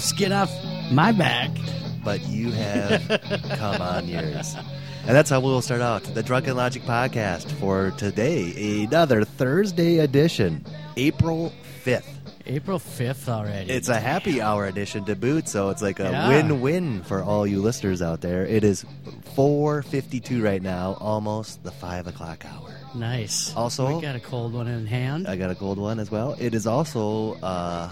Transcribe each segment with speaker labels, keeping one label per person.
Speaker 1: Skin off my back.
Speaker 2: but you have come on yours. And that's how we'll start out the Drunken Logic podcast for today, another Thursday edition, April 5th.
Speaker 1: April 5th already.
Speaker 2: It's a happy hour edition to boot, so it's like a
Speaker 1: Yeah.
Speaker 2: win-win for all you listeners out there. It is 4.52 right now, almost the 5 o'clock hour.
Speaker 1: nice.
Speaker 2: Also-
Speaker 1: we got a cold one in hand.
Speaker 2: I got a cold one as well. It is also uh,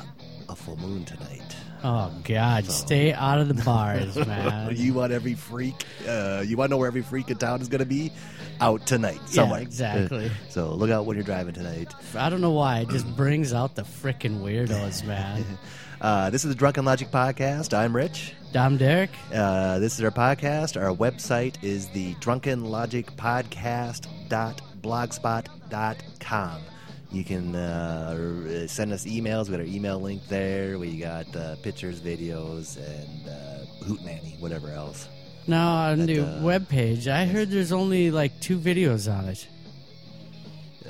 Speaker 2: a full moon tonight.
Speaker 1: Oh God, stay out of the bars, man.
Speaker 2: You want every freak, uh, you want to know where every freak in town is going to be? Out tonight,
Speaker 1: Yeah, exactly.
Speaker 2: Uh, so look out when you're driving tonight.
Speaker 1: I don't know why. It just brings out the freaking weirdos, man.
Speaker 2: Uh, this is the Drunken Logic podcast. I'm Rich.
Speaker 1: I'm Derek.
Speaker 2: Uh, this is our podcast. Our website is the Drunken Logic Podcast drunkenlogicpodcast.blogspot.com. You can uh, send us emails. We got our email link there. We got uh, pictures, videos, and uh, hootenanny, whatever else.
Speaker 1: No, on the
Speaker 2: uh,
Speaker 1: webpage, I heard there's only like two videos on it.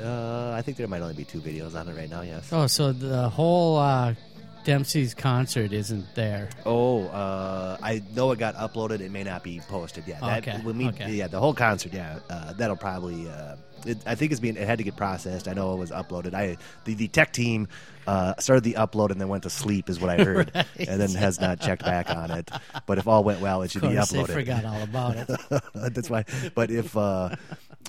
Speaker 2: Uh, I think there might only be two videos on it right now. Yes.
Speaker 1: Oh, so the whole uh, Dempsey's concert isn't there.
Speaker 2: Oh, uh, I know it got uploaded. It may not be posted yet. That,
Speaker 1: Okay,
Speaker 2: When we,
Speaker 1: okay.
Speaker 2: Yeah, the whole concert. Yeah, uh, that'll probably. Uh, it, I think it's being. It had to get processed. I know it was uploaded. I the, the tech team uh, started the upload and then went to sleep, is what I heard,
Speaker 1: Right.
Speaker 2: and then has not checked back on it. But if all went well, it should be
Speaker 1: course, they
Speaker 2: uploaded.
Speaker 1: forgot all about it.
Speaker 2: That's why. But if. Uh,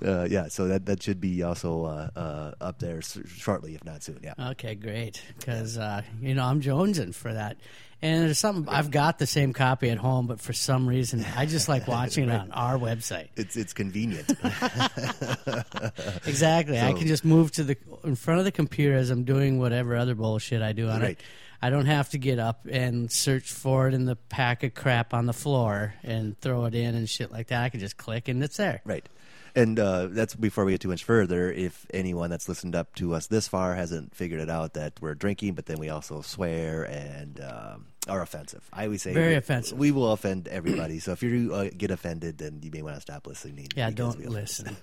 Speaker 2: uh, yeah, so that that should be also uh, uh, up there shortly, if not soon. Yeah.
Speaker 1: Okay, great. Because uh, you know I'm jonesing for that, and there's something I've got the same copy at home, but for some reason I just like watching it on our website.
Speaker 2: It's it's convenient.
Speaker 1: Exactly. I can just move to the in front of the computer as I'm doing whatever other bullshit I do on
Speaker 2: Right.
Speaker 1: it. I don't have to get up and search for it in the pack of crap on the floor and throw it in and shit like that. I can just click and it's there.
Speaker 2: Right. And uh, that's before we get too much further. If anyone that's listened up to us this far hasn't figured it out that we're drinking, but then we also swear and um, are offensive. I always say
Speaker 1: Very
Speaker 2: we,
Speaker 1: offensive.
Speaker 2: We will offend everybody. so if you uh, get offended, then you may want to stop listening.
Speaker 1: Yeah, don't listen.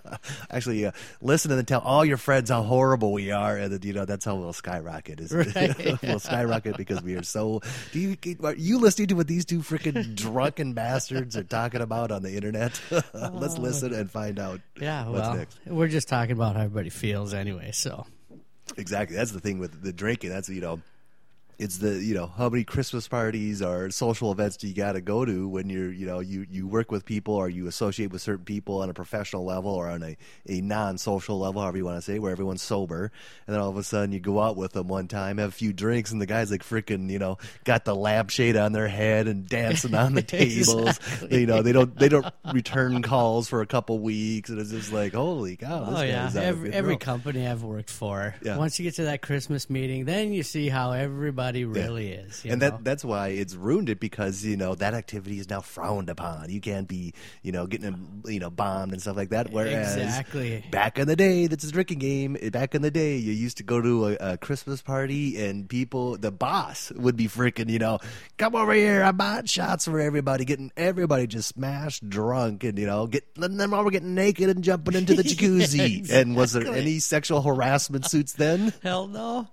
Speaker 2: Actually, uh, listen and then tell all your friends how horrible we are, and then, you know that's how we'll skyrocket. Is
Speaker 1: Right.
Speaker 2: we'll skyrocket because we are so. Do you are you listening to what these two freaking drunken bastards are talking about on the internet? Let's listen and find out.
Speaker 1: Yeah,
Speaker 2: what's
Speaker 1: well,
Speaker 2: next.
Speaker 1: we're just talking about how everybody feels anyway. So
Speaker 2: Exactly. That's the thing with the drinking. That's you know, it's the you know how many Christmas parties or social events do you got to go to when you're you know you you work with people or you associate with certain people on a professional level or on a a non-social level, however you want to say, where everyone's sober, and then all of a sudden you go out with them one time, have a few drinks, and the guys like freaking you know got the lampshade on their head and dancing on the tables.
Speaker 1: Exactly.
Speaker 2: You know they don't they don't return calls for a couple weeks, and it's just like holy cow. This
Speaker 1: Oh yeah, every, every company I've worked for.
Speaker 2: Yeah.
Speaker 1: Once you get to that Christmas meeting, then you see how everybody really is.
Speaker 2: and
Speaker 1: know?
Speaker 2: that that's why it's ruined it because you know that activity is now frowned upon. You can't be you know getting you know bombed and stuff like that. Whereas
Speaker 1: Exactly.
Speaker 2: back in the day, that's a drinking game. Back in the day, you used to go to a, a Christmas party and people, the boss would be freaking you know, come over here, I'm buying shots for everybody, getting everybody just smashed drunk and you know get letting them all getting naked and jumping into the jacuzzi.
Speaker 1: Yeah,
Speaker 2: And was there any sexual harassment suits then?
Speaker 1: Hell no.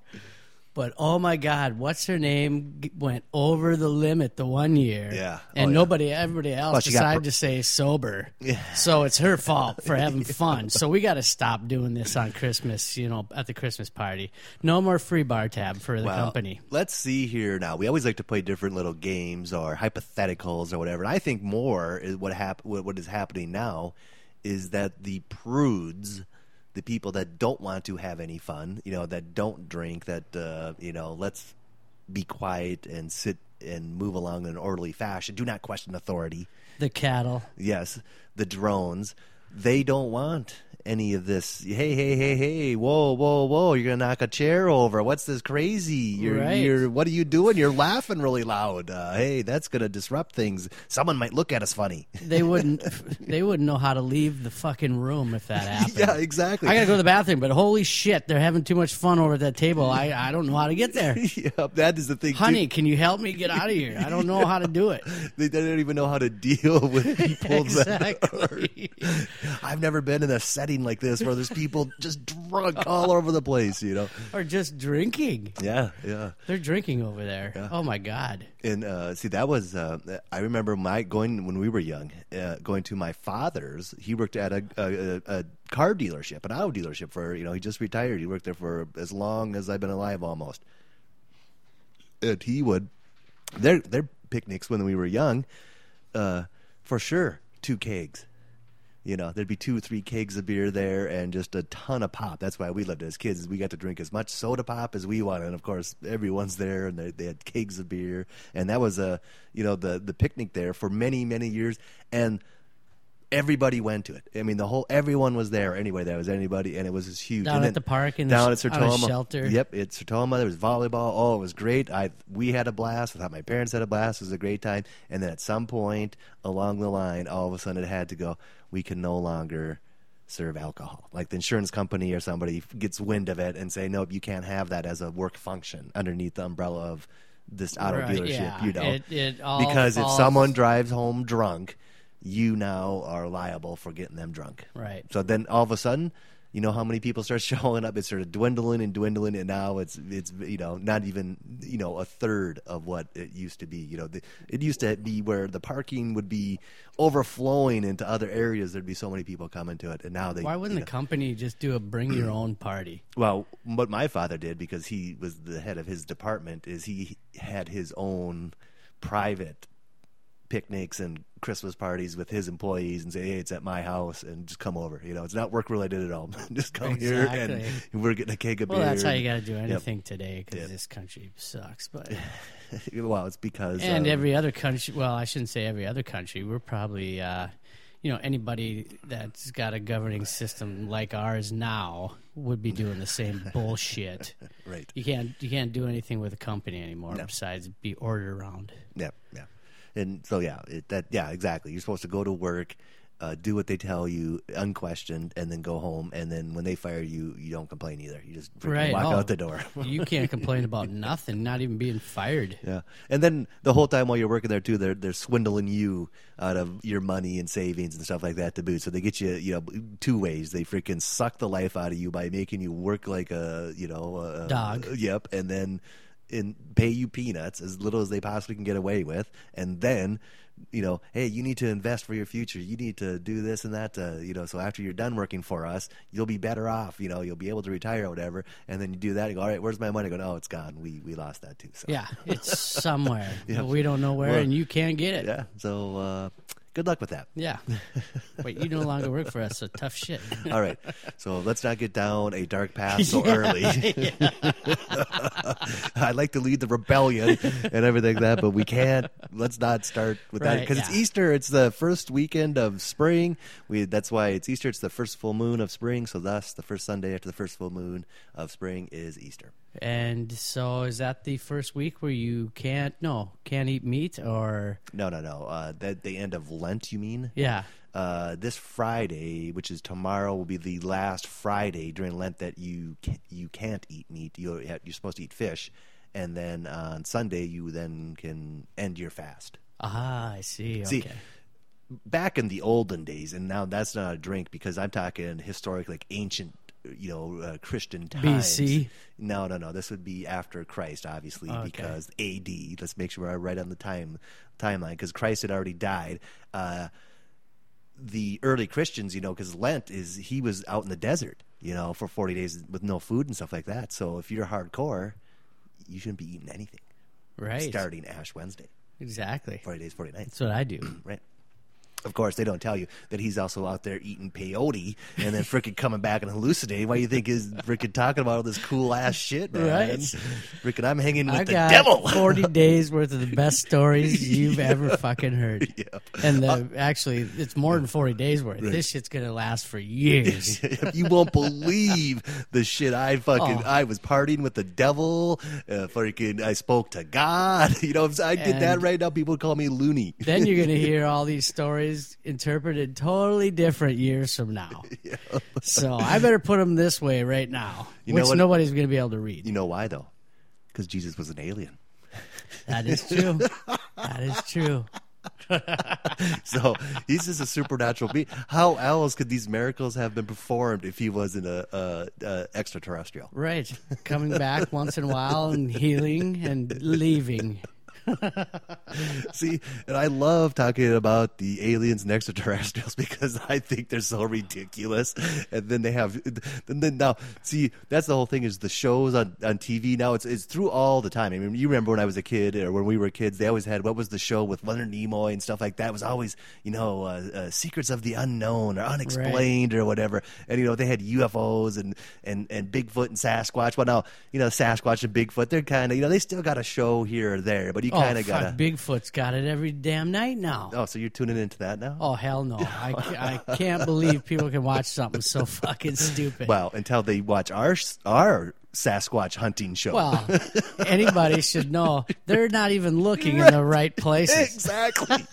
Speaker 1: But oh my God, what's her name went over the limit the one year.
Speaker 2: Yeah.
Speaker 1: and
Speaker 2: Oh, yeah.
Speaker 1: nobody, everybody else decided
Speaker 2: pr-
Speaker 1: to say sober.
Speaker 2: Yeah.
Speaker 1: So it's her fault for having fun. So we got to stop doing this on Christmas. You know, at the Christmas party. No more free bar tab for the
Speaker 2: Well,
Speaker 1: company.
Speaker 2: Let's see here now. We always like to play different little games or hypotheticals or whatever. And I think more is what hap- what what is happening now is that the prudes, the people that don't want to have any fun, you know, that don't drink, that uh, you know, let's be quiet and sit and move along in an orderly fashion. Do not question authority.
Speaker 1: The cattle.
Speaker 2: Yes, the drones. They don't want any of this. Hey, hey, hey, hey! Whoa, whoa, whoa! You're gonna knock a chair over. What's this crazy? You're,
Speaker 1: Right.
Speaker 2: you're. What are you doing? You're laughing really loud. Uh, hey, that's gonna disrupt things. Someone might look at us funny.
Speaker 1: They wouldn't. they wouldn't know how to leave the fucking room if that happened.
Speaker 2: yeah, exactly.
Speaker 1: I gotta go to the bathroom, but holy shit, they're having too much fun over at that table. I, I don't know how to get there.
Speaker 2: yeah, that is the thing. too.
Speaker 1: Honey, can you help me get out of here? I don't know how to do it.
Speaker 2: they, they don't even know how to deal with people
Speaker 1: Exactly.
Speaker 2: I've never been in a setting like this where there's people just drunk all over the place. You know?
Speaker 1: or just drinking.
Speaker 2: Yeah, yeah.
Speaker 1: They're drinking over there. Oh my god.
Speaker 2: And uh, see, that was uh, I remember my going when we were young, uh, going to my father's. He worked at a, a, a car dealership, an auto dealership for you know he just retired. He worked there for as long as I've been alive, almost. And he would their their picnics when we were young, uh, for sure, two kegs. You know, there'd be two three kegs of beer there and just a ton of pop. That's why we lived as kids. Is we got to drink as much soda pop as we wanted. And of course, everyone's there and they, they had kegs of beer. And that was a, you know, the the picnic there for many many years. And everybody went to it. I mean, the whole everyone was there anyway. There was anybody, and it was this huge.
Speaker 1: Down
Speaker 2: and
Speaker 1: at the park in the
Speaker 2: down
Speaker 1: sh-
Speaker 2: at Sertoma.
Speaker 1: shelter.
Speaker 2: Yep, at Sertoma. There was volleyball. Oh, it was great. I we had a blast. I thought my parents had a blast. It was a great time. And then at some point along the line, all of a sudden it had to go. We can no longer serve alcohol. Like the insurance company or somebody gets wind of it and say, nope, you can't have that as a work function underneath the umbrella of this auto
Speaker 1: Right,
Speaker 2: dealership.
Speaker 1: yeah.
Speaker 2: You know,
Speaker 1: It- it all
Speaker 2: because if someone drives home drunk, you now are liable for getting them drunk.
Speaker 1: Right.
Speaker 2: So then all of a sudden, you know how many people start showing up? It's sort of dwindling and dwindling, and now it's it's you know not even you know a third of what it used to be. You know, the, it used to be where the parking would be overflowing into other areas. There'd be so many people coming to it, and now they.
Speaker 1: Why wouldn't
Speaker 2: you
Speaker 1: the company just do a bring your own party?
Speaker 2: well, what my father did because he was the head of his department is he had his own private picnics and Christmas parties with his employees and say, "Hey, it's at my house and just come over." You know, it's not work related at all. just come here and we're getting a cake of
Speaker 1: Well,
Speaker 2: beer.
Speaker 1: that's how you got to do anything today today because
Speaker 2: Yep.
Speaker 1: this country sucks. But
Speaker 2: well, it's because
Speaker 1: and
Speaker 2: um,
Speaker 1: every other country. Well, I shouldn't say every other country. We're probably, uh, you know, anybody that's got a governing system like ours now would be doing the same bullshit.
Speaker 2: right.
Speaker 1: You can't you can't do anything with a company anymore
Speaker 2: No.
Speaker 1: besides be ordered around.
Speaker 2: Yeah, yeah. And so yeah, it, that yeah, exactly. You're supposed to go to work, uh, do what they tell you, unquestioned, and then go home. And then when they fire you, you don't complain either. You just
Speaker 1: Right.
Speaker 2: walk
Speaker 1: Oh,
Speaker 2: out the door.
Speaker 1: you can't complain about nothing, not even being fired.
Speaker 2: Yeah, and then the whole time while you're working there too, they're they're swindling you out of your money and savings and stuff like that to boot. So they get you, you know, two ways. They freaking suck the life out of you by making you work like a, you know, a,
Speaker 1: Dog.
Speaker 2: Yep, and then and pay you peanuts as little as they possibly can get away with, and then. You know, hey, you need to invest for your future. You need to do this and that. To, you know, so after you're done working for us, you'll be better off. You know, you'll be able to retire or whatever. And then you do that. You go, all right, where's my money? I go, oh, it's gone. We we lost that too. So
Speaker 1: Yeah, it's somewhere,
Speaker 2: Yeah.
Speaker 1: we don't know where,
Speaker 2: Well,
Speaker 1: and you can't get it.
Speaker 2: yeah. So uh, good luck with that.
Speaker 1: Yeah. But you no longer work for us, so tough shit.
Speaker 2: All right. So let's not get down a dark path so early. I'd like to lead the rebellion and everything like that, but we can't. Let's not start with that
Speaker 1: Right,
Speaker 2: because it's. Easter. It's the first weekend of spring. We that's why it's Easter. It's the first full moon of spring. So thus, the first Sunday after the first full moon of spring is Easter.
Speaker 1: And so, is that the first week where you can't no can't eat meat or
Speaker 2: No, no, no. Uh, that the end of Lent. You mean?
Speaker 1: yeah?
Speaker 2: uh, this Friday, which is tomorrow, will be the last Friday during Lent that you ca- you can't eat meat. You're you're supposed to eat fish, and then on Sunday you then can end your fast.
Speaker 1: Ah, I see.
Speaker 2: See,
Speaker 1: Okay.
Speaker 2: Back in the olden days, and now that's not a drink because I'm talking historic, like ancient, you know, uh, Christian times.
Speaker 1: BC?
Speaker 2: No, no, no. This would be after Christ, obviously,
Speaker 1: Okay.
Speaker 2: because AD. Let's make sure we're right on the time timeline because Christ had already died. Uh, the early Christians, you know, because Lent is he was out in the desert, you know, for forty days with no food and stuff like that. So if you're hardcore, you shouldn't be eating anything
Speaker 1: Right.
Speaker 2: starting Ash Wednesday,
Speaker 1: Exactly.
Speaker 2: forty days, forty nights,
Speaker 1: That's what I do.
Speaker 2: right? Of course, they don't tell you that he's also out there eating peyote and then freaking coming back and hallucinating. Why you think is freaking talking about all this cool ass shit, man?
Speaker 1: Right.
Speaker 2: Frickin' I'm hanging with
Speaker 1: I
Speaker 2: the devil.
Speaker 1: 40 days worth of the best stories you've ever fucking heard.
Speaker 2: Yep.
Speaker 1: And the, actually, it's more than 40 days worth. This shit's going to last for years.
Speaker 2: you won't believe the shit I fucking.
Speaker 1: Oh.
Speaker 2: I was partying with the devil. Uh, fucking, I spoke to God. You know, I did that right now, people call me loony.
Speaker 1: then you're going to hear all these stories interpreted totally different years from now. So I better put them this way right now,
Speaker 2: You know
Speaker 1: which nobody's going to be able to read.
Speaker 2: You know why though? Because Jesus was an alien.
Speaker 1: That is true. that is true.
Speaker 2: so he's just a supernatural being. How else could these miracles have been performed if he wasn't a, a, a extraterrestrial?
Speaker 1: Right. Coming back once in a while and healing and leaving.
Speaker 2: See, and I love talking about the aliens and extraterrestrials because I think they're so ridiculous. And then they have, and then now, see, that's the whole thing is the shows on, on TV now. It's it's through all the time. I mean, you remember when I was a kid or when we were kids, they always had what was the show with Leonard Nimoy and stuff like that. It was always you know uh, uh, secrets of the unknown or unexplained or whatever. And you know they had UFOs and and and Bigfoot and Sasquatch. Well, now you know Sasquatch and Bigfoot, they're kind of you know they still got a show here or there, but you
Speaker 1: Oh,
Speaker 2: kind of got to.
Speaker 1: Bigfoot's got it every damn night now.
Speaker 2: Oh, so you're tuning into that now?
Speaker 1: Oh hell no! I, I can't believe people can watch something so fucking stupid.
Speaker 2: Well, until they watch our our Sasquatch hunting show.
Speaker 1: Well, anybody should know they're not even looking in the right places.
Speaker 2: exactly.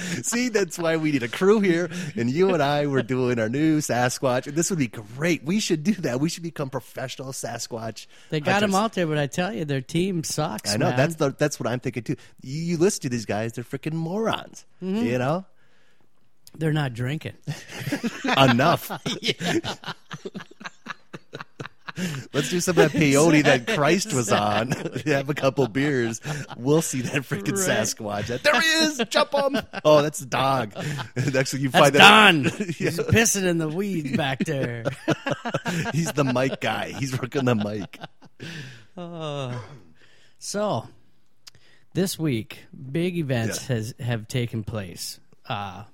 Speaker 2: See, that's why we need a crew here, and you and I were doing our new Sasquatch. And this would be great. We should do that. We should become professional Sasquatch.
Speaker 1: They got them
Speaker 2: hunters.
Speaker 1: out there, but I tell you, their team sucks.
Speaker 2: I know
Speaker 1: man.
Speaker 2: that's the that's what I'm thinking too. You, you listen to these guys; they're freaking morons.
Speaker 1: Mm-hmm.
Speaker 2: You know,
Speaker 1: they're not drinking.
Speaker 2: enough. Let's do some of that peyote that Christ was on. Have a couple beers. We'll see that freaking
Speaker 1: Right.
Speaker 2: Sasquatch. There he is. Jump him. Oh, that's the dog. Next thing you
Speaker 1: That's
Speaker 2: find
Speaker 1: Don.
Speaker 2: that
Speaker 1: He's pissing in the weeds back there.
Speaker 2: he's the mic guy. He's working the mic.
Speaker 1: So, this week, big events
Speaker 2: Yeah.
Speaker 1: has have taken place. Uh,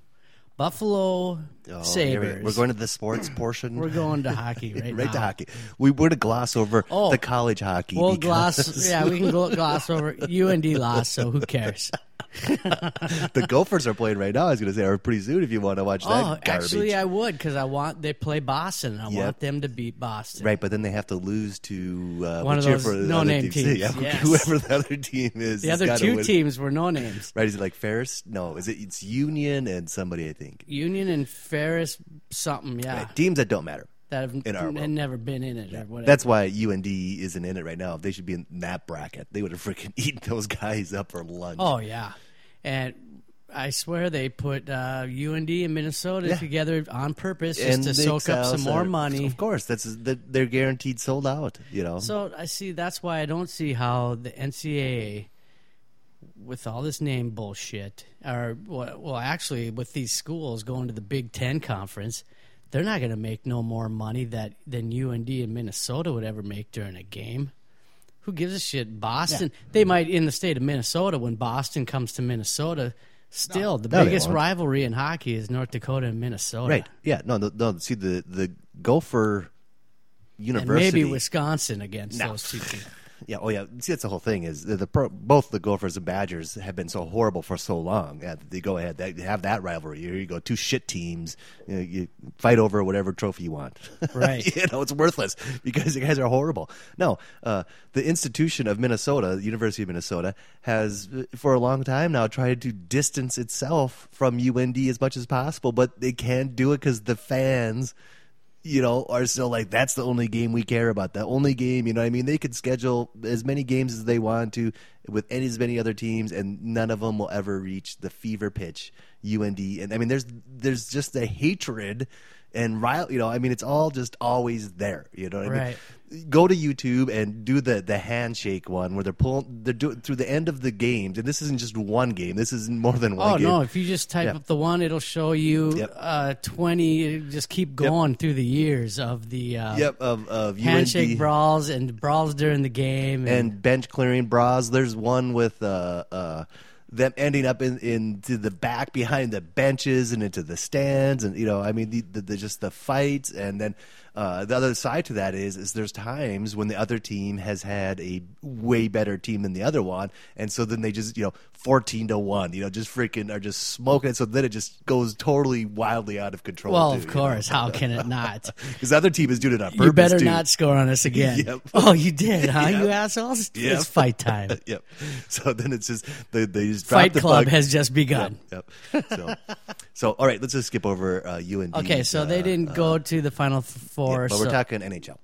Speaker 1: Buffalo
Speaker 2: Oh,
Speaker 1: Sabres.
Speaker 2: we- We're going to the sports portion.
Speaker 1: We're going to hockey right,
Speaker 2: right to hockey. We were to gloss over
Speaker 1: Oh.
Speaker 2: the college hockey.
Speaker 1: We'll
Speaker 2: because
Speaker 1: gloss. Yeah, we can gloss over UND lost. So who cares?
Speaker 2: the Gophers are playing right now. I was going to say, or pretty soon if you want to watch that
Speaker 1: Oh,
Speaker 2: garbage.
Speaker 1: actually, I would because I want they play Boston. I
Speaker 2: Yep.
Speaker 1: want them to beat Boston.
Speaker 2: Right, but then they have to lose to uh,
Speaker 1: One of those no-name
Speaker 2: other team.
Speaker 1: teams,
Speaker 2: Yeah,
Speaker 1: yes.
Speaker 2: whoever the other team is.
Speaker 1: The other two
Speaker 2: win.
Speaker 1: teams were no names.
Speaker 2: Right? Is it like Ferris? No, is it? It's Union and somebody I think.
Speaker 1: Union and Ferris something. Yeah,
Speaker 2: Right, Teams that don't matter.
Speaker 1: That have
Speaker 2: in our world.
Speaker 1: never been in it or whatever.
Speaker 2: That's why UND isn't in it right now. If they should be in that bracket, they would have freaking eaten those guys up for lunch.
Speaker 1: Oh yeah, and I swear they put uh, UND and Minnesota
Speaker 2: Yeah.
Speaker 1: together on purpose just
Speaker 2: and
Speaker 1: to soak up some more money.
Speaker 2: Of course, that's they're guaranteed sold out. You know.
Speaker 1: So I see. That's why I don't see how the NCAA, with all this name bullshit, or well, actually, with these schools going to the Big Ten conference, they're not going to make no more money that than UND and D in Minnesota would ever make during a game. Who gives a shit? Boston. They might in the state of Minnesota when Boston comes to Minnesota. Still, the
Speaker 2: No,
Speaker 1: biggest rivalry in hockey is North Dakota and Minnesota.
Speaker 2: right? Yeah. No. No. no see the the Gopher
Speaker 1: And
Speaker 2: University.
Speaker 1: maybe Wisconsin against
Speaker 2: No.
Speaker 1: those two teams.
Speaker 2: Yeah, oh yeah. See, that's the whole thing is the, the pro, both the Gophers and Badgers have been so horrible for so long. Yeah, they go ahead, they have that rivalry. Here you go, two shit teams. You, know, you fight over whatever trophy you want.
Speaker 1: Right.
Speaker 2: you know, it's worthless because you guys are horrible. No, uh, the institution of Minnesota, University of Minnesota, has uh, for a long time now tried to distance itself from UND as much as possible, but they can't do it because the fans you know, are still like, that's the only game we care about. The only game, you know I mean? They could schedule as many games as they want to with any, as many other teams, and none of them will ever reach the fever pitch UND. And I mean, there's there's just the hatred and rile, you know, I mean, it's all just always there. You know what I mean? Go to YouTube and do the the handshake one where they're pulling, they're doing through the end of the games, and this isn't just one game. This is more than one
Speaker 1: Oh
Speaker 2: game.
Speaker 1: Oh no! If you just type
Speaker 2: Yeah.
Speaker 1: up the one, it'll show you
Speaker 2: Yep.
Speaker 1: uh, twenty. Just keep going through the years of the uh,
Speaker 2: Yep, of of
Speaker 1: handshake
Speaker 2: UND.
Speaker 1: brawls and brawls during the game. And,
Speaker 2: and bench clearing bras. There's one with uh, uh, them ending up in into the back behind the benches and into the stands, and you know, I mean, the, the, the just the fights, and then uh, the other side to that is is there's times when the other team has had a way better team than the other one, and so then they just you know fourteen to one, you know, just freaking are just smoking it, so then it just goes totally wildly out of control.
Speaker 1: well, of
Speaker 2: you know?
Speaker 1: course, how can it not?
Speaker 2: because the other team is doing it on purpose.
Speaker 1: you better not score on us again.
Speaker 2: Yep.
Speaker 1: Oh, you did, huh?
Speaker 2: Yep.
Speaker 1: You assholes!
Speaker 2: Yep.
Speaker 1: It's fight time.
Speaker 2: Yep. So then it's just they, they just
Speaker 1: Fight
Speaker 2: the
Speaker 1: Club
Speaker 2: puck.
Speaker 1: has just begun.
Speaker 2: Yep. So, so all right, let's just skip over uh, UND.
Speaker 1: Okay, so they
Speaker 2: uh,
Speaker 1: didn't go to the final four.
Speaker 2: but
Speaker 1: so
Speaker 2: we're talking NHL.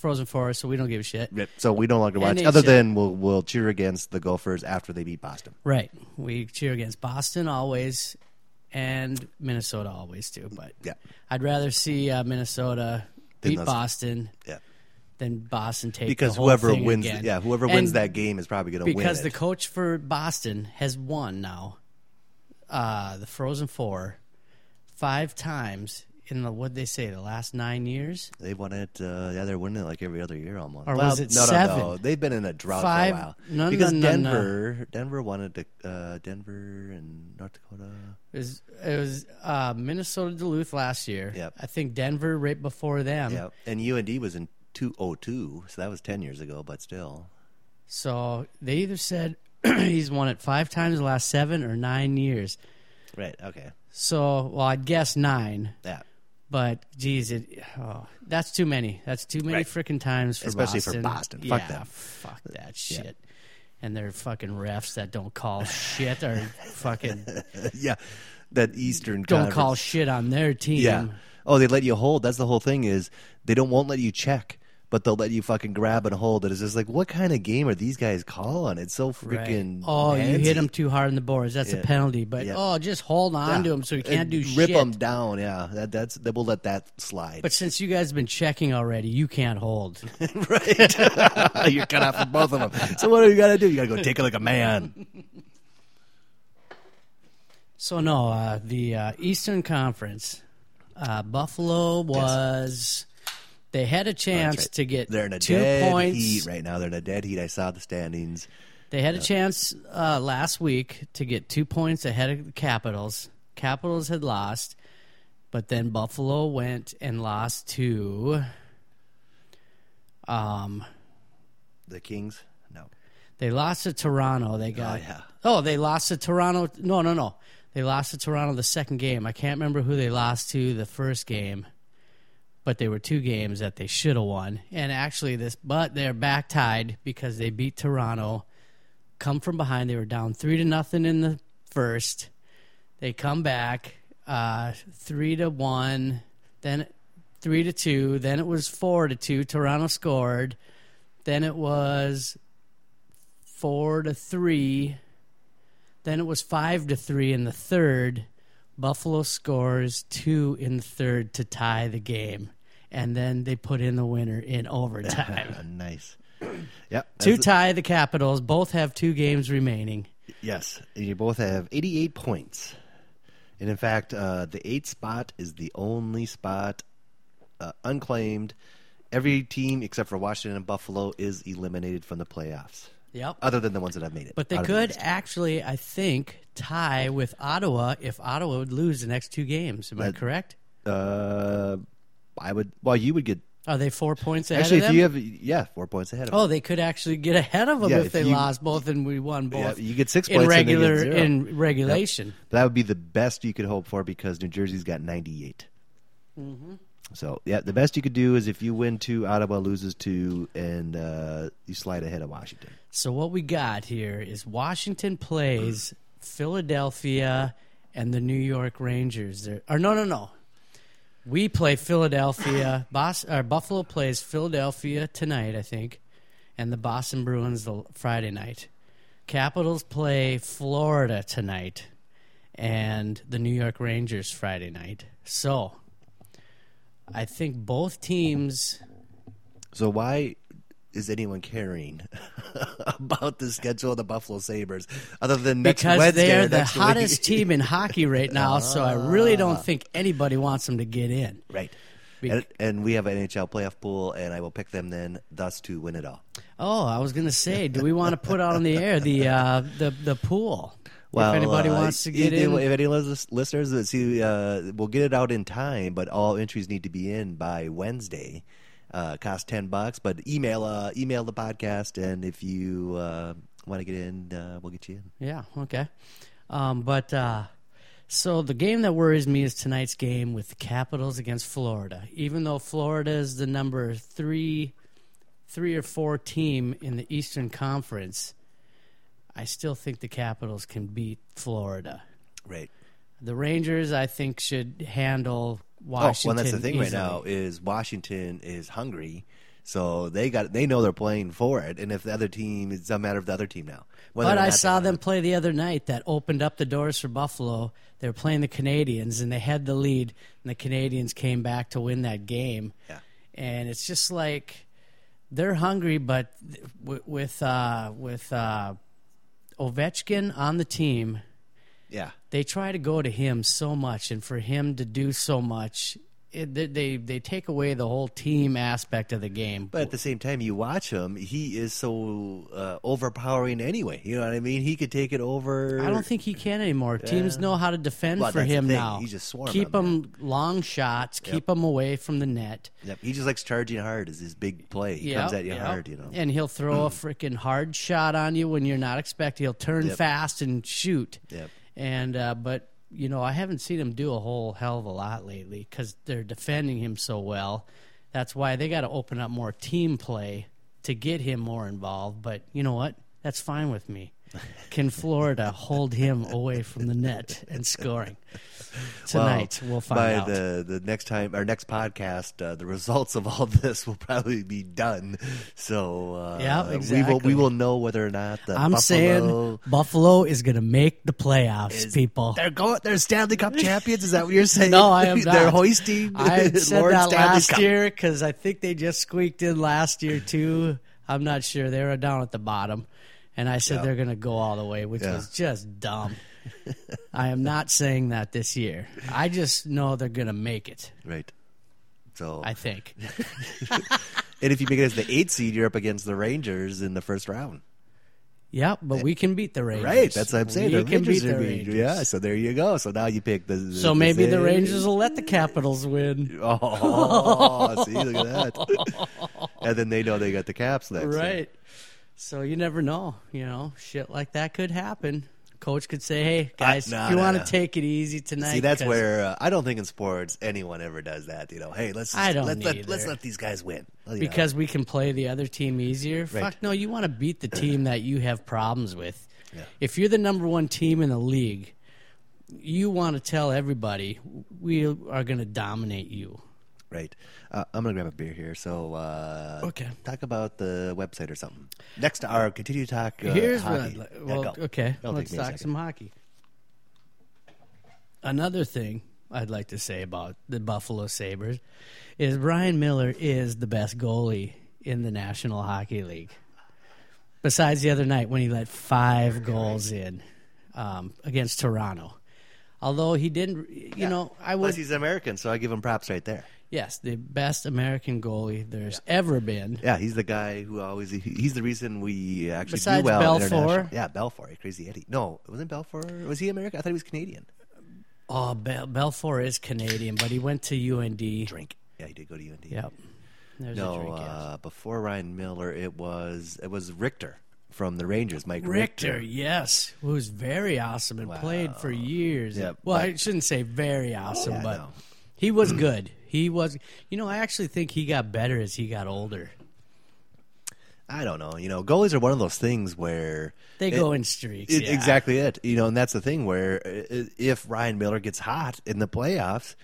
Speaker 1: Frozen Four, so we don't give a shit.
Speaker 2: Right. So we don't like to
Speaker 1: watch.
Speaker 2: Other than we'll we'll cheer against the Gophers after they beat Boston.
Speaker 1: Right. We cheer against Boston always, and Minnesota always too. But
Speaker 2: Yeah.
Speaker 1: I'd rather see uh, Minnesota beat Boston
Speaker 2: Yeah.
Speaker 1: than Boston take
Speaker 2: Because
Speaker 1: the whole
Speaker 2: whoever
Speaker 1: thing
Speaker 2: wins,
Speaker 1: again.
Speaker 2: yeah, whoever
Speaker 1: And
Speaker 2: wins that game is probably going to win.
Speaker 1: because the
Speaker 2: it.
Speaker 1: coach for Boston has won now uh, the Frozen Four five times in the what they say the last nine years.
Speaker 2: They won it. Uh, yeah, they're winning it like every other year almost.
Speaker 1: Or
Speaker 2: well,
Speaker 1: was it
Speaker 2: no,
Speaker 1: seven?
Speaker 2: No, no, They've been in a drought
Speaker 1: Five-
Speaker 2: for a while.
Speaker 1: no, no,
Speaker 2: because
Speaker 1: no, no.
Speaker 2: Denver, Denver wanted to. Uh, Denver and North Dakota.
Speaker 1: It was, it was uh, Minnesota Duluth last year.
Speaker 2: Yep.
Speaker 1: I think Denver right before them.
Speaker 2: yeah, and UND was in two oh two, so that was ten years ago. But still,
Speaker 1: So they either said he's won it five times the last seven or nine years.
Speaker 2: right? Okay,
Speaker 1: So, well, I'd guess nine.
Speaker 2: yeah,
Speaker 1: But geez, it oh, that's too many. That's too many
Speaker 2: Right.
Speaker 1: freaking times for
Speaker 2: Especially for
Speaker 1: Boston.
Speaker 2: Boston. Fuck
Speaker 1: yeah,
Speaker 2: them.
Speaker 1: Fuck that shit. And they're fucking refs that don't call shit or fucking
Speaker 2: yeah. That Eastern
Speaker 1: don't
Speaker 2: Conference.
Speaker 1: call shit on their team.
Speaker 2: Yeah. Oh, they let you hold. That's the whole thing. Is they don't won't let you check, but they'll let you fucking grab and hold it. It's just like, what kind of game are these guys calling? It's so
Speaker 1: Right.
Speaker 2: freaking.
Speaker 1: Oh, you hit him too hard in the boards. That's
Speaker 2: Yeah.
Speaker 1: a penalty. But
Speaker 2: Yeah.
Speaker 1: oh, just hold on
Speaker 2: Yeah.
Speaker 1: to him so you can't
Speaker 2: And
Speaker 1: do
Speaker 2: rip
Speaker 1: shit.
Speaker 2: them down. Yeah, that, that's they will let that slide.
Speaker 1: But since you guys have been checking already, you can't hold.
Speaker 2: right, you're cut out for both of them. So what do you got to do? You got to go take it like a man.
Speaker 1: So no, uh, the uh, Eastern Conference, uh, Buffalo was. They had a chance
Speaker 2: right.
Speaker 1: to get
Speaker 2: They're in a
Speaker 1: two
Speaker 2: dead
Speaker 1: points.
Speaker 2: heat right now. They're in a dead heat. I saw the standings.
Speaker 1: They had a chance uh, last week to get two points ahead of the Capitals. Capitals had lost, but then Buffalo went and lost to. Um,
Speaker 2: The Kings. No.
Speaker 1: they lost to Toronto. They got.
Speaker 2: yeah.
Speaker 1: Oh, they lost to Toronto. No, no, no. They lost to Toronto the second game. I can't remember who they lost to the first game, but they were two games that they should have won. And actually, this, but they're back tied because they beat Toronto. Come from behind. They were down three to nothing in the first. They come back uh, three to one, then three to two, then it was four to two. Toronto scored. Then it was four to three. Then it was five to three in the third. Buffalo scores two in the third to tie the game, and then they put in the winner in overtime
Speaker 2: nice. Yep.
Speaker 1: to
Speaker 2: that's-
Speaker 1: tie the Capitals. Both have two games remaining.
Speaker 2: Yes, and you both have 88 points. And in fact, uh, the eighth spot is the only spot uh, unclaimed. Every team except for Washington and Buffalo is eliminated from the playoffs,
Speaker 1: Yep.
Speaker 2: other than the ones that have made it.
Speaker 1: But they
Speaker 2: out of the
Speaker 1: could actually, I think, tie with Ottawa if Ottawa would lose the next two games. Am I correct?
Speaker 2: Uh, I would. Well, you would get
Speaker 1: Are they four points ahead
Speaker 2: actually
Speaker 1: of
Speaker 2: if
Speaker 1: them?
Speaker 2: you have yeah four points ahead of. Them.
Speaker 1: Oh, they could actually get ahead of them
Speaker 2: Yeah,
Speaker 1: if,
Speaker 2: if
Speaker 1: they
Speaker 2: you-
Speaker 1: lost both and we won both.
Speaker 2: Yeah, you get six
Speaker 1: in
Speaker 2: points get
Speaker 1: regular in regulation.
Speaker 2: That would be the best you could hope for because New Jersey's got 98.
Speaker 1: Mm-hmm.
Speaker 2: So yeah, the best you could do is if you win two, Ottawa loses two, and uh, you slide ahead of Washington.
Speaker 1: So what we got here is Washington plays Philadelphia and the New York Rangers. They're, or no, no, no. We play Philadelphia. Bos, or Buffalo plays Philadelphia tonight, I think, and the Boston Bruins the Friday night. Capitals play Florida tonight, and the New York Rangers Friday night. So, I think both teams.
Speaker 2: So why is anyone caring about the schedule of the Buffalo Sabres other than next
Speaker 1: because
Speaker 2: Wednesday
Speaker 1: they're the hottest
Speaker 2: week?
Speaker 1: team in hockey right now. so I really don't think anybody wants them to get in.
Speaker 2: right.
Speaker 1: Be-
Speaker 2: And, and we have an NHL playoff pool, and I will pick them then, thus to win it all.
Speaker 1: Oh, I was going to say, do we want to put out on the air the uh, the the pool?
Speaker 2: Well,
Speaker 1: if anybody
Speaker 2: uh,
Speaker 1: wants to get
Speaker 2: if,
Speaker 1: in,
Speaker 2: if any listeners see, uh, we'll get it out in time, but all entries need to be in by Wednesday. Uh, cost ten bucks, but email uh, email the podcast, and if you uh, want to get in, uh, we'll get you in.
Speaker 1: yeah, okay. Um, but uh, so the game that worries me is tonight's game with the Capitals against Florida. Even though Florida is the number three, three or four team in the Eastern Conference, I still think the Capitals can beat Florida.
Speaker 2: Right.
Speaker 1: The Rangers, I think, should handle
Speaker 2: Oh, well, that's the thing right now is Washington is hungry, So they got they know they're playing for it, and if the other team, it's doesn't matter of the other team now.
Speaker 1: But I saw them play the other night that opened up the doors for Buffalo. They were playing the Canadiens and they had the lead, and the Canadiens came back to win that game.
Speaker 2: Yeah.
Speaker 1: And it's just like they're hungry, but with with, uh, with uh, Ovechkin on the team,
Speaker 2: Yeah,
Speaker 1: they try to go to him so much, and for him to do so much, it, they, they they take away the whole team aspect of the game.
Speaker 2: but at the same time, you watch him; he is so uh, overpowering anyway. You know what I mean? He could take it over.
Speaker 1: I don't think he can anymore. Teams know how to defend
Speaker 2: Well,
Speaker 1: for him now.
Speaker 2: He just swarm
Speaker 1: keep
Speaker 2: them,
Speaker 1: him long shots, keep him away from the net.
Speaker 2: Yep, he just likes charging hard. Is his big play? He comes at you
Speaker 1: yep.
Speaker 2: hard. You know.
Speaker 1: And he'll throw a freaking hard shot on you when you're not expecting. He'll turn
Speaker 2: Yep.
Speaker 1: fast and shoot.
Speaker 2: Yep.
Speaker 1: And uh, but you know I haven't seen him do a whole hell of a lot lately because they're defending him so well. That's why they got to open up more team play to get him more involved. But you know what? That's fine with me. Can Florida hold him away from the net and scoring tonight? We'll find
Speaker 2: by
Speaker 1: out.
Speaker 2: the the next time our next podcast, uh, the results of all this will probably be done. So uh,
Speaker 1: Yeah,
Speaker 2: we will
Speaker 1: exactly.
Speaker 2: we will know whether or not the
Speaker 1: I'm
Speaker 2: Buffalo
Speaker 1: saying Buffalo is going to make the playoffs,
Speaker 2: is-
Speaker 1: people.
Speaker 2: They're going. They're Stanley Cup champions. Is that what you're saying?
Speaker 1: No, I am not.
Speaker 2: they're hoisting.
Speaker 1: I said
Speaker 2: Lord
Speaker 1: that
Speaker 2: Stanley
Speaker 1: last
Speaker 2: Cup.
Speaker 1: year because I think they just squeaked in last year too. I'm not sure they were down at the bottom, and I said
Speaker 2: Yeah.
Speaker 1: they're going to go all the way, which
Speaker 2: Yeah.
Speaker 1: was just dumb. I am not saying that this year. I just know they're going to make it.
Speaker 2: Right. So,
Speaker 1: I think.
Speaker 2: and if you make it as the eight seed, you're up against the Rangers in the first round.
Speaker 1: Yeah, but eh, we can beat the Rangers.
Speaker 2: Right. That's what I'm saying.
Speaker 1: We
Speaker 2: the
Speaker 1: can
Speaker 2: Rangers
Speaker 1: beat the Rangers.
Speaker 2: Yeah. So there you go. So now you pick the. the
Speaker 1: So maybe the
Speaker 2: same-
Speaker 1: Rangers will let the Capitals win.
Speaker 2: Oh, see, look at that. and then they know they got the Caps next.
Speaker 1: Right. So you never know. You know, shit like that could happen. Coach could say, "Hey guys,
Speaker 2: no,
Speaker 1: if you
Speaker 2: no,
Speaker 1: want to
Speaker 2: no.
Speaker 1: take it easy tonight."
Speaker 2: See, that's where uh, I don't think in sports anyone ever does that. You know, hey, let's
Speaker 1: I don't
Speaker 2: let's let, let's let these guys win You know.
Speaker 1: because we can play the other team easier.
Speaker 2: Right.
Speaker 1: Fuck no, you want to beat the team that you have problems with.
Speaker 2: Yeah.
Speaker 1: If you're the number one team in the league, you want to tell everybody we are going to dominate you.
Speaker 2: Right. Uh, I'm gonna grab a beer here. So uh,
Speaker 1: Okay.
Speaker 2: talk about the website or something. Next, to our continue talk. Uh,
Speaker 1: Here's what. I'd.
Speaker 2: Yeah,
Speaker 1: Well,
Speaker 2: go.
Speaker 1: okay,
Speaker 2: It'll
Speaker 1: let's
Speaker 2: take me a
Speaker 1: talk some hockey. Another thing I'd like to say about the Buffalo Sabres is Ryan Miller is the best goalie in the National Hockey League. Besides the other night when he let five goals in um, against Toronto. Although he didn't, you know, I
Speaker 2: Plus, he's American, so I give him props right there.
Speaker 1: Yes, the best American goalie there's ever been.
Speaker 2: Yeah, he's the guy who always. He, he's the reason we actually
Speaker 1: Besides
Speaker 2: do well.
Speaker 1: Belfour?
Speaker 2: Yeah, Belfour, Crazy Eddie. No, it wasn't Belfour? Was he American? I thought he was Canadian.
Speaker 1: Oh, Bel- Belfour is Canadian, but he went to UND.
Speaker 2: Drink. Yeah, he did go to UND.
Speaker 1: Yep. There's
Speaker 2: No,
Speaker 1: drink. yes.
Speaker 2: uh, before Ryan Miller, it was it was Richter from the Rangers. Mike
Speaker 1: Richter,
Speaker 2: Richter.
Speaker 1: yes, who was very awesome and played for years.
Speaker 2: Yeah,
Speaker 1: well,
Speaker 2: but-
Speaker 1: I shouldn't say very awesome,
Speaker 2: Yeah,
Speaker 1: but he was good. He was, you know, I actually think he got better as he got older.
Speaker 2: I don't know. You know, goalies are one of those things where
Speaker 1: They
Speaker 2: it-
Speaker 1: go in streaks.
Speaker 2: it-
Speaker 1: yeah.
Speaker 2: Exactly it. You know, and that's the thing where if Ryan Miller gets hot in the playoffs,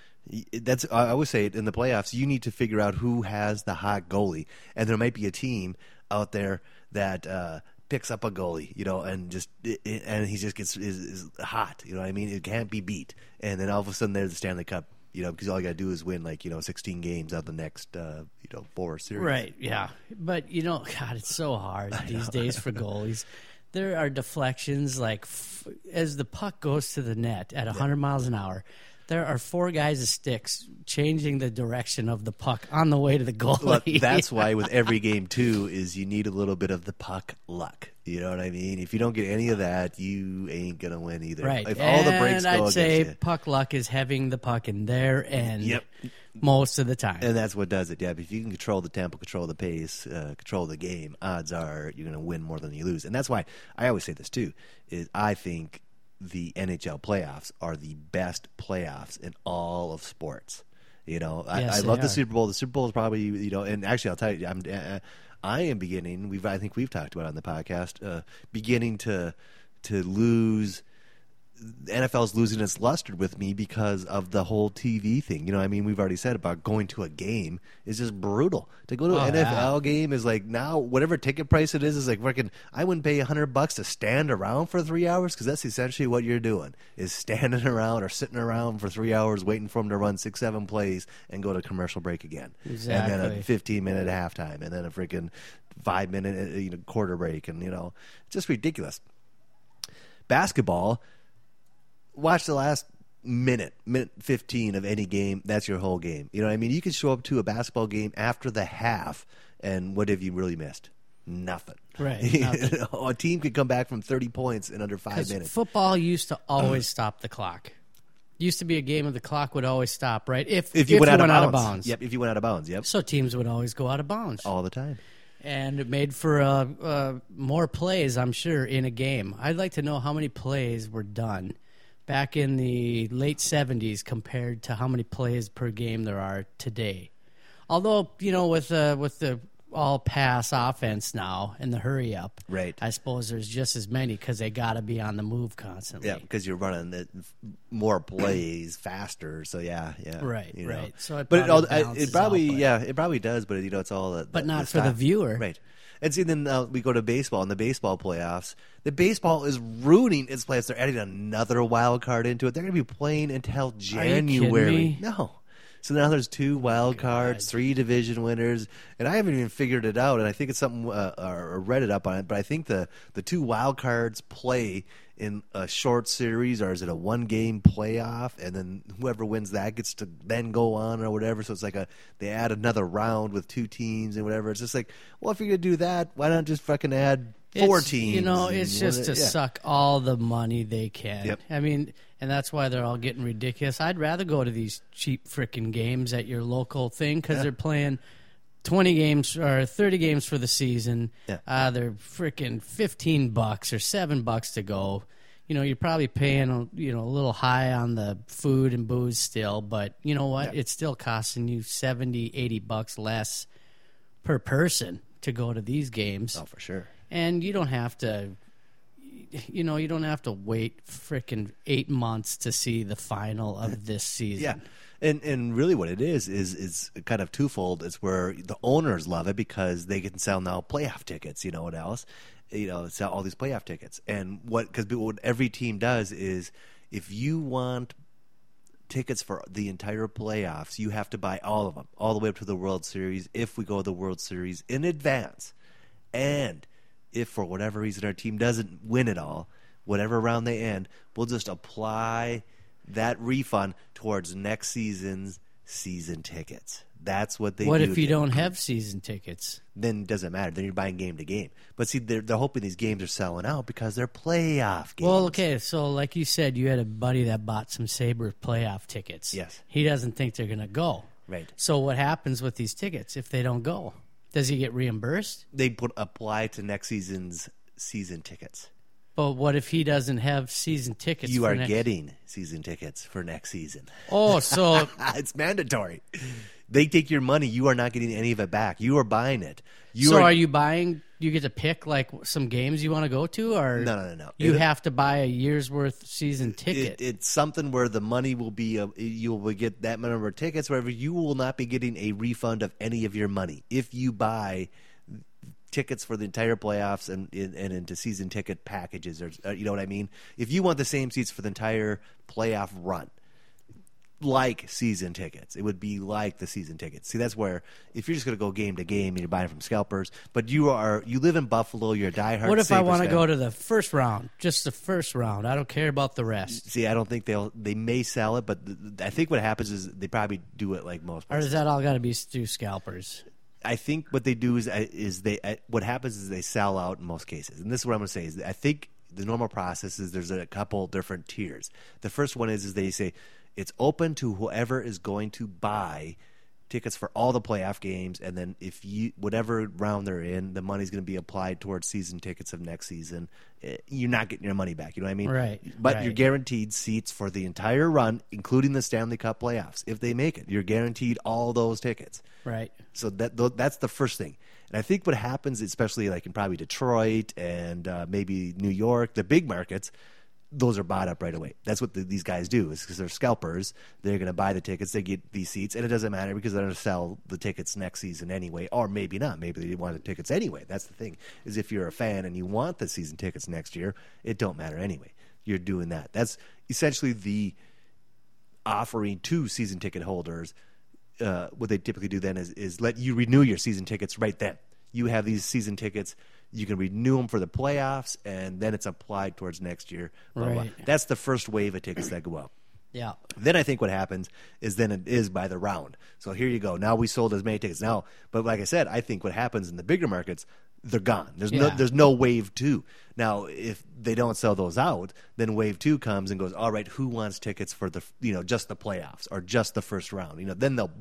Speaker 2: that's I always say it in the playoffs. You need to figure out who has the hot goalie, and there might be a team out there that. Uh, picks up a goalie, you know, and just and he just gets is, is hot. You know what I mean? It can't be beat, and then all of a sudden there's the Stanley Cup. You know, because all you got to do is win like you know 16 games out of the next uh, you know four series.
Speaker 1: Right, yeah. But, you know, God, it's so hard these days for goalies. There are deflections like f- as the puck goes to the net at 100 miles an hour. There are four guys of sticks changing the direction of the puck on the way to the goalie.
Speaker 2: Well, that's why with every game too is you need a little bit of the puck luck. You know what I mean? If you don't get any of that, you ain't gonna win either.
Speaker 1: Right.
Speaker 2: If all the breaks
Speaker 1: and I'd
Speaker 2: go
Speaker 1: say
Speaker 2: you,
Speaker 1: puck luck is having the puck in their end
Speaker 2: Yep.
Speaker 1: most of the time.
Speaker 2: and that's what does it. Yeah. If you can control the tempo, control the pace, uh, control the game, odds are you're gonna win more than you lose. And that's why I always say this too. Is I think the NHL playoffs are the best playoffs in all of sports. You know, I,
Speaker 1: Yes,
Speaker 2: I love the. Super Bowl. The Super Bowl is probably you know, and actually, I'll tell you, I'm uh, I am beginning. We've I think we've talked about it on the podcast, uh, beginning to to lose the is losing its luster with me because of the whole TV thing. You know, I mean, we've already said about going to a game is just brutal. To go to an
Speaker 1: Oh,
Speaker 2: NFL
Speaker 1: yeah.
Speaker 2: game is like now whatever ticket price it is is like fucking. I wouldn't pay a hundred bucks to stand around for three hours because that's essentially what you're doing is standing around or sitting around for three hours waiting for them to run six seven plays and go to commercial break again, and then a fifteen minute halftime, and then a freaking five minute uh, you know quarter break, and you know it's just ridiculous. Basketball watch the last minute, minute 15 of any game. That's your whole game. You know what I mean? You can show up to a basketball game after the half, and what have you really missed? Nothing.
Speaker 1: Right,
Speaker 2: You
Speaker 1: nothing.
Speaker 2: a team could come back from 30 points in under five minutes.
Speaker 1: football used to always stop the clock. Used to be a game of the clock would always stop, right? If
Speaker 2: If you went, out, of
Speaker 1: out
Speaker 2: bounds.
Speaker 1: of bounds.
Speaker 2: Yep, if you went out of bounds. Yep.
Speaker 1: So teams would always go out of bounds.
Speaker 2: All the time.
Speaker 1: and it made for uh, uh, more plays, I'm sure, in a game. I'd like to know how many plays were done back in the late 70s compared to how many plays per game there are today. Although, you know, with uh, with the all pass offense now and the hurry up,
Speaker 2: Right.
Speaker 1: I suppose there's just as many because they got to be on the move constantly.
Speaker 2: Yeah, because you're running the, more plays faster. So yeah, yeah.
Speaker 1: Right,
Speaker 2: you know.
Speaker 1: right. So it
Speaker 2: but it,
Speaker 1: probably
Speaker 2: all, it probably
Speaker 1: out, but-
Speaker 2: yeah, it probably does. But you know, it's all the,
Speaker 1: But not
Speaker 2: the
Speaker 1: for the viewer.
Speaker 2: right? And see, then uh, we go to baseball and the baseball playoffs. The baseball is ruining its playoffs. They're adding another wild card into it. They're going to be playing until January. No. So now there's two wild cards, three division winners, and I haven't even figured it out. And I think it's something uh, or read it up on it. But I think the the two wild cards play in a short series, or is it a one game playoff? And then whoever wins that gets to then go on or whatever. So it's like a they add another round with two teams and whatever. It's just like, well, if you're gonna do that, why not just fucking add four
Speaker 1: It's,
Speaker 2: teams?
Speaker 1: You know, it's just to
Speaker 2: yeah.
Speaker 1: suck all the money they can.
Speaker 2: Yep.
Speaker 1: I mean, and that's why they're all getting ridiculous. I'd rather go to these cheap freaking games at your local thing because they're playing. 20 games or 30 games for the season.
Speaker 2: Yeah.
Speaker 1: Uh, they're freaking 15 bucks or 7 bucks to go. You know, you're probably paying, you know, a little high on the food and booze still, but you know what?
Speaker 2: Yeah.
Speaker 1: It's still costing you 70, 80 bucks less per person to go to these games
Speaker 2: Oh, for sure.
Speaker 1: And you don't have to you know you don't have to wait frickin' eight months to see the final of this season
Speaker 2: Yeah. And and really what it is is is kind of twofold. It's where the owners love it because they can sell now playoff tickets, you know what else? You know, sell all these playoff tickets. And what cuz what every team does is if you want tickets for the entire playoffs, you have to buy all of them, all the way up to the World Series if we go to the World Series in advance. And if for whatever reason our team doesn't win it all, whatever round they end, we'll just apply that refund towards next season's season tickets. That's what they do.
Speaker 1: what
Speaker 2: do.
Speaker 1: if you don't have season tickets
Speaker 2: Then it doesn't matter. Then you're buying game to game. But see, they're, they're hoping these games are selling out because they're playoff games.
Speaker 1: well okay so like you said you had a buddy that bought some saber playoff tickets
Speaker 2: Yes.
Speaker 1: he doesn't think they're gonna go
Speaker 2: Right.
Speaker 1: so what happens with these tickets if they don't go does he get reimbursed
Speaker 2: They put apply to next season's season tickets.
Speaker 1: but what if he doesn't have season tickets
Speaker 2: you are
Speaker 1: next-
Speaker 2: getting season tickets for next season.
Speaker 1: oh so
Speaker 2: it's mandatory. They take your money. You are not getting any of it back. You are buying it. You
Speaker 1: so
Speaker 2: are,
Speaker 1: are you buying? You get to pick like some games you want to go to, or
Speaker 2: No, no, no, no.
Speaker 1: You
Speaker 2: It-
Speaker 1: have to buy a year's worth season ticket.
Speaker 2: It, it's something where the money will be. A, you will get that number of tickets. Wherever you will not be getting a refund of any of your money if you buy tickets for the entire playoffs and and, and into season ticket packages, or uh, you know what I mean. If you want the same seats for the entire playoff run, like season tickets. It would be like the season tickets. See, that's where if you're just going to go game to game and you're buying from scalpers, but you are you live in Buffalo, you're a diehard.
Speaker 1: what if I want to go to the first round, just the first round? I don't care about the rest.
Speaker 2: See, I don't think they'll. They may sell it, but th- I think what happens is they probably do it like most.
Speaker 1: Or is that all got to be through scalpers?
Speaker 2: I think what they do is uh, is they uh, what happens is they sell out in most cases, and this is what I'm going to say is I think the normal process is there's a couple different tiers. The first one is is they say it's open to whoever is going to buy tickets for all the playoff games, and then if you whatever round they're in, the money's going to be applied towards season tickets of next season. Eh, You're not getting your money back. You know what I mean?
Speaker 1: Right,
Speaker 2: But you're guaranteed seats for the entire run, including the Stanley Cup playoffs. If they make it, you're guaranteed all those tickets.
Speaker 1: Right.
Speaker 2: So that that's the first thing. And I think what happens, especially like in probably Detroit and uh, maybe New York, the big markets, those are bought up right away. That's what the, these guys do is because they're scalpers. They're going to buy the tickets. They get these seats, and it doesn't matter because they're going to sell the tickets next season anyway, or maybe not. Maybe they want the tickets anyway. That's the thing is if you're a fan and you want the season tickets next year, it don't matter anyway. You're doing that. That's essentially the offering to season ticket holders. Uh, what they typically do then is, is let you renew your season tickets right then. You have these season tickets. You can renew them for the playoffs, and then it's applied towards next year. blah, blah, blah.
Speaker 1: Right.
Speaker 2: That's the first wave of tickets that go out.
Speaker 1: Yeah.
Speaker 2: Then I think what happens is then it is by the round. So here you go. Now we sold as many tickets. Now, but like I said, I think what happens in the bigger markets, they're gone. There's no there's no wave two. Now, if they don't sell those out, then wave two comes and goes. All right, who wants tickets for the you know just the playoffs or just the first round? You know, then they'll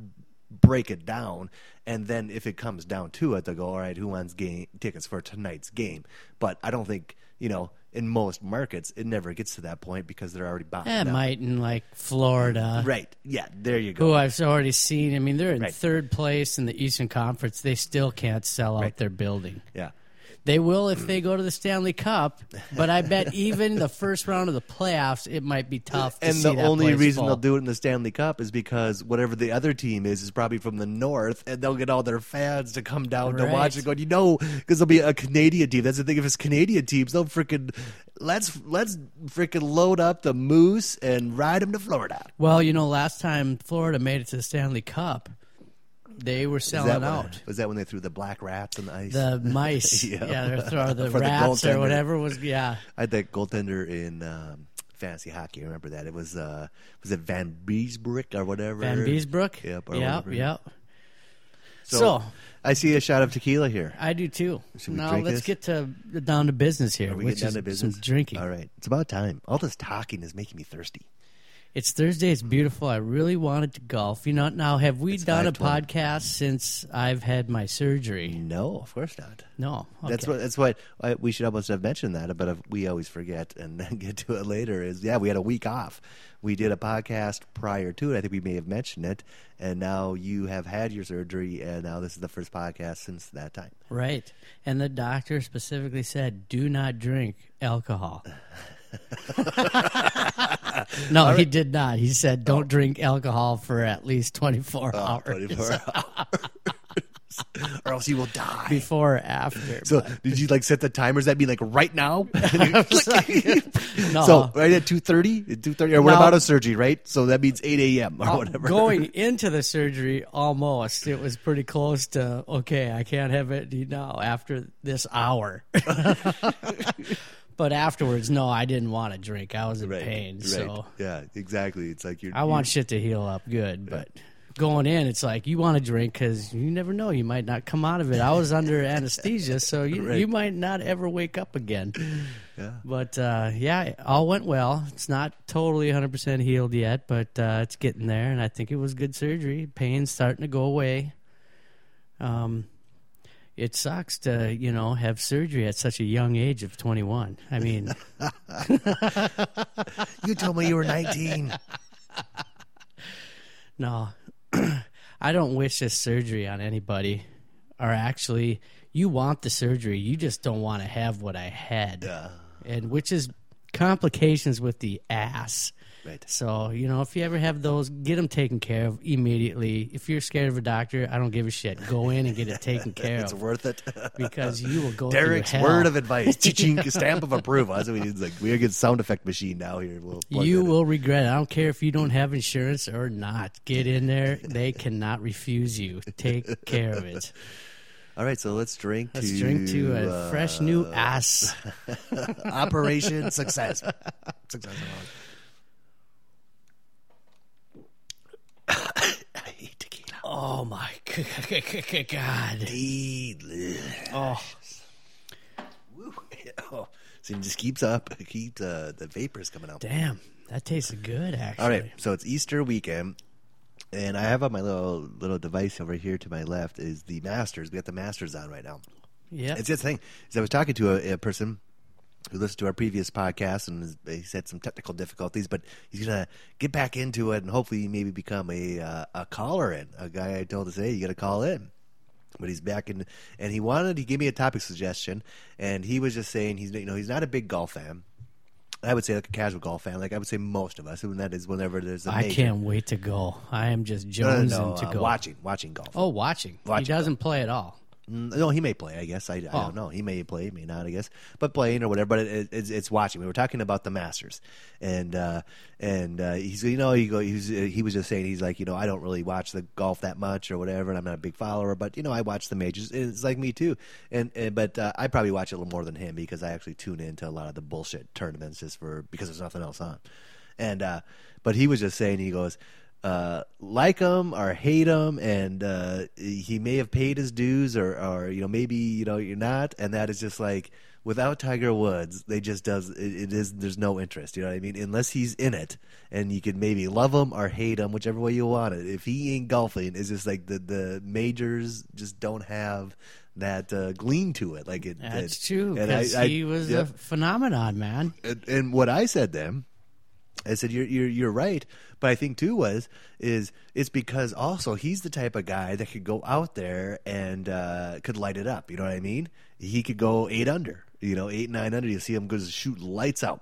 Speaker 2: break it down, and then if it comes down to it, they'll go. All right, who wants game tickets for tonight's game? But I don't think you know in most markets it never gets to that point because they're already bought.
Speaker 1: Eh, It might in like Florida.
Speaker 2: Right. Yeah. There you go.
Speaker 1: Who I've already seen. I mean, they're in
Speaker 2: Right.
Speaker 1: third place in the Eastern Conference. They still can't sell out
Speaker 2: Right.
Speaker 1: their building.
Speaker 2: Yeah.
Speaker 1: They will if they go to the Stanley Cup, but I bet even the first round of the playoffs, it might be tough. To
Speaker 2: And the only reason
Speaker 1: full.
Speaker 2: they'll do it in the Stanley Cup is because whatever the other team is is probably from the north, and they'll get all their fans to come down to watch it. Going, you know, because there'll be a Canadian team. That's the thing. If it's Canadian teams, they'll freaking let's let's freaking load up the moose and ride them to Florida.
Speaker 1: Well, you know, last time Florida made it to the Stanley Cup, they were selling out.
Speaker 2: was that when they threw the black rats in the ice?
Speaker 1: The mice,
Speaker 2: Yeah.
Speaker 1: yeah, they're throwing the
Speaker 2: For the
Speaker 1: rats or whatever was, yeah.
Speaker 2: I had that goaltender in um, fantasy hockey. I remember that. It was uh, was it Van Beesbrook or whatever?
Speaker 1: Vanbiesbrouck,
Speaker 2: Yep. Or
Speaker 1: yep,
Speaker 2: whatever.
Speaker 1: yep.
Speaker 2: So,
Speaker 1: So-
Speaker 2: I see a shot of tequila here.
Speaker 1: I do too. Now let's
Speaker 2: this?
Speaker 1: get to down to business here,
Speaker 2: Are we
Speaker 1: which
Speaker 2: down to business?
Speaker 1: drinking.
Speaker 2: All right. It's about time. All this talking is making me thirsty.
Speaker 1: It's Thursday. It's mm-hmm. beautiful. I really wanted to golf. You know, now have we
Speaker 2: It's
Speaker 1: done a
Speaker 2: 5:20.
Speaker 1: podcast since I've had my surgery?
Speaker 2: No, of course not.
Speaker 1: No,
Speaker 2: That's
Speaker 1: Okay.
Speaker 2: what. That's what I, we should almost have mentioned that, but we always forget and then get to it later. Is yeah, we had a week off. We did a podcast prior to it. I think we may have mentioned it, and now you have had your surgery, and now this is the first podcast since that time.
Speaker 1: right. And the doctor specifically said, "Do not drink alcohol." no, he did not. He said, "Don't drink alcohol for at least twenty-four hours
Speaker 2: 24 hours. or else you will die.
Speaker 1: before or after."
Speaker 2: So
Speaker 1: but-
Speaker 2: did you like set the timers? That be like right now.
Speaker 1: No.
Speaker 2: So right at two thirty, two thirty, or what
Speaker 1: Now-
Speaker 2: about a surgery? Right. So that means eight a.m. or
Speaker 1: Uh,
Speaker 2: whatever.
Speaker 1: Going into the surgery, almost it was pretty close to okay. I can't have it now after this hour. But afterwards, no, I didn't want to drink. I was in
Speaker 2: right.
Speaker 1: pain,
Speaker 2: right.
Speaker 1: so
Speaker 2: yeah, exactly. It's like you're.
Speaker 1: I want shit to heal up good. But going in, it's like you want to drink because you never know. You might not come out of it. I was under anesthesia, so you
Speaker 2: Right.
Speaker 1: you might not ever wake up again.
Speaker 2: Yeah.
Speaker 1: But uh, yeah, all went well. It's not totally 100% healed yet, but uh, it's getting there, and I think it was good surgery. Pain's starting to go away. Um, it sucks to you know have surgery at such a young age of 21. I mean,
Speaker 2: You told me you were nineteen.
Speaker 1: no, I don't wish this surgery on anybody. Or actually, you want the surgery, you just don't want to have what I had, and which is complications with the ass.
Speaker 2: Right.
Speaker 1: So, you know, if you ever have those, get them taken care of immediately. If you're scared of a doctor, I don't give a shit. Go in and get it taken care
Speaker 2: It's
Speaker 1: of It's
Speaker 2: worth it.
Speaker 1: because you will go
Speaker 2: Derek's word of advice, Cha-ching, stamp of approval. That's what we need. Like we're getting sound effect machine now here. We'll
Speaker 1: You
Speaker 2: that in.
Speaker 1: will regret it. I don't care if you don't have insurance or not. Get in there. They cannot refuse you. Take care of it.
Speaker 2: All right, so let's drink.
Speaker 1: Let's
Speaker 2: to,
Speaker 1: drink to a
Speaker 2: uh,
Speaker 1: fresh new ass.
Speaker 2: Operation Success. Success. I hate tequila.
Speaker 1: Oh my god.
Speaker 2: Tequila.
Speaker 1: Oh,
Speaker 2: Woo. Oh, so it just keeps up. Keeps uh, the vapors coming out.
Speaker 1: damn. That tasted good, actually.
Speaker 2: All right, so it's Easter weekend, and I have on my little little device over here to my left is the Masters. We got the Masters on right now.
Speaker 1: Yeah.
Speaker 2: It's just thing. Is I was talking to a, a person who listened to our previous podcast, and he's had some technical difficulties, but he's gonna get back into it, and hopefully maybe become a uh, a caller in. A guy I told us, hey, you got to call in. But he's back in, and he wanted. He gave me a topic suggestion, and he was just saying he's you know he's not a big golf fan, I would say like a casual golf fan, like I would say most of us, and that is whenever there's a
Speaker 1: I
Speaker 2: major.
Speaker 1: can't wait to go. I am just
Speaker 2: No, no,
Speaker 1: jonesing
Speaker 2: no,
Speaker 1: to
Speaker 2: uh,
Speaker 1: go.
Speaker 2: watching, watching golf.
Speaker 1: Oh, watching.
Speaker 2: Watching
Speaker 1: he doesn't play at all.
Speaker 2: No, he may play. I guess I, I
Speaker 1: Oh.
Speaker 2: don't know. He may play, may not. I guess, but playing or whatever. But it, it, it's, it's watching. We were talking about the Masters, and uh, and uh, he's you know he go he's, uh, he was just saying he's like you know I don't really watch the golf that much or whatever, and I'm not a big follower, but you know I watch the majors. It's like me too, and, and but uh, I probably watch it a little more than him because I actually tune into a lot of the bullshit tournaments just for because there's nothing else on, and uh, but he was just saying he goes uh, like him or hate him, and uh, he may have paid his dues, or, or you know maybe you know you're not, and that is just like without Tiger Woods, they just does it, it is there's no interest. You know what I mean? Unless he's in it, and you can maybe love him or hate him, whichever way you want it. If he ain't golfing, it's just like the the majors just don't have that uh, gleam to it. Like it.
Speaker 1: That's
Speaker 2: it-
Speaker 1: true.
Speaker 2: and I- I-
Speaker 1: he was a phenomenon, man.
Speaker 2: And, and what I said then, I said you're you're you're right, but I think too was is it's because also he's the type of guy that could go out there and uh, could light it up. You know what I mean? He could go eight under, you know, eight nine under. You see him go shoot lights out.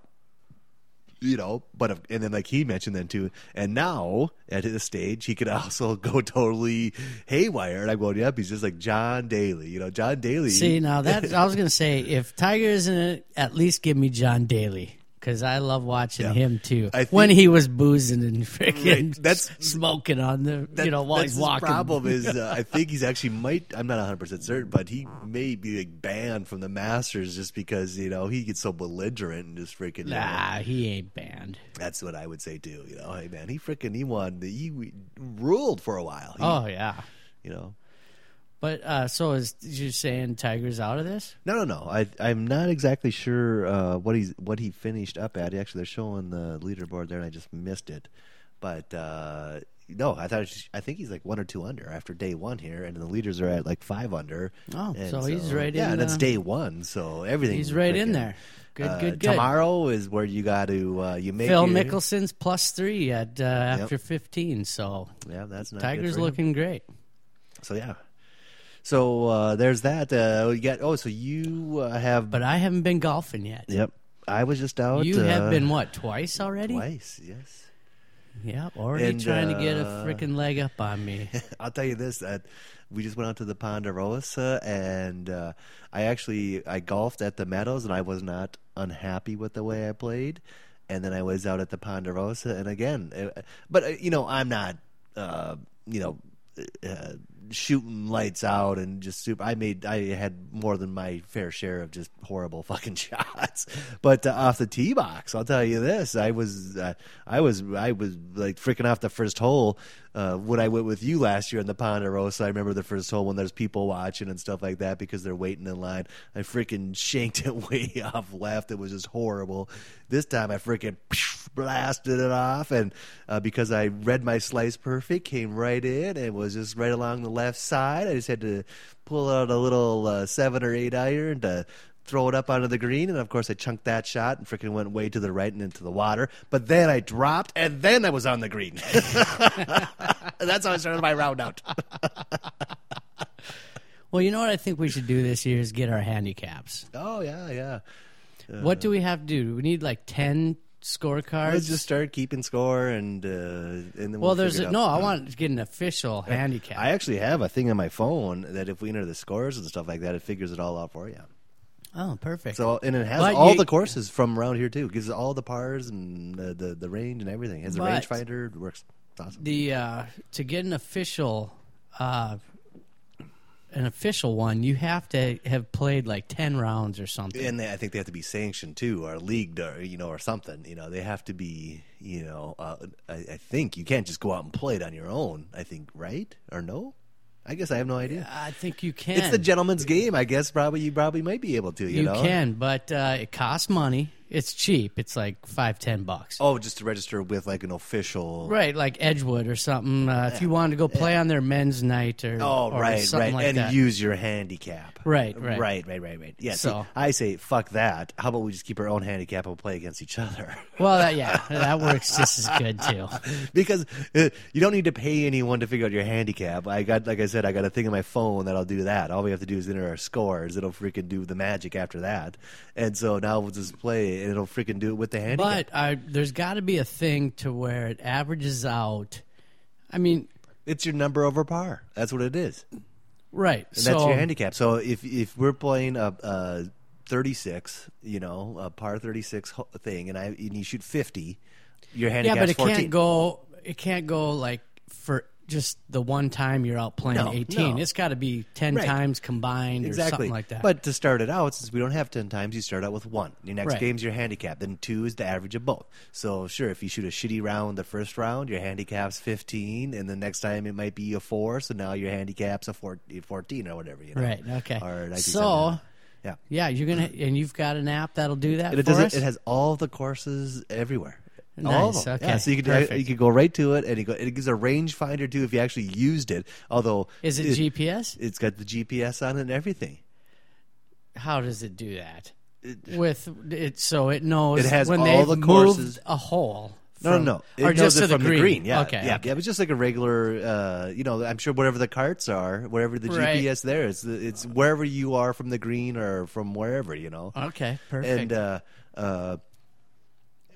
Speaker 2: You know, but if, and then like he mentioned then too, and now at this stage he could also go totally haywire. And I'm going, yep, he's just like John Daly. You know, John Daly.
Speaker 1: See, now that I was going to say, if Tiger isn't it, at least give me John Daly. Because I love watching
Speaker 2: Yeah.
Speaker 1: him too.
Speaker 2: I
Speaker 1: when he was boozing and freaking
Speaker 2: Right. That's-
Speaker 1: smoking on the,
Speaker 2: That-
Speaker 1: you know, while
Speaker 2: that's
Speaker 1: he's walking.
Speaker 2: problem is uh, I think he's actually might. I'm not 100 percent certain, but he may be like, banned from the Masters just because you know he gets so belligerent and just freaking. you know,
Speaker 1: Nah, he ain't banned.
Speaker 2: that's what I would say too. You know, hey man, he freaking he won. He ruled for a while. He,
Speaker 1: Oh yeah.
Speaker 2: you know.
Speaker 1: But uh, so is you saying Tiger's out of this?
Speaker 2: No, no, no. I I'm not exactly sure uh, what he's what he finished up at. Actually, they're showing the leaderboard there, and I just missed it. But uh, no, I thought I think he's like one or two under after day one here, and the leaders are at like five under.
Speaker 1: Oh,
Speaker 2: And
Speaker 1: so he's right
Speaker 2: Yeah,
Speaker 1: in
Speaker 2: and it's day one, so everything.
Speaker 1: He's right in there. Good,
Speaker 2: uh,
Speaker 1: good, good.
Speaker 2: Tomorrow is where you got to uh, you make
Speaker 1: Phil
Speaker 2: your,
Speaker 1: Mickelson's plus three at uh, after 15. So
Speaker 2: Yeah, that's
Speaker 1: Tiger's looking great.
Speaker 2: So yeah. So uh, there's that. Uh, you got oh, so you uh, have.
Speaker 1: But I haven't been golfing yet.
Speaker 2: yep, I was just out.
Speaker 1: You have
Speaker 2: uh,
Speaker 1: been what twice already?
Speaker 2: twice. Yes.
Speaker 1: Yeah, already
Speaker 2: And,
Speaker 1: trying to get a
Speaker 2: uh,
Speaker 1: freaking leg up on me.
Speaker 2: I'll tell you this: that we just went out to the Ponderosa, and uh, I actually I golfed at the Meadows, and I was not unhappy with the way I played. And then I was out at the Ponderosa, and again, uh, but uh, you know, I'm not, uh, you know. Uh, shooting lights out and just super i made i had more than my fair share of just horrible fucking shots. But uh, off the tee box i'll tell you this i was uh, i was i was like freaking off the first hole uh, when I went with you last year in the Ponderosa, I remember the first hole when there's people watching and stuff like that because they're waiting in line. I freaking shanked it way off left. It was just horrible. This time I freaking blasted it off, and uh, because I read my slice perfect, came right in and was just right along the left side. I just had to pull out a little uh, seven or eight iron to throw it up onto the green, and of course I chunked that shot and freaking went way to the right and into the water. But then I dropped, and then I was on the green. That's how I started my round out.
Speaker 1: Well, you know what I think we should do this year is get our handicaps.
Speaker 2: Oh yeah, yeah.
Speaker 1: what do we have to do? We need like 10 scorecards.
Speaker 2: Let's just start keeping score, and uh, and then we'll,
Speaker 1: well, there's a, no. I want to get an official handicap.
Speaker 2: I actually have a thing on my phone that if we enter the scores and stuff like that, it figures it all out for you.
Speaker 1: Oh, perfect.
Speaker 2: So and it has
Speaker 1: But
Speaker 2: all
Speaker 1: you-
Speaker 2: the courses from around here too. It gives all the pars and the the, the range and everything. It has a rangefinder. It works. It's awesome.
Speaker 1: the uh, to get an official uh, an official one, you have to have played like 10 rounds or something.
Speaker 2: And they, I think they have to be sanctioned too, or leagued, or you know, or something. You know, they have to be. You know, uh, I, I think you can't just go out and play it on your own. I think, right or no? I guess I have no idea.
Speaker 1: I think you can.
Speaker 2: It's the gentleman's game. I guess probably you probably might be able to. You,
Speaker 1: You
Speaker 2: know?
Speaker 1: can, but uh, it costs money. It's cheap. It's like five, ten bucks.
Speaker 2: Oh, just to register with like an official.
Speaker 1: Right, like Edgewood or something. Uh, if you wanted to go play on their men's night or
Speaker 2: Oh,
Speaker 1: or
Speaker 2: right,
Speaker 1: something
Speaker 2: right,
Speaker 1: like
Speaker 2: and
Speaker 1: that.
Speaker 2: use your handicap.
Speaker 1: Right, right.
Speaker 2: right, right, right, right. Yeah.
Speaker 1: So-
Speaker 2: see, I say fuck that. How about we just keep our own handicap and play against each other?
Speaker 1: well, that, yeah, that works just as good too.
Speaker 2: because uh, you don't need to pay anyone to figure out your handicap. I got, like I said, I got a thing on my phone that'll do that. All we have to do is enter our scores. It'll freaking do the magic after that. And so now we'll just play. And it'll freaking do it with the handicap.
Speaker 1: But I, there's got to be a thing to where it averages out. I mean,
Speaker 2: it's your number over par. That's what it is.
Speaker 1: right?
Speaker 2: And
Speaker 1: so
Speaker 2: that's your handicap. So if if we're playing a, a 36, you know, a par 36 thing, and I and you shoot 50, your
Speaker 1: handicap.
Speaker 2: yeah,
Speaker 1: but it
Speaker 2: 14.
Speaker 1: can't go. It can't go like for just the one time you're out playing
Speaker 2: No,
Speaker 1: 18.
Speaker 2: no.
Speaker 1: It's got to be 10
Speaker 2: Right.
Speaker 1: times combined or
Speaker 2: Exactly.
Speaker 1: something like that.
Speaker 2: But to start it out, since we don't have 10 times, you start out with one. Your next
Speaker 1: Right.
Speaker 2: game's your handicap. Then two is the average of both. So, sure, if you shoot a shitty round the first round, your handicap's 15, and the next time it might be a four, so now your handicap's a four, 14 or whatever. You know?
Speaker 1: Right, okay.
Speaker 2: Or 1979.
Speaker 1: So-
Speaker 2: yeah.
Speaker 1: yeah, you're gonna and you've got an app that'll do that
Speaker 2: And it
Speaker 1: for
Speaker 2: does
Speaker 1: us.
Speaker 2: it, it has all the courses everywhere. All of
Speaker 1: Nice,
Speaker 2: them.
Speaker 1: okay,
Speaker 2: Yeah, so you could
Speaker 1: perfect.
Speaker 2: you could go right to it, and it, go, it gives a rangefinder too if you actually used it. Although
Speaker 1: Is it GPS?
Speaker 2: It's got the GPS on it and everything.
Speaker 1: How does it do that? With it, so it knows
Speaker 2: It has
Speaker 1: when
Speaker 2: all the
Speaker 1: moved a hole.
Speaker 2: No,
Speaker 1: from-
Speaker 2: no, no. It
Speaker 1: or
Speaker 2: knows
Speaker 1: just
Speaker 2: it
Speaker 1: to
Speaker 2: from
Speaker 1: the green.
Speaker 2: Yeah,
Speaker 1: okay,
Speaker 2: yeah,
Speaker 1: okay.
Speaker 2: yeah. It was just like a regular, uh, you know. I'm sure whatever the carts are, wherever the
Speaker 1: Right.
Speaker 2: GPS there is, it's it's wherever you are from the green or from wherever, you know.
Speaker 1: Okay, perfect.
Speaker 2: And uh, uh,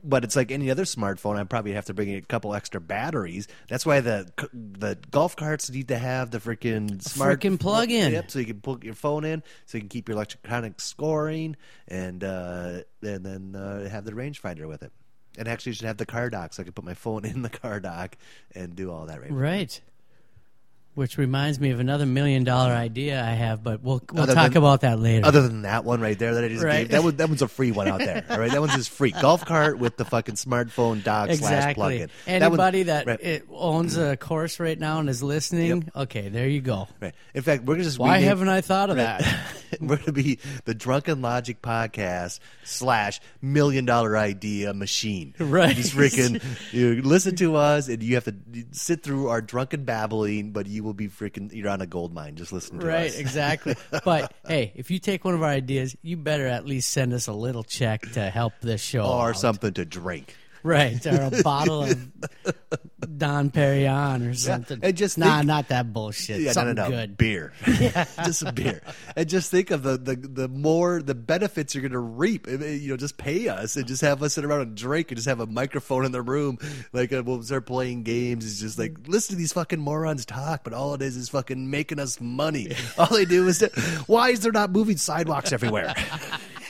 Speaker 2: but it's like any other smartphone. I probably have to bring a couple extra batteries. That's why the the golf carts need to have the freaking smart
Speaker 1: frickin' plug-in.
Speaker 2: Yep, so you can plug your phone in, so you can keep your electronic scoring, and uh, and then uh, have the rangefinder with it. And actually, you should have the car dock, so I can put my phone in the car dock and do all that. Right.
Speaker 1: right. Which reminds me of another million dollar idea I have, but we'll we'll
Speaker 2: Other
Speaker 1: talk
Speaker 2: than-
Speaker 1: about that later.
Speaker 2: Other than that one right there that I just
Speaker 1: Right.
Speaker 2: gave, that one that one's a free one out there. All right, that one's just free. Golf cart with the fucking smartphone dock slash
Speaker 1: exactly.
Speaker 2: plug-in.
Speaker 1: Anybody that,
Speaker 2: right.
Speaker 1: it owns a course right now and is listening, okay, there you go.
Speaker 2: Right. In fact, we're gonna just
Speaker 1: Why
Speaker 2: rename-
Speaker 1: haven't I thought of that?
Speaker 2: we're gonna be the Drunken Logic podcast slash Million Dollar Idea Machine.
Speaker 1: Right.
Speaker 2: Just freaking you listen to us, and you have to sit through our drunken babbling, but you will be freaking. You're on a gold mine. Just listen to
Speaker 1: Right,
Speaker 2: us.
Speaker 1: exactly. But hey, if you take one of our ideas, you better at least send us a little check to help this show.
Speaker 2: Or
Speaker 1: out.
Speaker 2: something to drink.
Speaker 1: Right, or a bottle of Don Perignon or something.
Speaker 2: and just
Speaker 1: nah,
Speaker 2: think-
Speaker 1: not that bullshit.
Speaker 2: Yeah,
Speaker 1: something
Speaker 2: no, no, no.
Speaker 1: good.
Speaker 2: Beer. just some beer. And just think of the, the, the more, the benefits you're going to reap. You know, just pay us and just have us sit around and drink and just have a microphone in the room. Like, uh, we'll start playing games. It's just like, listen to these fucking morons talk, but all it is is fucking making us money. All they do is, why is there not moving sidewalks everywhere?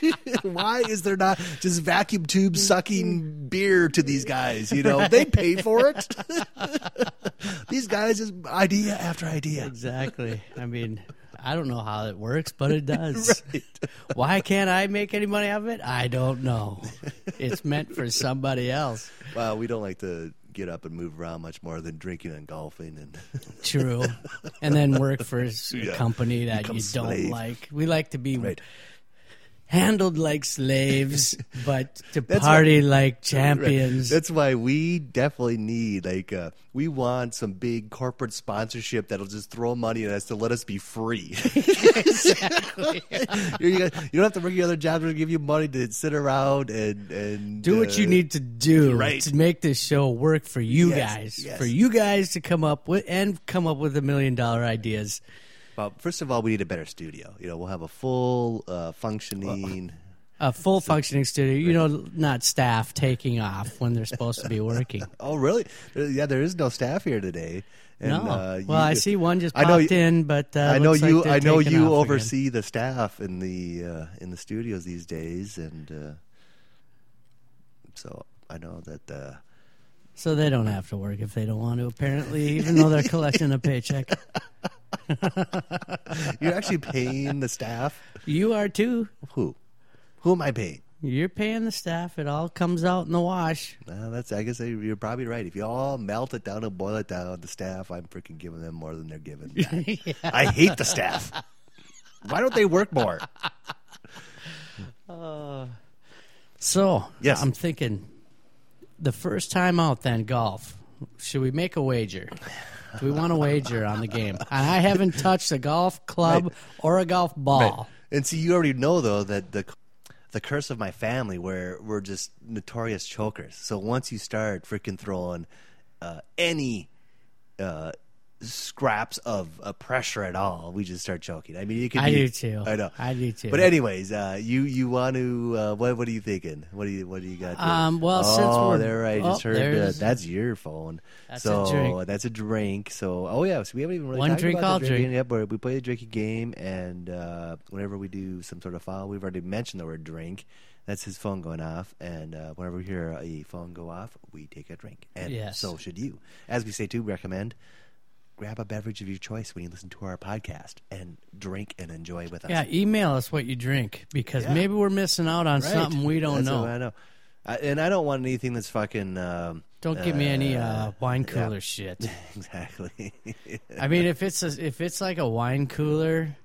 Speaker 2: Why is there not just vacuum tube mm-hmm. sucking beer to these guys? You know, they pay for it. these guys is idea after idea.
Speaker 1: Exactly. I mean, I don't know how it works, but it does. Why can't I make any money out of it? I don't know. It's meant for somebody else.
Speaker 2: Well, we don't like to get up and move around much more than drinking and golfing and
Speaker 1: True. And then work for a
Speaker 2: Yeah.
Speaker 1: company that
Speaker 2: Become
Speaker 1: you don't
Speaker 2: slave.
Speaker 1: like. We like to be
Speaker 2: Right.
Speaker 1: Handled like slaves, but to
Speaker 2: That's
Speaker 1: party like champions.
Speaker 2: That's why we definitely need like uh, we want some big corporate sponsorship that'll just throw money at us to let us be free.
Speaker 1: exactly.
Speaker 2: you, you don't have to bring your other jobs to give you money to sit around and and
Speaker 1: Do what you
Speaker 2: uh,
Speaker 1: need to do
Speaker 2: right.
Speaker 1: to make this show work for you
Speaker 2: Yes,
Speaker 1: guys.
Speaker 2: yes.
Speaker 1: For you guys to come up with and come up with a million dollar ideas.
Speaker 2: Well, first of all, we need a better studio. You know, we'll have a full uh, functioning.
Speaker 1: A full functioning studio, you know, not staff taking off when they're supposed to be working.
Speaker 2: Oh, really? Uh, Yeah, there is no staff here today. And,
Speaker 1: no,
Speaker 2: uh,
Speaker 1: well, I see one just
Speaker 2: I
Speaker 1: popped
Speaker 2: know
Speaker 1: in, but uh,
Speaker 2: I know
Speaker 1: like
Speaker 2: you.
Speaker 1: they're
Speaker 2: I know you
Speaker 1: off again.
Speaker 2: oversee the staff in the uh, in the studios these days, and uh, so I know that. Uh,
Speaker 1: So they don't have to work if they don't want to. Apparently, even though they're collecting a paycheck,
Speaker 2: you're actually paying the staff.
Speaker 1: you are too.
Speaker 2: Who? Who am I paying?
Speaker 1: You're paying the staff. It all comes out in the wash.
Speaker 2: Uh, that's. I guess you're probably right. If you all melt it down and boil it down, the staff, I'm freaking giving them more than they're giving. back. I hate the staff. Why don't they work more?
Speaker 1: So,
Speaker 2: Yes.
Speaker 1: I'm thinking the first time out, then golf. Should we make a wager? Do we want to wager on the game? And I haven't touched a golf club
Speaker 2: Right.
Speaker 1: or a golf ball.
Speaker 2: And see, you already know though that the the curse of my family, where we're just notorious chokers. So once you start freaking throwing uh, any uh, scraps of uh, pressure at all, we just start choking. I mean, it could
Speaker 1: I
Speaker 2: be,
Speaker 1: do too.
Speaker 2: I know.
Speaker 1: I do too.
Speaker 2: But anyways, uh, you you want to uh, what what are you thinking? What do you what do you got? there?
Speaker 1: Um, well,
Speaker 2: oh,
Speaker 1: since we're-
Speaker 2: there I just
Speaker 1: oh,
Speaker 2: heard uh, that's your phone.
Speaker 1: That's
Speaker 2: so
Speaker 1: a drink.
Speaker 2: that's a drink. So oh yeah, so we haven't even really
Speaker 1: One
Speaker 2: talked
Speaker 1: drink,
Speaker 2: about
Speaker 1: I'll
Speaker 2: drinking.
Speaker 1: drink.
Speaker 2: Yep, where we play a drinking game, and uh, whenever we do some sort of file, we've already mentioned the word drink. That's his phone going off, and uh, whenever we hear a phone go off, we take a drink, and
Speaker 1: Yes.
Speaker 2: so should you. As we say too, recommend grab a beverage of your choice when you listen to our podcast and drink and enjoy with us.
Speaker 1: yeah, email us what you drink because
Speaker 2: Yeah.
Speaker 1: maybe we're missing out on
Speaker 2: Right.
Speaker 1: something we don't
Speaker 2: That's
Speaker 1: know.
Speaker 2: I know. I, and I don't want anything that's fucking. Um,
Speaker 1: Don't give me any uh, wine
Speaker 2: yeah.
Speaker 1: cooler shit.
Speaker 2: exactly.
Speaker 1: I mean, if it's a, if it's like a wine cooler,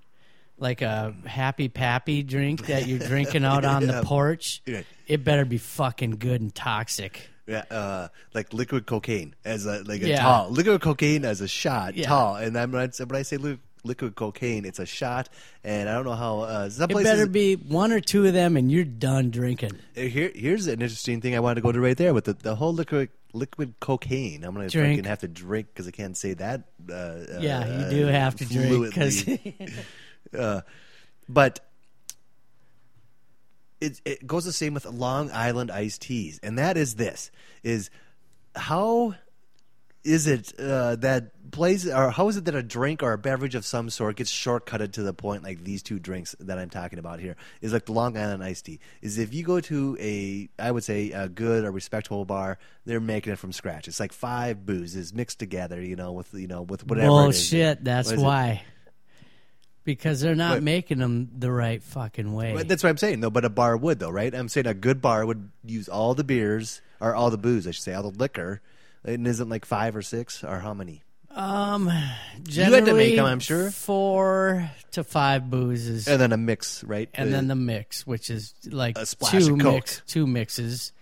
Speaker 1: like a happy pappy drink that you're drinking out on the porch, it better be fucking good and toxic.
Speaker 2: Yeah, uh, like liquid cocaine as a like a
Speaker 1: Yeah.
Speaker 2: tall liquid cocaine as a shot,
Speaker 1: Yeah.
Speaker 2: tall. And then when I, when I say li- liquid cocaine, it's a shot. And I don't know how uh, some
Speaker 1: It
Speaker 2: places.
Speaker 1: better be one or two of them, and you're done drinking.
Speaker 2: Uh, Here, here's an interesting thing I wanted to go to right there with the, the whole liquid liquid cocaine. I'm gonna
Speaker 1: Drink.
Speaker 2: fucking have to drink because I can't say that. Uh,
Speaker 1: Yeah,
Speaker 2: uh,
Speaker 1: you do have to drink because
Speaker 2: uh, but it it goes the same with Long Island iced teas, and that is this: is how is it uh, that plays or how is it that a drink or a beverage of some sort gets shortcutted to the point like these two drinks that I'm talking about here is like the Long Island iced tea is if you go to a I would say a good or respectable bar they're making it from scratch it's like five boozes mixed together you know with you know with whatever
Speaker 1: bullshit. That's
Speaker 2: What
Speaker 1: why. Because they're not
Speaker 2: But-
Speaker 1: making them the right fucking way.
Speaker 2: But that's what I'm saying though but a bar would though right I'm saying a good bar would use all the beers or all the booze I should say all the liquor and isn't like five or six or how many
Speaker 1: Um,
Speaker 2: had to
Speaker 1: generally,
Speaker 2: make 'em, I'm sure.
Speaker 1: four to five boozes,
Speaker 2: and then a mix right
Speaker 1: and
Speaker 2: Uh,
Speaker 1: then the mix, which is like
Speaker 2: A splash
Speaker 1: two
Speaker 2: of Coke.
Speaker 1: mix, two mixes.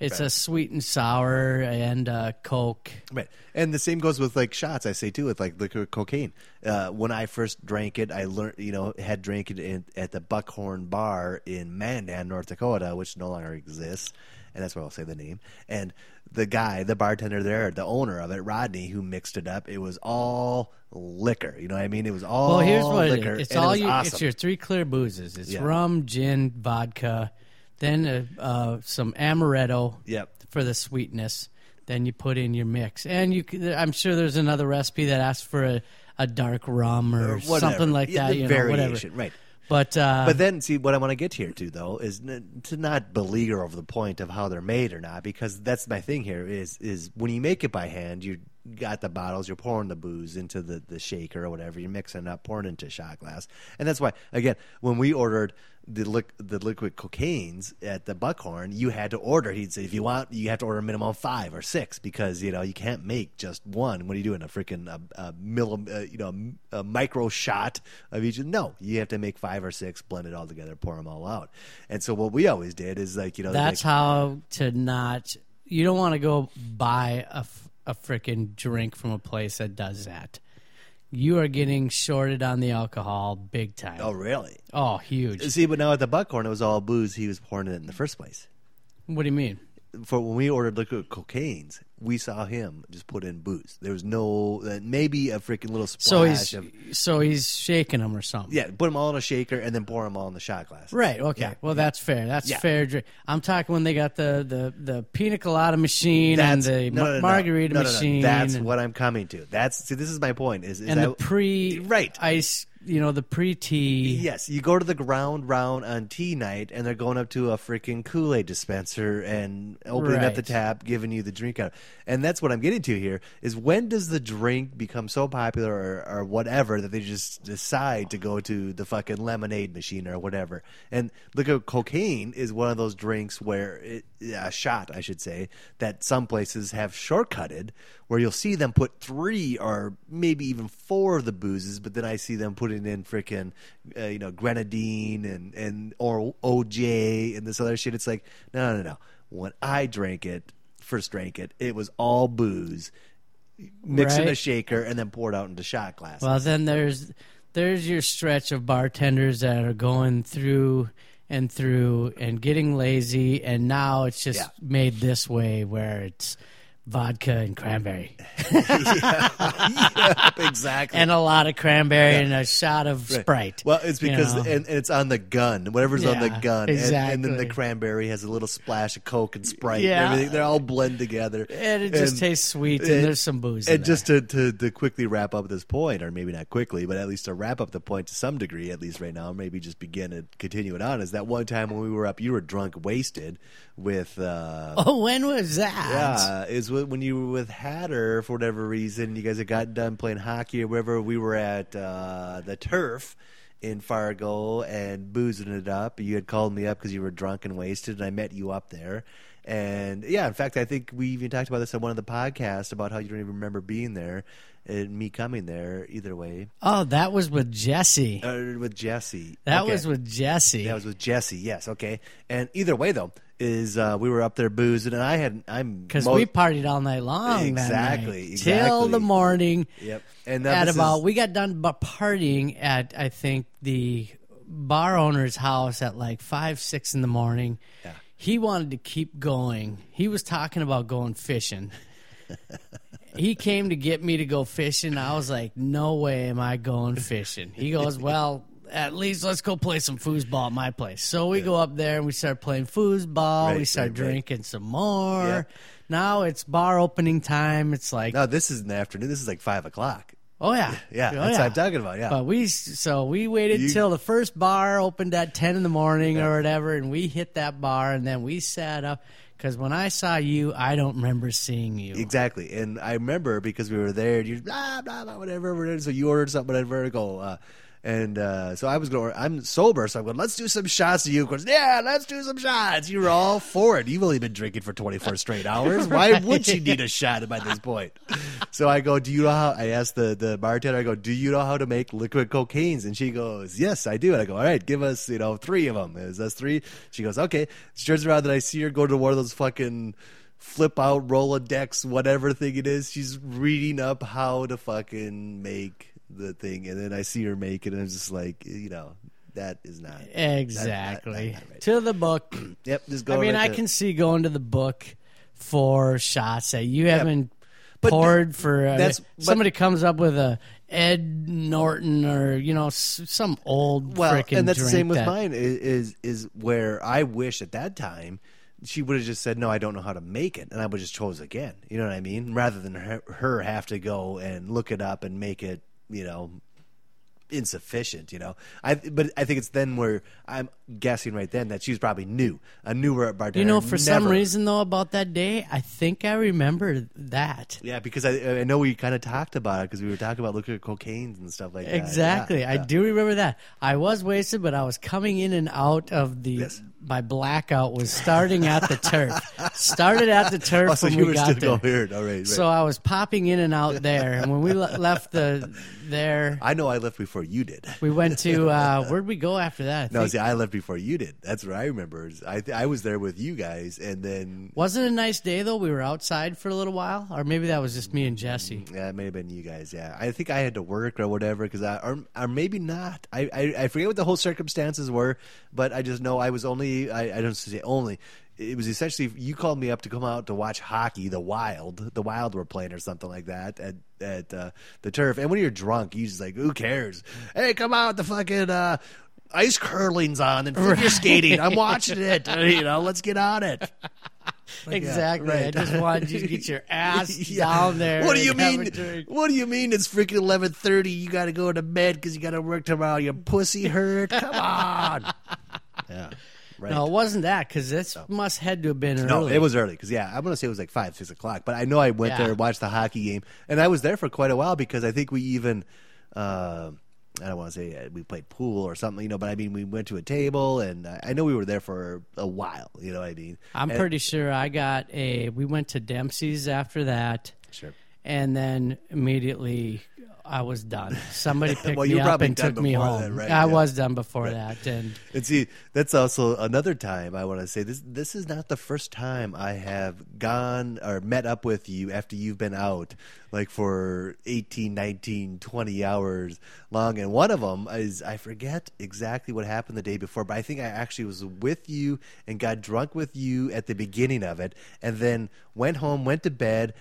Speaker 1: It's
Speaker 2: Right.
Speaker 1: a sweet and sour and uh, Coke.
Speaker 2: Right, and the same goes with like shots. I say too with like liquid cocaine. Uh, when I first drank it, I learned, you know, had drank it in, at the Buckhorn Bar in Mandan, North Dakota, which no longer exists, and that's why I'll say the name. And the guy, the bartender there, the owner of it, Rodney, who mixed it up, it was all liquor. You know what I mean? It was all
Speaker 1: Well, here's what
Speaker 2: liquor.
Speaker 1: is. It's
Speaker 2: it
Speaker 1: all
Speaker 2: was
Speaker 1: you.
Speaker 2: awesome.
Speaker 1: It's your three clear boozes. It's
Speaker 2: Yeah.
Speaker 1: rum, gin, vodka, then uh, uh, some amaretto
Speaker 2: Yep.
Speaker 1: for the sweetness. Then you put in your mix, and you. I'm sure there's another recipe that asks for a, a dark rum or,
Speaker 2: Or
Speaker 1: something like
Speaker 2: Yeah,
Speaker 1: that. you know, whatever.
Speaker 2: right?
Speaker 1: But uh,
Speaker 2: But then, see, what I want to get here to though is n- to not beleaguer over the point of how they're made or not, because that's my thing here. Is is when you make it by hand, you got the bottles, you're pouring the booze into the the shaker or whatever, you're mixing up, pouring into shot glass, and that's why again, when we ordered the liq- the liquid cocaines at the Buckhorn, you had to order. He'd say if you want, you have to order a minimum of five or six because you know you can't make just one. What are you doing? A freaking a, a milli, uh, you know a micro shot of each? No, you have to make five or six, blend it all together, pour them all out. And so what we always did is like you know
Speaker 1: that's
Speaker 2: like,
Speaker 1: how to not. You don't want to go buy a, f- a freaking drink from a place that does that. You are getting shorted on the alcohol big time.
Speaker 2: oh really?
Speaker 1: Oh, huge.
Speaker 2: See, but now at the Buckhorn, it was all booze. He was pouring it in the first place.
Speaker 1: What do you mean?
Speaker 2: For when we ordered liquid cocaines, we saw him just put in booze. There was no uh, maybe a freaking little splash
Speaker 1: So he's
Speaker 2: of
Speaker 1: so he's shaking them or something.
Speaker 2: yeah, put them all in a shaker and then pour them all in the shot glass.
Speaker 1: Right. Okay.
Speaker 2: Yeah.
Speaker 1: Well, that's fair. That's
Speaker 2: Yeah.
Speaker 1: fair drink. I'm talking when they got the the the pina colada machine and the
Speaker 2: no, no, no,
Speaker 1: margarita machine.
Speaker 2: That's
Speaker 1: and,
Speaker 2: what I'm coming to. That's see. This is my point. Is, is
Speaker 1: and
Speaker 2: I-
Speaker 1: the pre
Speaker 2: right.
Speaker 1: ice. You know the pre tea.
Speaker 2: Yes, you go to the ground round on tea night, and they're going up to a freaking Kool Aid dispenser and opening up the
Speaker 1: Right.
Speaker 2: tap, giving you the drink out. And that's what I'm getting to here: is when does the drink become so popular or, or whatever that they just decide to go to the fucking lemonade machine or whatever? And liquid cocaine is one of those drinks where it, a shot, I should say, that some places have shortcutted, where you'll see them put three or maybe even four of the boozes, but then I see them putting in freaking, uh, you know, grenadine and and or OJ and this other shit. It's like no, no, no. When I drank it, first drank it, it was all booze, mixed in a shaker and then poured out into shot glasses.
Speaker 1: Well, then there's there's your stretch of bartenders that are going through and through and getting lazy, and now it's just
Speaker 2: Yeah.
Speaker 1: made this way where it's vodka and cranberry,
Speaker 2: Yep, exactly.
Speaker 1: and a lot of cranberry and a shot of Sprite.
Speaker 2: Well, it's
Speaker 1: you
Speaker 2: because
Speaker 1: know?
Speaker 2: and, and it's on the gun, whatever's on the
Speaker 1: Yeah,
Speaker 2: gun, and, and then the cranberry has a little splash of Coke and Sprite.
Speaker 1: Yeah.
Speaker 2: and everything they're all blend together,
Speaker 1: and it just tastes sweet, and, there's some booze. in
Speaker 2: And just to, to to quickly wrap up this point, or maybe not quickly, but at least to wrap up the point to some degree, at least right now, maybe just begin and continue it on. Is that one time when we were up, you were drunk, wasted, with. Uh,
Speaker 1: oh, when was that?
Speaker 2: Yeah, is when you were with Hatter for whatever reason. You guys had got done playing hockey or wherever. We were at uh, the turf in Fargo and boozing it up. You had called me up because you were drunk and wasted, and I met you up there. And yeah, in fact, I think we even talked about this on one of the podcasts about how you don't even remember being there and me coming there. Either way,
Speaker 1: Oh, that was with Jesse.
Speaker 2: uh, with Jesse.
Speaker 1: that
Speaker 2: Okay.
Speaker 1: was with Jesse.
Speaker 2: That was with Jesse. Yes, okay. And either way, though, is uh, we were up there boozing, and I had I'm
Speaker 1: because we partied all night long.
Speaker 2: Exactly,
Speaker 1: that night, till the morning.
Speaker 2: Yep. And now
Speaker 1: At about
Speaker 2: is-
Speaker 1: we got done partying at I think the bar owner's house at like five six in the morning.
Speaker 2: Yeah.
Speaker 1: He wanted to keep going. He was talking about going fishing. he came to get me to go fishing. I was like, "No way am I going fishing." He goes, "Well." At least let's go play some foosball at my place. So we go up there and we start playing foosball.
Speaker 2: Right,
Speaker 1: we start
Speaker 2: right, right.
Speaker 1: drinking some more.
Speaker 2: Yeah.
Speaker 1: Now it's bar opening time. It's like,
Speaker 2: No, this is in the afternoon. This is like five o'clock.
Speaker 1: oh yeah,
Speaker 2: Yeah,
Speaker 1: Oh,
Speaker 2: that's
Speaker 1: yeah.
Speaker 2: what I'm talking about. Yeah.
Speaker 1: But we so we waited
Speaker 2: You-
Speaker 1: till the first bar opened at ten in the morning
Speaker 2: Yeah.
Speaker 1: or whatever, and we hit that bar, and then we sat up. Because when I saw you, I don't remember seeing you.
Speaker 2: Exactly, and I remember because we were there. and You blah blah blah whatever. So you ordered something. I go, uh, and uh, so I was going. I'm sober, so I'm going. Let's do some shots. And you Of course, yeah, let's do some shots. You were all for it. You've only been drinking for 24 straight hours. Why would you need a shot by this point? So I go, do you know how? I asked the the bartender. I go, do you know how to make liquid cocaines? And she goes, yes, I do. And I go, all right, give us you know three of them. Is us three? She goes, okay. She turns around and I see her go to one of those fucking flip out Rolodex, whatever thing it is. She's reading up how to fucking make the thing, and then I see her make it, and I'm just like, you know, that is not
Speaker 1: Exactly.
Speaker 2: Not- not- not right.
Speaker 1: To the book.
Speaker 2: Yep, just go.
Speaker 1: I mean,
Speaker 2: right
Speaker 1: I
Speaker 2: there.
Speaker 1: can see going to the book for shots that you haven't
Speaker 2: But
Speaker 1: poured for. Uh,
Speaker 2: that's- but-
Speaker 1: somebody comes up with a Ed Norton or you know s- some old
Speaker 2: well, and that's the same with
Speaker 1: that-
Speaker 2: mine. Is, is is where I wish at that time she would have just said, "No, I don't know how to make it," and I would just chose again. You know what I mean? Rather than her, her have to go and look it up and make it, you know, insufficient. You know, I but I think it's then where I'm guessing right then that she was probably new, a newer bartender.
Speaker 1: You know, for some reason though, about that day, I think I remember that.
Speaker 2: Yeah, because I I know we kind of talked about it because we were talking about liquid cocaine and stuff like that.
Speaker 1: Exactly.
Speaker 2: Yeah,
Speaker 1: I
Speaker 2: yeah.
Speaker 1: do remember that. I was wasted, but I was coming in and out of the.
Speaker 2: Yes.
Speaker 1: My blackout was starting at the turf. Started at the turf
Speaker 2: Oh, so
Speaker 1: when
Speaker 2: you
Speaker 1: we
Speaker 2: were
Speaker 1: got
Speaker 2: still
Speaker 1: there.
Speaker 2: coherent. All right, right.
Speaker 1: So I was popping in and out there, and when we le- left the there,
Speaker 2: I know I left before you did.
Speaker 1: we went to uh, where'd we go after that? I
Speaker 2: No,
Speaker 1: think-
Speaker 2: see, I left before you did. That's what I remember. I I was there with you guys, and then
Speaker 1: wasn't a nice day though? We were outside for a little while, or maybe that was just me and Jesse.
Speaker 2: yeah, it may have been you guys. Yeah, I think I had to work or whatever because I or, or maybe not. I, I I forget what the whole circumstances were, but I just know I was only I, I don't say only. It was essentially you called me up to come out to watch hockey. The Wild, the Wild were playing or something like that at at uh, the turf. And when you're drunk, you just like, who cares? Hey, come out! The fucking uh, ice curling's on and figure skating. I'm watching it. You know, let's get on it.
Speaker 1: exactly. I
Speaker 2: right.
Speaker 1: just wanted you to get your ass
Speaker 2: Yeah.
Speaker 1: down there.
Speaker 2: What do you
Speaker 1: and have a
Speaker 2: mean? What do you mean? It's freaking eleven thirty. You got to go to bed because you got to work tomorrow. Your pussy hurt. Come on. yeah. Right.
Speaker 1: No, it wasn't that because this must had to have been early.
Speaker 2: No, it was early because yeah, I'm gonna say it was like five, six o'clock. But I know I went
Speaker 1: Yeah.
Speaker 2: there, and watched the hockey game, and I was there for quite a while because I think we even, uh, I don't want to say uh, we played pool or something, you know, but I mean we went to a table, and I I know we were there for a while. You know what I mean?
Speaker 1: I'm
Speaker 2: And-
Speaker 1: pretty sure I got a. We went to Dempsey's after that,
Speaker 2: sure.
Speaker 1: and then immediately I was done. Somebody picked
Speaker 2: Well,
Speaker 1: me up and took me home.
Speaker 2: that, right?
Speaker 1: I
Speaker 2: Yeah.
Speaker 1: was done before that, and
Speaker 2: And see, that's also another time I want to say this. This is not the first time I have gone or met up with you after you've been out, like for 18, 19, 20 hours long. And one of them is I forget exactly what happened the day before, but I think I actually was with you and got drunk with you at the beginning of it, and then went home, went to bed.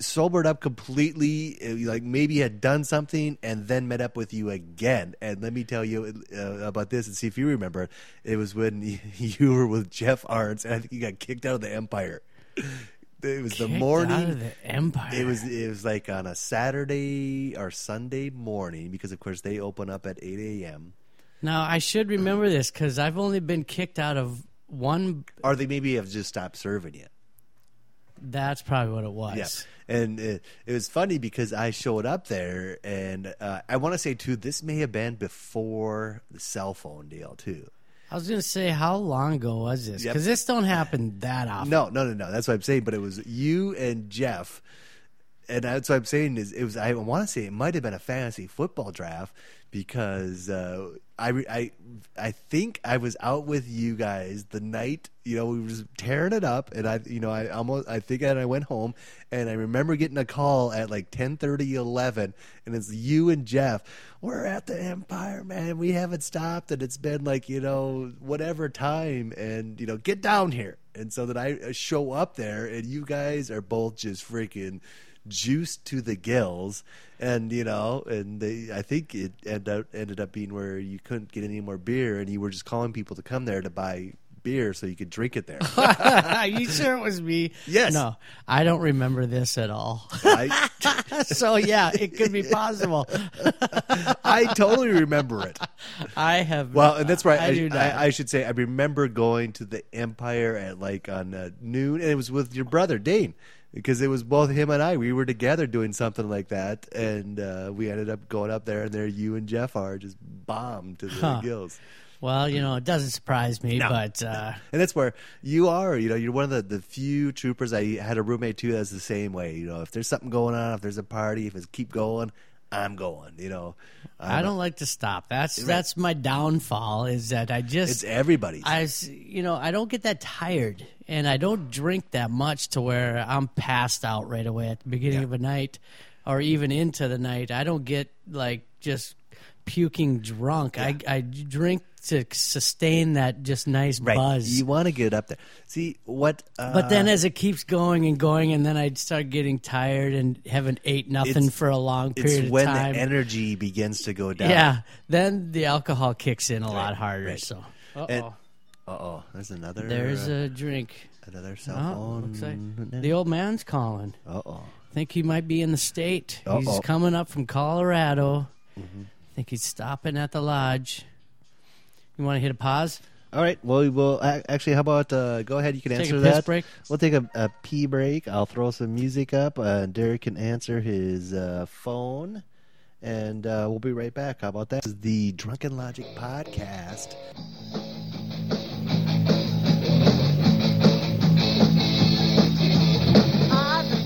Speaker 2: Sobered up completely, uh, like maybe had done something, and then met up with you again. And let me tell you uh, about this and see if you remember. It was when you were with Jeff Arns, and I think you got kicked out of the Empire. It was the morning.
Speaker 1: out of the Empire.
Speaker 2: It was it was like on a Saturday or Sunday morning because of course they open up at eight a.m.
Speaker 1: now I should remember this because I've only been kicked out of one.
Speaker 2: Or they maybe have just stopped serving you.
Speaker 1: That's probably what it was.
Speaker 2: Yeah, and it, it was funny because I showed up there, and uh, I want to say too, this may have been before the cell phone deal too.
Speaker 1: I was gonna say, how long ago was this?
Speaker 2: Yep.
Speaker 1: Because this don't happen that often.
Speaker 2: No, no, no, no. That's what I'm saying. But it was you and Jeff, and that's what I'm saying is it was. I want to say it might have been a fantasy football draft because uh, I, I, I think I was out with you guys the night. You know, we were tearing it up, and I, you know, I almost. I think I went home, and I remember getting a call at like 10:30, 11, and it's you and Jeff. We're at the Empire, man. We haven't stopped, and it's been like you know whatever time, and you know get down here. And so that I uh, show up there, and you guys are both just freaking juiced to the gills, and you know, and they, I think it ended up, ended up being where you couldn't get any more beer, and you were just calling people to come there to buy beer so you could drink it there.
Speaker 1: You sure it was me?
Speaker 2: Yes.
Speaker 1: No, I don't remember this at all.
Speaker 2: I,
Speaker 1: so yeah, it could be possible.
Speaker 2: I totally remember it.
Speaker 1: I have.
Speaker 2: Well, and that's right.
Speaker 1: I,
Speaker 2: I,
Speaker 1: do not.
Speaker 2: I, I should say I remember going to the Empire at like on uh, noon, and it was with your brother Dane because it was both him and I. We were together doing something like that, and uh, we ended up going up there, and there you and Jeff are just bombed to the
Speaker 1: Huh.
Speaker 2: gills.
Speaker 1: well, you know, it doesn't surprise me,
Speaker 2: No.
Speaker 1: but uh,
Speaker 2: And that's where you are. You know, you're one of the, the few troopers. I had a roommate too that's the same way. You know, if there's something going on, if there's a party, if it's keep going, I'm going. You know,
Speaker 1: I
Speaker 2: I'm-
Speaker 1: don't like to stop. That's that's my downfall. Is that I just
Speaker 2: It's everybody's.
Speaker 1: I, you know, I don't get that tired, and I don't drink that much to where I'm passed out right away at the beginning
Speaker 2: Yeah.
Speaker 1: of a night, or even into the night. I don't get like just puking drunk. I I drink to sustain that just nice
Speaker 2: right.
Speaker 1: buzz.
Speaker 2: You want to get up there. See what? Uh,
Speaker 1: but then as it keeps going and going, and then I'd start getting tired and haven't ate nothing for a long period
Speaker 2: it's when
Speaker 1: of time.
Speaker 2: the energy begins to go down.
Speaker 1: yeah, then the alcohol kicks in a lot harder.
Speaker 2: right.
Speaker 1: So, uh oh,
Speaker 2: Uh oh, there's another.
Speaker 1: there's
Speaker 2: uh,
Speaker 1: a drink.
Speaker 2: another cell
Speaker 1: Oh,
Speaker 2: phone.
Speaker 1: like the old man's calling.
Speaker 2: Uh oh.
Speaker 1: Think he might be in the state. He's
Speaker 2: Uh-oh.
Speaker 1: coming up from Colorado.
Speaker 2: Mm-hmm.
Speaker 1: Think he's stopping at the lodge. You want to hit a pause?
Speaker 2: All right. Well, we will actually. How about uh, go ahead? You can
Speaker 1: Take
Speaker 2: answer
Speaker 1: a
Speaker 2: that.
Speaker 1: break?
Speaker 2: We'll take a, a pee break. I'll throw some music up. Uh, Derek can answer his uh, phone, and uh, we'll be right back. How about that? This is the Drunken Logic podcast.
Speaker 3: I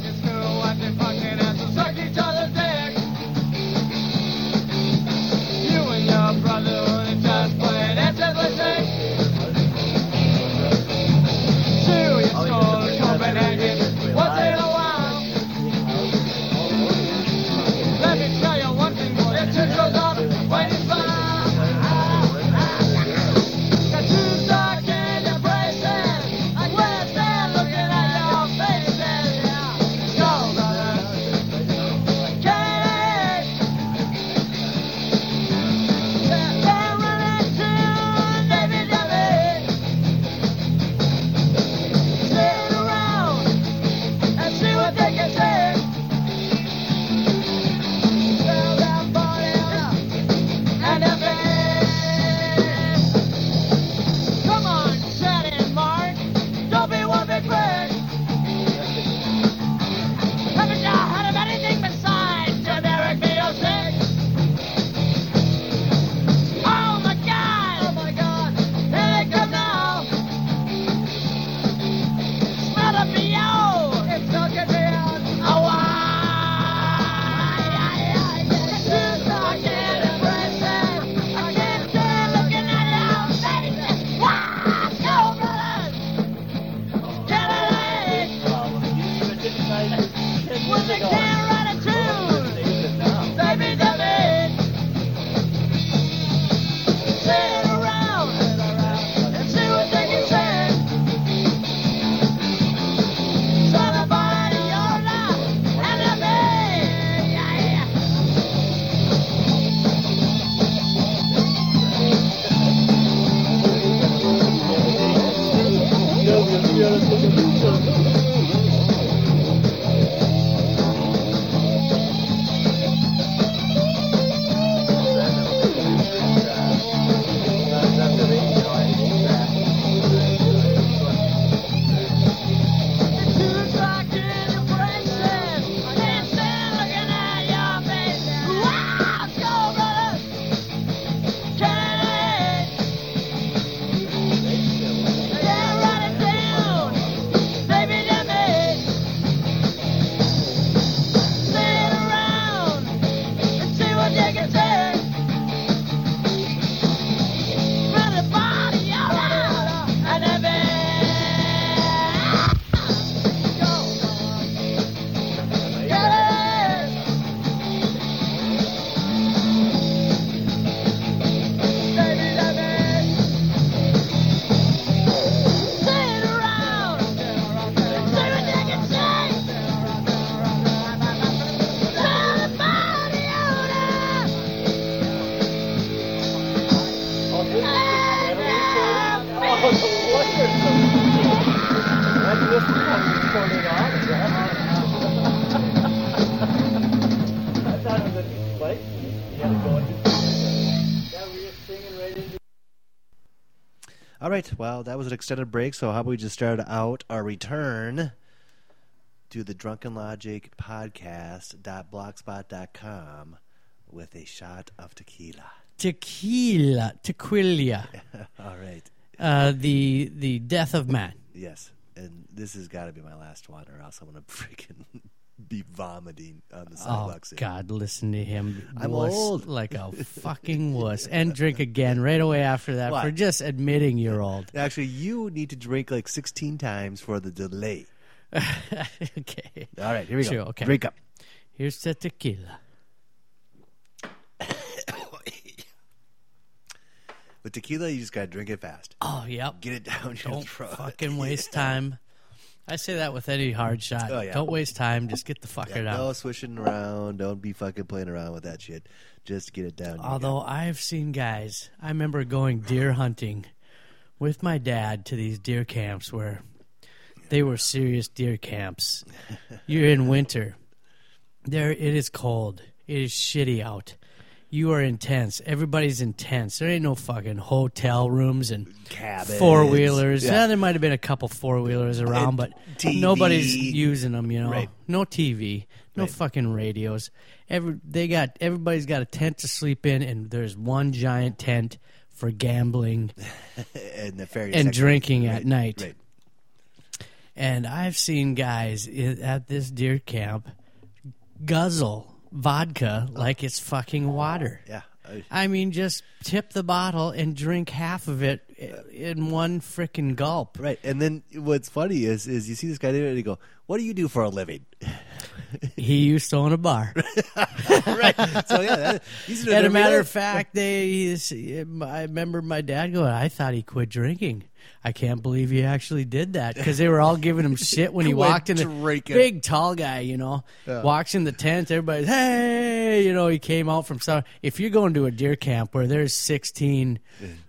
Speaker 2: right. Well, that was an extended break. So how about we just start out our return to the Drunken Logic podcast.blogspot.com with a shot of tequila.
Speaker 1: Tequila, tequila,
Speaker 2: All right.
Speaker 1: uh, the the death of man.
Speaker 2: Yes. And this has got to be my last one, or else I'm going to freaking be vomiting on the
Speaker 1: Oh
Speaker 2: sidewalk.
Speaker 1: God, listen to him.
Speaker 2: I'm old.
Speaker 1: like a fucking wuss, and drink again right away after that
Speaker 2: What?
Speaker 1: for just admitting you're old.
Speaker 2: Actually, you need to drink like 16 times for the delay.
Speaker 1: okay,
Speaker 2: All right, here we
Speaker 1: Sure,
Speaker 2: go.
Speaker 1: okay.
Speaker 2: Drink up.
Speaker 1: here's the tequila.
Speaker 2: With tequila, you just got to drink it fast.
Speaker 1: Oh yep.
Speaker 2: Get it down your
Speaker 1: Don't
Speaker 2: throat.
Speaker 1: fucking waste time. I say that with any hard shot.
Speaker 2: Oh, yeah.
Speaker 1: Don't waste time. Just get the fucker
Speaker 2: Yeah,
Speaker 1: down.
Speaker 2: no swishing around. Don't be fucking playing around with that shit. Just get it down.
Speaker 1: Although I've seen guys, I remember going deer hunting with my dad to these deer camps where they were serious deer camps. You're in winter. There it is cold. It is shitty out. You are intense. Everybody's intense. There ain't no fucking hotel rooms and
Speaker 2: Cabins.
Speaker 1: four wheelers.
Speaker 2: Yeah.
Speaker 1: Yeah. there might have been a couple four wheelers uh,
Speaker 2: around,
Speaker 1: but
Speaker 2: TV.
Speaker 1: nobody's using them. You know,
Speaker 2: Right.
Speaker 1: no TV, no
Speaker 2: Right.
Speaker 1: fucking radios. Every they got everybody's got a tent to sleep in, and there's one giant tent for gambling
Speaker 2: and the fairy
Speaker 1: and drinking
Speaker 2: Right,
Speaker 1: at night. And I've seen guys at this deer camp guzzle vodka oh. like it's fucking oh, water.
Speaker 2: Yeah. I-
Speaker 1: I mean, just tip the bottle and drink half of it in one frickin' gulp.
Speaker 2: Right. And then what's funny is is you see this guy there and you go, "What do you do for a living?"
Speaker 1: He used to own a bar.
Speaker 2: right. So yeah, that, are
Speaker 1: And a matter of fact, they. he's- I remember my dad going. I thought he quit drinking. I can't believe he actually did that because they were all giving him shit when he walked in. The big tall guy, you know, walks in the tent. Everybody's hey, you know, he came out from some. If you're going to a deer camp where there's 16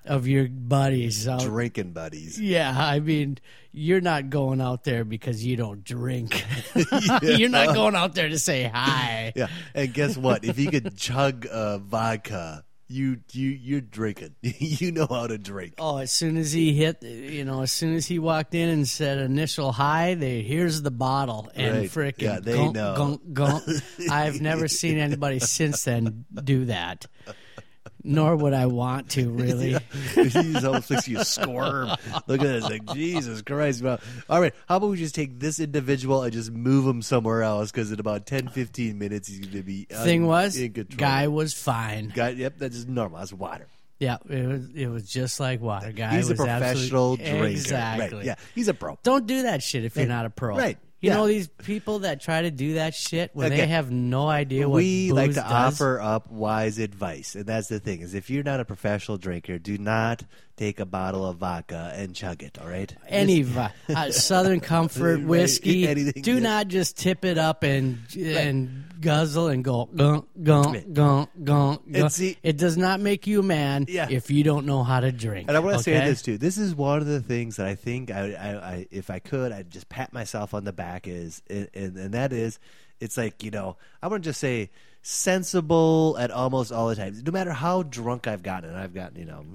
Speaker 1: of your buddies, out,
Speaker 2: drinking buddies.
Speaker 1: yeah, I mean, you're not going out there because you don't drink. you're not going out there to say hi.
Speaker 2: Yeah. And guess what? If you could chug uh, vodka, you you you're drinking. you know how to drink.
Speaker 1: Oh, as soon as he hit, you know, as soon as he walked in and said initial hi, they here's the bottle and
Speaker 2: Right.
Speaker 1: frickin'
Speaker 2: Yeah, they
Speaker 1: gunk,
Speaker 2: know.
Speaker 1: gunk, gunk. I've never seen anybody since then do that. Nor would I want to really.
Speaker 2: he just almost makes you squirm. Look at this, like Jesus Christ! Well, all right, how about we just take this individual and just move him somewhere else? Because in about 10, 15 minutes, he's going to be un-
Speaker 1: Thing was, guy was fine.
Speaker 2: Guy, yep, that's just normal. That's water.
Speaker 1: Yeah, it was it was just like water. Guy
Speaker 2: He's a
Speaker 1: was
Speaker 2: professional
Speaker 1: absolute-
Speaker 2: drinker.
Speaker 1: Exactly.
Speaker 2: Right. Yeah, he's a pro.
Speaker 1: Don't do that shit if you're not a pro.
Speaker 2: Right.
Speaker 1: You
Speaker 2: Yeah.
Speaker 1: know these people that try to do that shit when
Speaker 2: Okay.
Speaker 1: they have no idea what
Speaker 2: we like to
Speaker 1: does.
Speaker 2: offer up wise advice, and that's the thing: is if you're not a professional drinker, do not take a bottle of vodka and chug it. All right?
Speaker 1: any uh, Southern Comfort
Speaker 2: Right,
Speaker 1: whiskey.
Speaker 2: anything,
Speaker 1: do not just tip it up and and guzzle and go gunk gunk gunk gunk.
Speaker 2: And see-
Speaker 1: it does not make you a man
Speaker 2: Yeah.
Speaker 1: if you don't know how to drink.
Speaker 2: And I want to say
Speaker 1: okay?
Speaker 2: this too. This is one of the things that I think I, I, I if I could, I'd just pat myself on the back. Is and, and, and that is, it's like you know, I want to just say sensible at almost all the times. No matter how drunk I've gotten, and I've gotten you know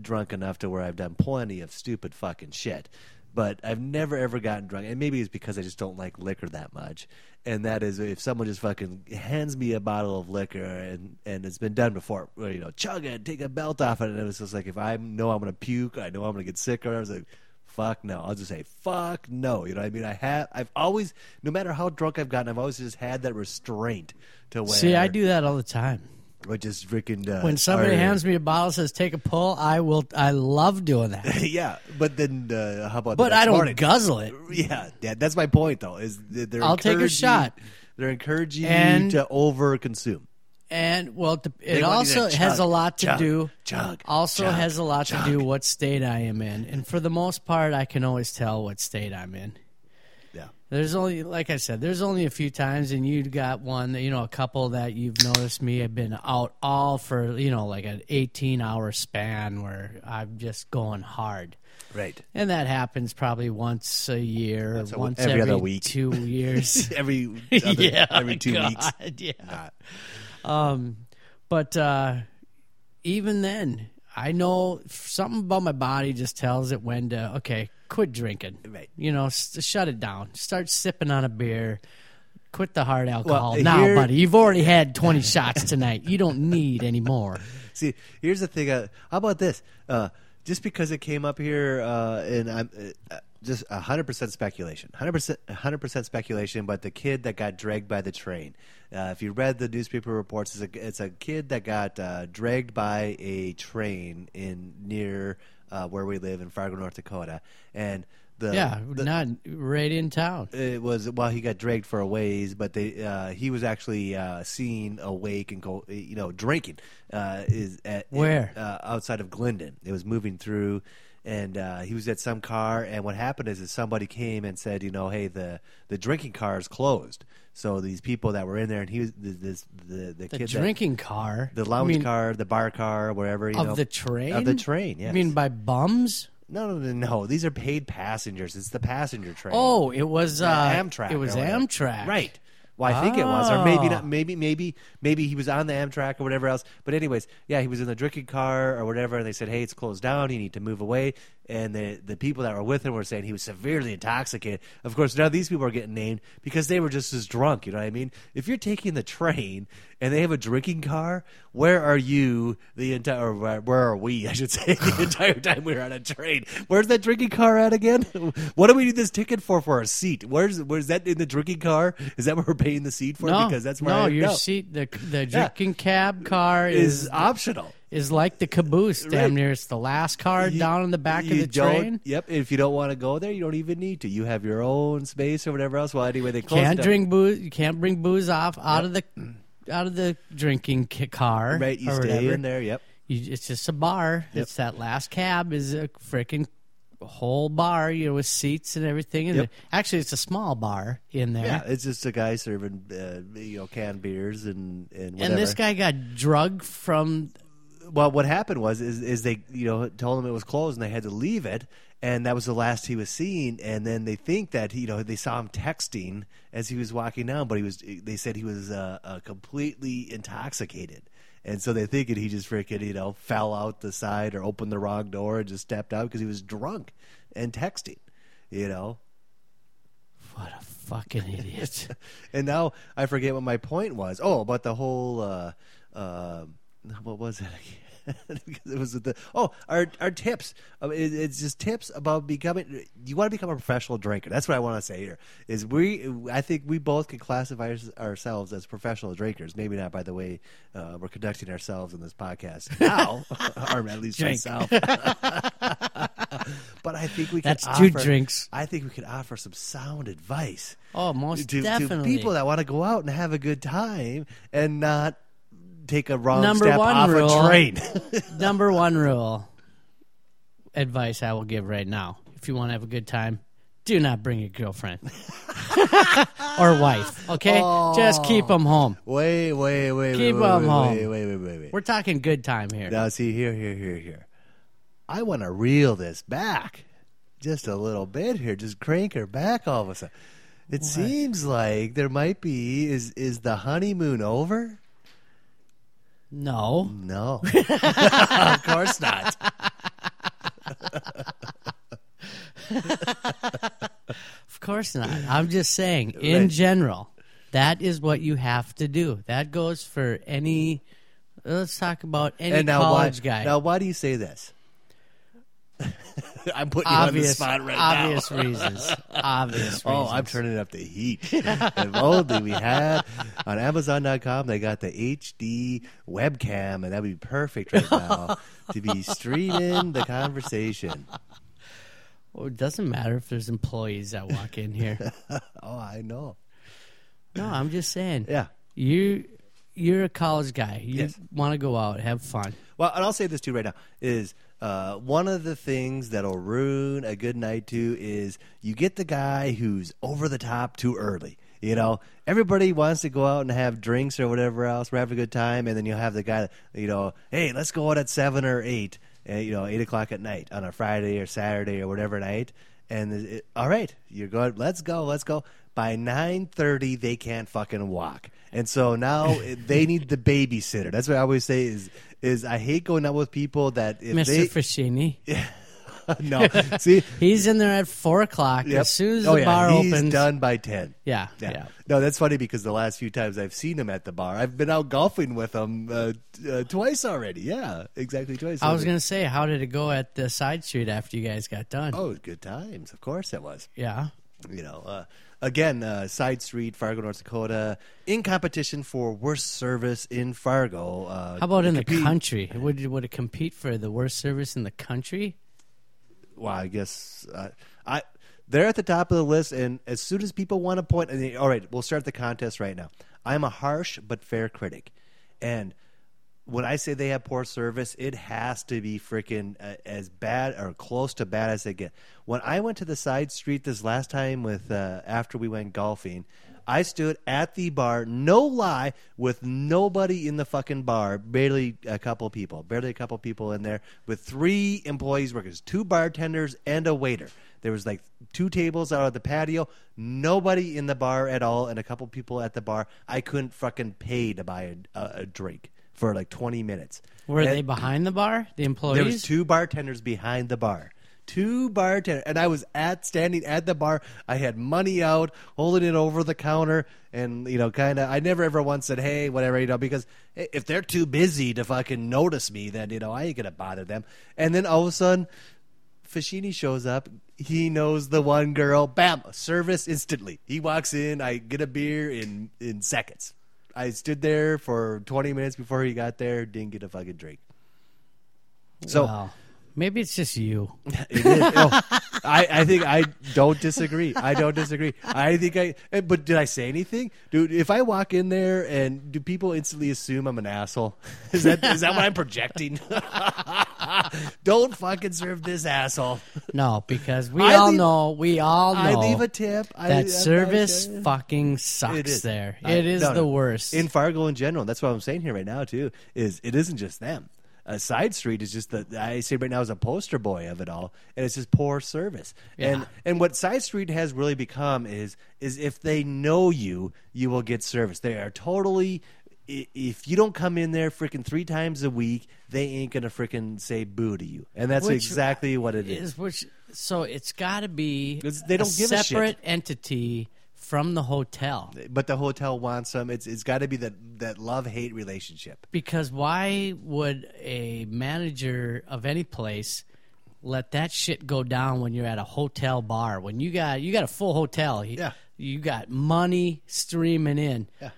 Speaker 2: drunk enough to where I've done plenty of stupid fucking shit. But I've never ever gotten drunk, and maybe it's because I just don't like liquor that much. And that is if someone just fucking hands me a bottle of liquor, and and it's been done before, you know, chug it, take a belt off it, and it was just like if I know I'm gonna puke, I know I'm gonna get sick, or I was like, fuck no. I'll just say fuck no. You know what I mean? I have, I've always, no matter how drunk I've gotten, I've always just had that restraint to where.
Speaker 1: See, I do that all the time.
Speaker 2: Or just freaking. Uh,
Speaker 1: When somebody
Speaker 2: or-
Speaker 1: hands me a bottle says take a pull, I will. I love doing that.
Speaker 2: yeah, but then uh, how about?
Speaker 1: But I don't
Speaker 2: morning?
Speaker 1: guzzle it.
Speaker 2: Yeah, yeah, that's my point though. Is that they're
Speaker 1: I'll take a shot.
Speaker 2: They're encouraging
Speaker 1: And-
Speaker 2: you to over consume.
Speaker 1: And well, it-
Speaker 2: They
Speaker 1: it
Speaker 2: want you to
Speaker 1: also has a lot to
Speaker 2: chug,
Speaker 1: do.
Speaker 2: chug,
Speaker 1: also
Speaker 2: chug,
Speaker 1: has a lot
Speaker 2: chug.
Speaker 1: to do what state I am in, and for the most part, I can always tell what state I'm in. There's only, like I said, there's only a few times, and you've got one, you know, a couple that you've noticed me have been out all for, you know, like an 18 hour span where I'm just going hard.
Speaker 2: Right.
Speaker 1: And that happens probably once a year,
Speaker 2: Once a- every
Speaker 1: every,
Speaker 2: other week.
Speaker 1: two years.
Speaker 2: every other,
Speaker 1: yeah,
Speaker 2: every two
Speaker 1: God,
Speaker 2: weeks.
Speaker 1: Yeah. Um, but uh, even then, I know something about my body just tells it when to okay, quit drinking.
Speaker 2: Right.
Speaker 1: You know, s- shut it down. Start sipping on a beer. Quit the hard alcohol
Speaker 2: Well,
Speaker 1: now,
Speaker 2: here-
Speaker 1: buddy. You've already had twenty shots tonight. You don't need any more.
Speaker 2: See, here's the thing. Uh, how about this? Uh, just because it came up here, uh, and I'm uh, just hundred percent speculation, hundred percent, hundred percent speculation. But the kid that got dragged by the train. Uh, if you read the newspaper reports, it's a, it's a kid that got uh, dragged by a train in near uh, where we live in Fargo, North Dakota, and the
Speaker 1: Yeah,
Speaker 2: the,
Speaker 1: not right in town.
Speaker 2: it was well he got dragged for a ways but they uh, he was actually uh, seen awake and go you know drinking uh, is at
Speaker 1: Where?
Speaker 2: uh, outside of Glyndon it was moving through and uh, he was at some car and what happened is, is somebody came and said you know hey the the drinking car is closed so these people that were in there and he was the this the the,
Speaker 1: The
Speaker 2: kid that-
Speaker 1: drinking car,
Speaker 2: the lounge
Speaker 1: I mean,
Speaker 2: car the bar car wherever you
Speaker 1: of
Speaker 2: know
Speaker 1: the train
Speaker 2: of the train yes
Speaker 1: I mean, by bums.
Speaker 2: no no no no these are paid passengers it's the passenger train
Speaker 1: Oh, it was uh,
Speaker 2: Amtrak.
Speaker 1: It was. Amtrak,
Speaker 2: Right. Well, I think it was, or maybe
Speaker 1: Oh.
Speaker 2: not. Maybe, maybe, maybe he was on the Amtrak or whatever else. But anyways, yeah, he was in the drinking car or whatever, and they said, "Hey, it's closed down. You need to move away." And the the people that were with him were saying he was severely intoxicated. Of course, now these people are getting named because they were just as drunk. You know what I mean? If you're taking the train and they have a drinking car, where are you the entire? Or where, are we? I should say the entire time we were on a train. Where's that drinking car at again? What do we need this ticket for? For a seat? Where's where's that in the drinking car? Is that what we're paying the seat for?
Speaker 1: No,
Speaker 2: because that's where
Speaker 1: no,
Speaker 2: I,
Speaker 1: your
Speaker 2: no,
Speaker 1: seat, the the drinking cab car
Speaker 2: is
Speaker 1: is
Speaker 2: optional.
Speaker 1: Is like the caboose. Damn
Speaker 2: Right.
Speaker 1: near, it's the last car
Speaker 2: You-
Speaker 1: down in the back of the train.
Speaker 2: Yep. If you don't want to go there, you don't even need to. You have your own space or whatever else. Well, anyway, they
Speaker 1: Can't
Speaker 2: it.
Speaker 1: drink booze. You can't bring booze off out of the out of the drinking car.
Speaker 2: Right. You
Speaker 1: or
Speaker 2: stay
Speaker 1: whatever.
Speaker 2: in there. Yep.
Speaker 1: You, it's just a bar.
Speaker 2: Yep.
Speaker 1: It's that last cab is a freaking whole bar, you know, with seats and everything. And
Speaker 2: Yep.
Speaker 1: actually, it's a small bar in there.
Speaker 2: Yeah. It's just a guy serving uh, you know canned beers and and whatever.
Speaker 1: and this guy got drugged from
Speaker 2: well, what happened was is is they you know told him it was closed and they had to leave it, and that was the last he was seen. And then they think that you know they saw him texting as he was walking down, but he was they said he was uh, uh, completely intoxicated. And so they thinking he just freaking, you know, fell out the side or opened the wrong door and just stepped out because he was drunk and texting, you know.
Speaker 1: what a fucking idiot.
Speaker 2: And now I forget what my point was. Oh, about the whole. Uh, uh, what was it? because it was the oh our our tips. It, it's just tips about becoming. You want to become a professional drinker. That's what I want to say here. Is we? I think we both can classify ourselves as professional drinkers. Maybe not by the way uh, we're conducting ourselves in this podcast now, or at least
Speaker 1: Drink.
Speaker 2: myself. but I think we. Could
Speaker 1: That's two
Speaker 2: offer-
Speaker 1: drinks.
Speaker 2: I think we could offer some sound advice
Speaker 1: Oh, most
Speaker 2: to, to
Speaker 1: definitely.
Speaker 2: people that want to go out and have a good time and not take a wrong
Speaker 1: Number
Speaker 2: step
Speaker 1: one
Speaker 2: off
Speaker 1: rule.
Speaker 2: a train.
Speaker 1: Number one rule, advice I will give right now: if you want to have a good time, do not bring your girlfriend or wife. Okay, just oh. keep them home.
Speaker 2: wait, wait, wait,
Speaker 1: Keep
Speaker 2: wait, wait,
Speaker 1: 'em
Speaker 2: wait,
Speaker 1: home.
Speaker 2: wait, wait, wait, wait, wait.
Speaker 1: We're talking good time here.
Speaker 2: Now, see here, here, here, here. I want to reel this back just a little bit here. Just crank her back all of a sudden. It seems like there might be is is the honeymoon over?
Speaker 1: No,
Speaker 2: No, of course not.
Speaker 1: of course not. I'm just saying, in
Speaker 2: Right.
Speaker 1: general, that is what you have to do. That goes for any. Let's talk about any college
Speaker 2: why,
Speaker 1: guy.
Speaker 2: Now, why do you say this? I'm putting you on the
Speaker 1: obvious,
Speaker 2: spot right now.
Speaker 1: reasons. Obvious reasons.
Speaker 2: Oh, I'm turning up the heat. if only we had on Amazon.com, they got the HD webcam, and that'd be perfect right now to be streaming the conversation.
Speaker 1: Well, it doesn't matter if there's employees that walk in here.
Speaker 2: Oh, I know.
Speaker 1: No, I'm just saying.
Speaker 2: Yeah.
Speaker 1: You you're a college guy. You
Speaker 2: Yes.
Speaker 1: want to go out, have fun.
Speaker 2: Well, and I'll say this too right now is Uh, one of the things that'll ruin a good night too is you get the guy who's over the top too early. You know, everybody wants to go out and have drinks or whatever else. We're having a good time, and then you'll have the guy, you know, hey, let's go out at seven or eight, uh, you know, eight o'clock at night on a Friday or Saturday or whatever night. And it, all right, you're going. Let's go. Let's go. By nine thirty, they can't fucking walk, and so now they need the babysitter. That's what I always say is is I hate going out with people that if
Speaker 1: Mr.
Speaker 2: they
Speaker 1: Fashini.
Speaker 2: no see
Speaker 1: He's in there at four o'clock.
Speaker 2: Yep.
Speaker 1: As soon as
Speaker 2: oh,
Speaker 1: the
Speaker 2: yeah,
Speaker 1: bar
Speaker 2: he's
Speaker 1: opens.
Speaker 2: done by ten.
Speaker 1: Yeah,
Speaker 2: Yeah.
Speaker 1: yeah.
Speaker 2: No, that's funny because the last few times I've seen him at the bar, I've been out golfing with him uh, uh, twice already. Yeah, exactly twice.
Speaker 1: I was going to say, how did it go at the side street after you guys got done?
Speaker 2: Oh, good times. Of course it was.
Speaker 1: Yeah.
Speaker 2: You know, uh, again, uh, Side Street, Fargo, North Dakota, in competition for worst service in Fargo. Uh,
Speaker 1: How about in the country? Would would it compete for the worst service in the country?
Speaker 2: well, I guess uh, I they're at the top of the list, and as soon as people want to point, and they, all right, we'll start the contest right now. I'm a harsh but fair critic, and when I say they have poor service, it has to be freaking uh, as bad or close to bad as they get. When I went to the side street this last time with uh, after we went golfing, I stood at the bar, no lie, with nobody in the fucking bar, barely a couple people, barely a couple people in there, with three employees workers, two bartenders and a waiter. There was like two tables out of the patio, nobody in the bar at all, and a couple people at the bar. I couldn't fucking pay to buy a, a, a drink for like twenty minutes.
Speaker 1: Were
Speaker 2: And-
Speaker 1: they behind the bar? The employees?
Speaker 2: there was two bartenders behind the bar. Two bartenders, and I was at standing at the bar. I had money out, holding it over the counter, and you know, kind of. I never ever once said, "Hey, whatever," you know, because if they're too busy to fucking notice me, then you know I ain't gonna bother them. And then all of a sudden, Fashini shows up. He knows the one girl. Bam, service instantly. He walks in. I get a beer in in seconds. I stood there for twenty minutes before he got there. Didn't get a fucking drink. So.
Speaker 1: Wow. Maybe it's just you.
Speaker 2: It is. Oh, I, I think I don't disagree. I don't disagree. I think I. eh, But did I say anything, dude? If I walk in there and do people instantly assume I'm an asshole? Is that is that what I'm projecting? don't fucking serve this asshole.
Speaker 1: No, because we
Speaker 2: I
Speaker 1: all
Speaker 2: leave-
Speaker 1: know, we all know
Speaker 2: I leave a tip. I,
Speaker 1: that
Speaker 2: I'm not
Speaker 1: service
Speaker 2: sure.
Speaker 1: fucking
Speaker 2: It
Speaker 1: sucks
Speaker 2: is.
Speaker 1: there.
Speaker 2: I-
Speaker 1: it is
Speaker 2: no,
Speaker 1: the
Speaker 2: no.
Speaker 1: worst.
Speaker 2: in Fargo in general. That's what I'm saying here right now too. Is it isn't just them. Uh, Side Street is just the I say right now is a poster boy of it all, and it's just poor service. And and what Side Street has really become is is if they know you, you will get service. They are totally. If you don't come in there freaking three times a week, they ain't gonna freaking say boo to you, and that's
Speaker 1: Which uh,
Speaker 2: exactly what it is.
Speaker 1: is which so it's got to be
Speaker 2: they don't
Speaker 1: a
Speaker 2: give a
Speaker 1: separate entity from the hotel.
Speaker 2: But the hotel wants them. It's it's got to be that that love hate relationship.
Speaker 1: Because why would a manager of any place let that shit go down when you're at a hotel bar? When you got you got a full hotel,
Speaker 2: Yeah.
Speaker 1: you got money streaming in.
Speaker 2: Yeah.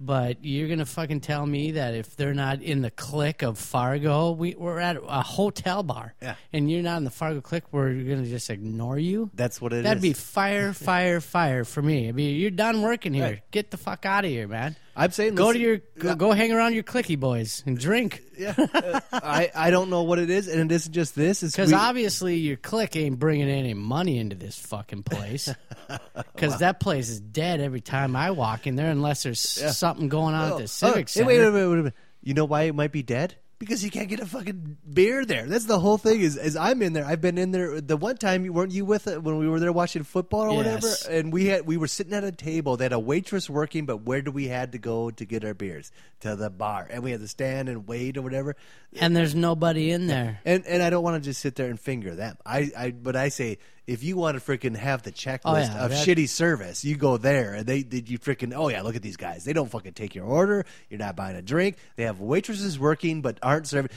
Speaker 1: But you're gonna fucking tell me that if they're not in the click of Fargo, we, we're at a hotel bar,
Speaker 2: Yeah.
Speaker 1: and you're not in the Fargo click, we're gonna just ignore you.
Speaker 2: That's what it is.
Speaker 1: That'd be fire, fire, fire for me. I mean, you're done working here.
Speaker 2: Right.
Speaker 1: Get the fuck out of here, man.
Speaker 2: I'm saying
Speaker 1: Go
Speaker 2: listen-
Speaker 1: to your go, go hang around your clicky boys and drink.
Speaker 2: Yeah, Uh, I I don't know what it is, and it isn't just this.
Speaker 1: Because obviously your click ain't bringing any money into this fucking place. Because that place is dead every time I walk in there, unless there's something going on
Speaker 2: Oh,
Speaker 1: at the civic
Speaker 2: oh,
Speaker 1: center.
Speaker 2: wait, wait, wait, wait, wait. You know why it might be dead? Because you can't get a fucking beer there. That's the whole thing. Is, is I'm in there. I've been in there. The one time, weren't you with it when we were there watching football or whatever? And we had we were sitting at a table. They had a waitress working, but where do we had to go to get our beers? To the bar, and we had to stand and wait or whatever.
Speaker 1: and there's nobody in there.
Speaker 2: And and I don't want to just sit there and finger them. I, I but I say if you want to freaking have the checklist
Speaker 1: Oh, yeah,
Speaker 2: of
Speaker 1: that-
Speaker 2: shitty service, you go there and they did you freaking oh yeah, look at these guys. They don't fucking take your order. You're not buying a drink. They have waitresses working but aren't serving.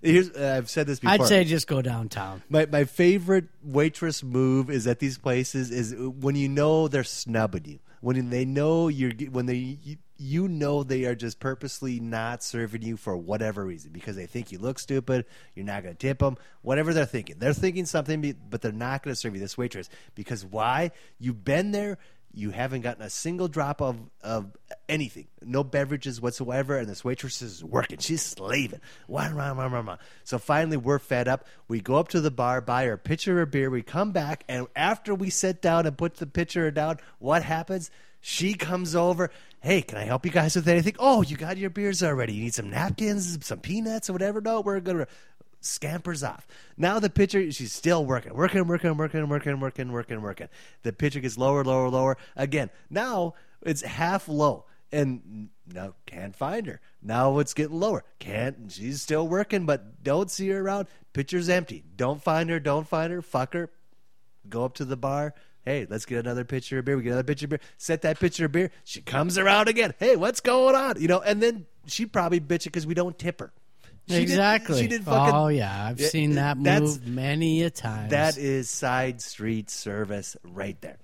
Speaker 2: Here's uh, I've said this before.
Speaker 1: I'd say just go downtown.
Speaker 2: My my favorite waitress move is at these places is when you know they're snubbing you. When they know you're when they you, know they are just purposely not serving you for whatever reason because they think you look stupid. You're not going to tip them. Whatever they're thinking, they're thinking something, but they're not going to serve you this waitress because why? You've been there. You haven't gotten a single drop of, of anything, no beverages whatsoever, and this waitress is working. She's slaving. Wah, wah, wah, wah. So finally, we're fed up. We go up to the bar, buy her a pitcher of beer. We come back, and after we sit down and put the pitcher down, what happens? She comes over. Hey, can I help you guys with anything? Oh, you got your beers already. You need some napkins, some peanuts, or whatever. No, we're gonna scampers off. Now the pitcher, she's still working, working, working, working, working, working, working, working. The pitcher gets lower, lower, lower. Again, now it's half low. And no, can't find her. Now it's getting lower. Can't. She's still working, but don't see her around. Pitcher's empty. Don't find her. Don't find her. Fuck her. Go up to the bar. Hey, let's get another pitcher of beer. We get another pitcher of beer. Set that pitcher of beer. She comes around again. Hey, what's going on? You know, and then she probably bitch because we don't tip her. She
Speaker 1: exactly.
Speaker 2: she did fucking.
Speaker 1: oh yeah, I've seen that move many a time.
Speaker 2: That is side street service right there.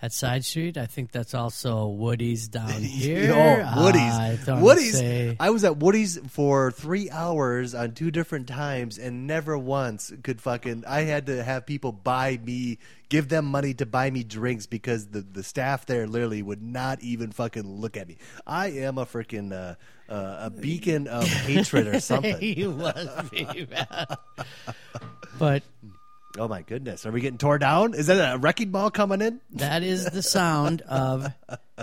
Speaker 1: At Side Street, I think that's also Woody's down here.
Speaker 2: Oh, Woody's.
Speaker 1: I
Speaker 2: Woody's.
Speaker 1: say-
Speaker 2: I was at Woody's for three hours on two different times and never once could fucking. I had to have people buy me, give them money to buy me drinks because the, the staff there literally would not even fucking look at me. I am a freaking uh, uh, a beacon of hatred or something.
Speaker 1: he was. But
Speaker 2: Oh my goodness, are we getting tore down? Is that a wrecking ball coming in?
Speaker 1: that is the sound of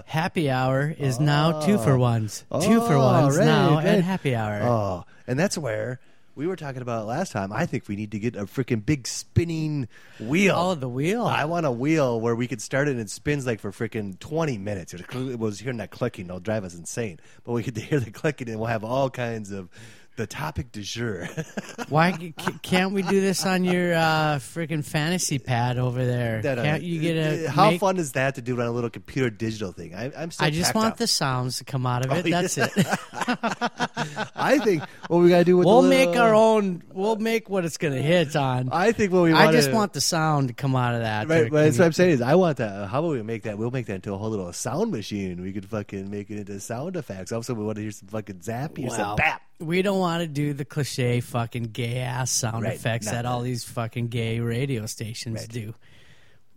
Speaker 1: happy hour is now two oh. for ones. two for
Speaker 2: Oh,
Speaker 1: ones
Speaker 2: right,
Speaker 1: now
Speaker 2: right.
Speaker 1: at happy hour.
Speaker 2: Oh, and that's where we were talking about last time. I think we need to get a freaking big spinning wheel.
Speaker 1: Oh, the wheel.
Speaker 2: I want a wheel where we could start it and it spins like for freaking 20 minutes. It was hearing that clicking. It'll drive us insane. But we could hear the clicking and we'll have all kinds of the topic du jour.
Speaker 1: Why c- can't we do this on your uh, freaking fantasy pad over there?
Speaker 2: That, uh,
Speaker 1: can't you get a?
Speaker 2: How
Speaker 1: make-
Speaker 2: fun is that to do on a little computer digital thing? I, I'm still
Speaker 1: I just want the sounds to come out of it.
Speaker 2: Oh,
Speaker 1: That's
Speaker 2: yeah.
Speaker 1: it.
Speaker 2: I think what we got to do with
Speaker 1: We'll
Speaker 2: the
Speaker 1: make our own. We'll make what it's gonna hit on.
Speaker 2: I think what we
Speaker 1: I just want the sound to come out of that.
Speaker 2: Right, that's what I'm saying is I want that. How about we make that? We'll make that into a whole little sound machine. We could fucking make it into sound effects. Also, we want to hear some fucking zap, hear some bap.
Speaker 1: We don't want to do the cliche fucking gay ass sound
Speaker 2: Right,
Speaker 1: effects
Speaker 2: not
Speaker 1: that all these fucking gay radio stations
Speaker 2: Right.
Speaker 1: do.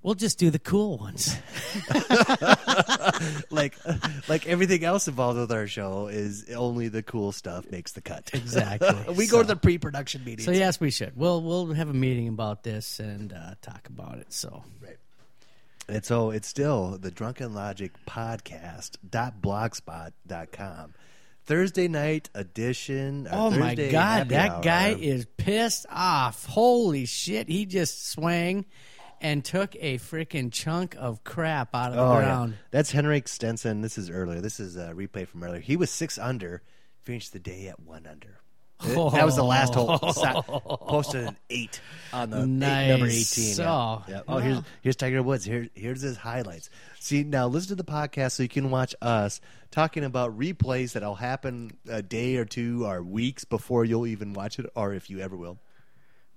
Speaker 1: We'll just do the cool ones.
Speaker 2: Like, like everything else involved with our show is only the cool stuff makes the cut.
Speaker 1: Exactly.
Speaker 2: we go to the pre-production meetings.
Speaker 1: So yes, we should. We'll we'll have a meeting about this and uh, talk about it. So right.
Speaker 2: And so it's still the Drunken Logic podcast dot blogspot dot com. Thursday night edition.
Speaker 1: Oh my
Speaker 2: Thursday
Speaker 1: god, that
Speaker 2: hour.
Speaker 1: guy is pissed off. Holy shit, he just swang and took a freaking chunk of crap out of the
Speaker 2: Oh, yeah.
Speaker 1: ground.
Speaker 2: That's Henrik Stenson. This is earlier. This is a replay from earlier. He was six under, finished the day at one under. That was the last hole. Oh. Sa- Posted an eight on the eight, number
Speaker 1: Nice.
Speaker 2: eighteen. Yeah.
Speaker 1: Oh,
Speaker 2: Yeah. Oh, here's here's Tiger Woods. Here here's his highlights. See now, listen to the podcast so you can watch us talking about replays that'll happen a day or two or weeks before you'll even watch it, or if you ever will.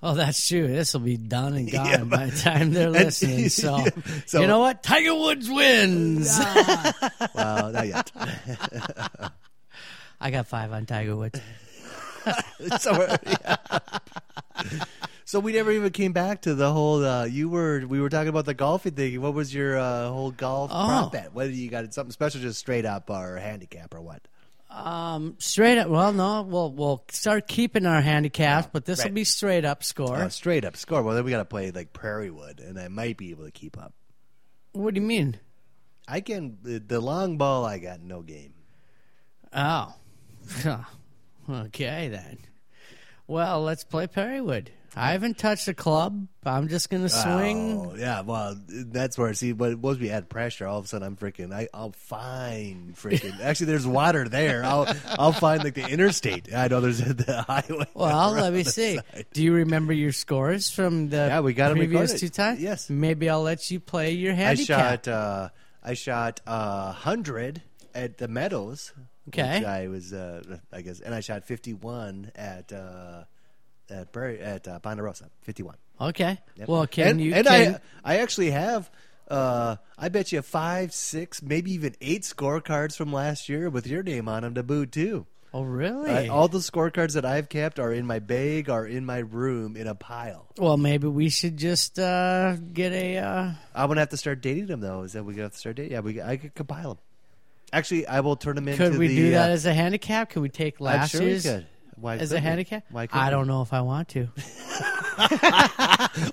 Speaker 1: Oh, that's true. This will be done and gone
Speaker 2: Yeah,
Speaker 1: by the time they're
Speaker 2: and-
Speaker 1: listening. So,
Speaker 2: yeah. So-
Speaker 1: you know what? Tiger Woods wins.
Speaker 2: Well, not yet.
Speaker 1: I got five on Tiger Woods.
Speaker 2: so, we're- yeah. So we never even came back to the whole. Uh, you were we were talking about the golfing thing. What was your uh, whole golf
Speaker 1: Oh.
Speaker 2: prop bet? What do you got? Something special, just straight up or handicap or what?
Speaker 1: Um, straight up. Well, no, we'll we'll start keeping our handicaps, but this will
Speaker 2: Right.
Speaker 1: be straight up score.
Speaker 2: Uh, straight up score. Well, then we got to play like Prairiewood, and I might be able to keep up.
Speaker 1: What do you mean?
Speaker 2: I can the, the long ball. I got no game.
Speaker 1: Oh, okay then. Well, let's play Prairiewood. I haven't touched a club. I'm just gonna swing.
Speaker 2: Oh, yeah. Well, that's where I see. But once we add pressure, all of a sudden I'm freaking. I, I'll find freaking. Actually, there's water there. I'll I'll find like the interstate. I know there's the highway.
Speaker 1: Well, let me see.
Speaker 2: side.
Speaker 1: Do you remember your scores from the
Speaker 2: Yeah, we got
Speaker 1: previous two times?
Speaker 2: Yes.
Speaker 1: Maybe I'll let you play your handicap.
Speaker 2: I shot. Uh, I shot uh, hundred at the medals.
Speaker 1: Okay.
Speaker 2: I was. Uh, I guess, and I shot fifty-one at. Uh, at Prairie, at uh, Ponderosa, fifty-one.
Speaker 1: Okay.
Speaker 2: Yep.
Speaker 1: Well, can
Speaker 2: and,
Speaker 1: you?
Speaker 2: And
Speaker 1: can,
Speaker 2: I, I actually have. Uh, I bet you five, six, maybe even eight scorecards from last year with your name on them to boot too.
Speaker 1: Oh, really?
Speaker 2: I- all the scorecards that I've kept are in my bag, are in my room in a pile.
Speaker 1: well, maybe we should just uh, get a. Uh,
Speaker 2: I'm gonna have to start dating them though. Is that we gonna have to start dating? Yeah, we I could compile them. Actually, I will turn them into.
Speaker 1: could we
Speaker 2: the,
Speaker 1: do that
Speaker 2: uh,
Speaker 1: as a handicap? Could we take
Speaker 2: I'm
Speaker 1: last
Speaker 2: sure we could. Why
Speaker 1: as
Speaker 2: couldn't
Speaker 1: a
Speaker 2: we?
Speaker 1: handicap?
Speaker 2: Why couldn't
Speaker 1: I
Speaker 2: we?
Speaker 1: don't know if I want to.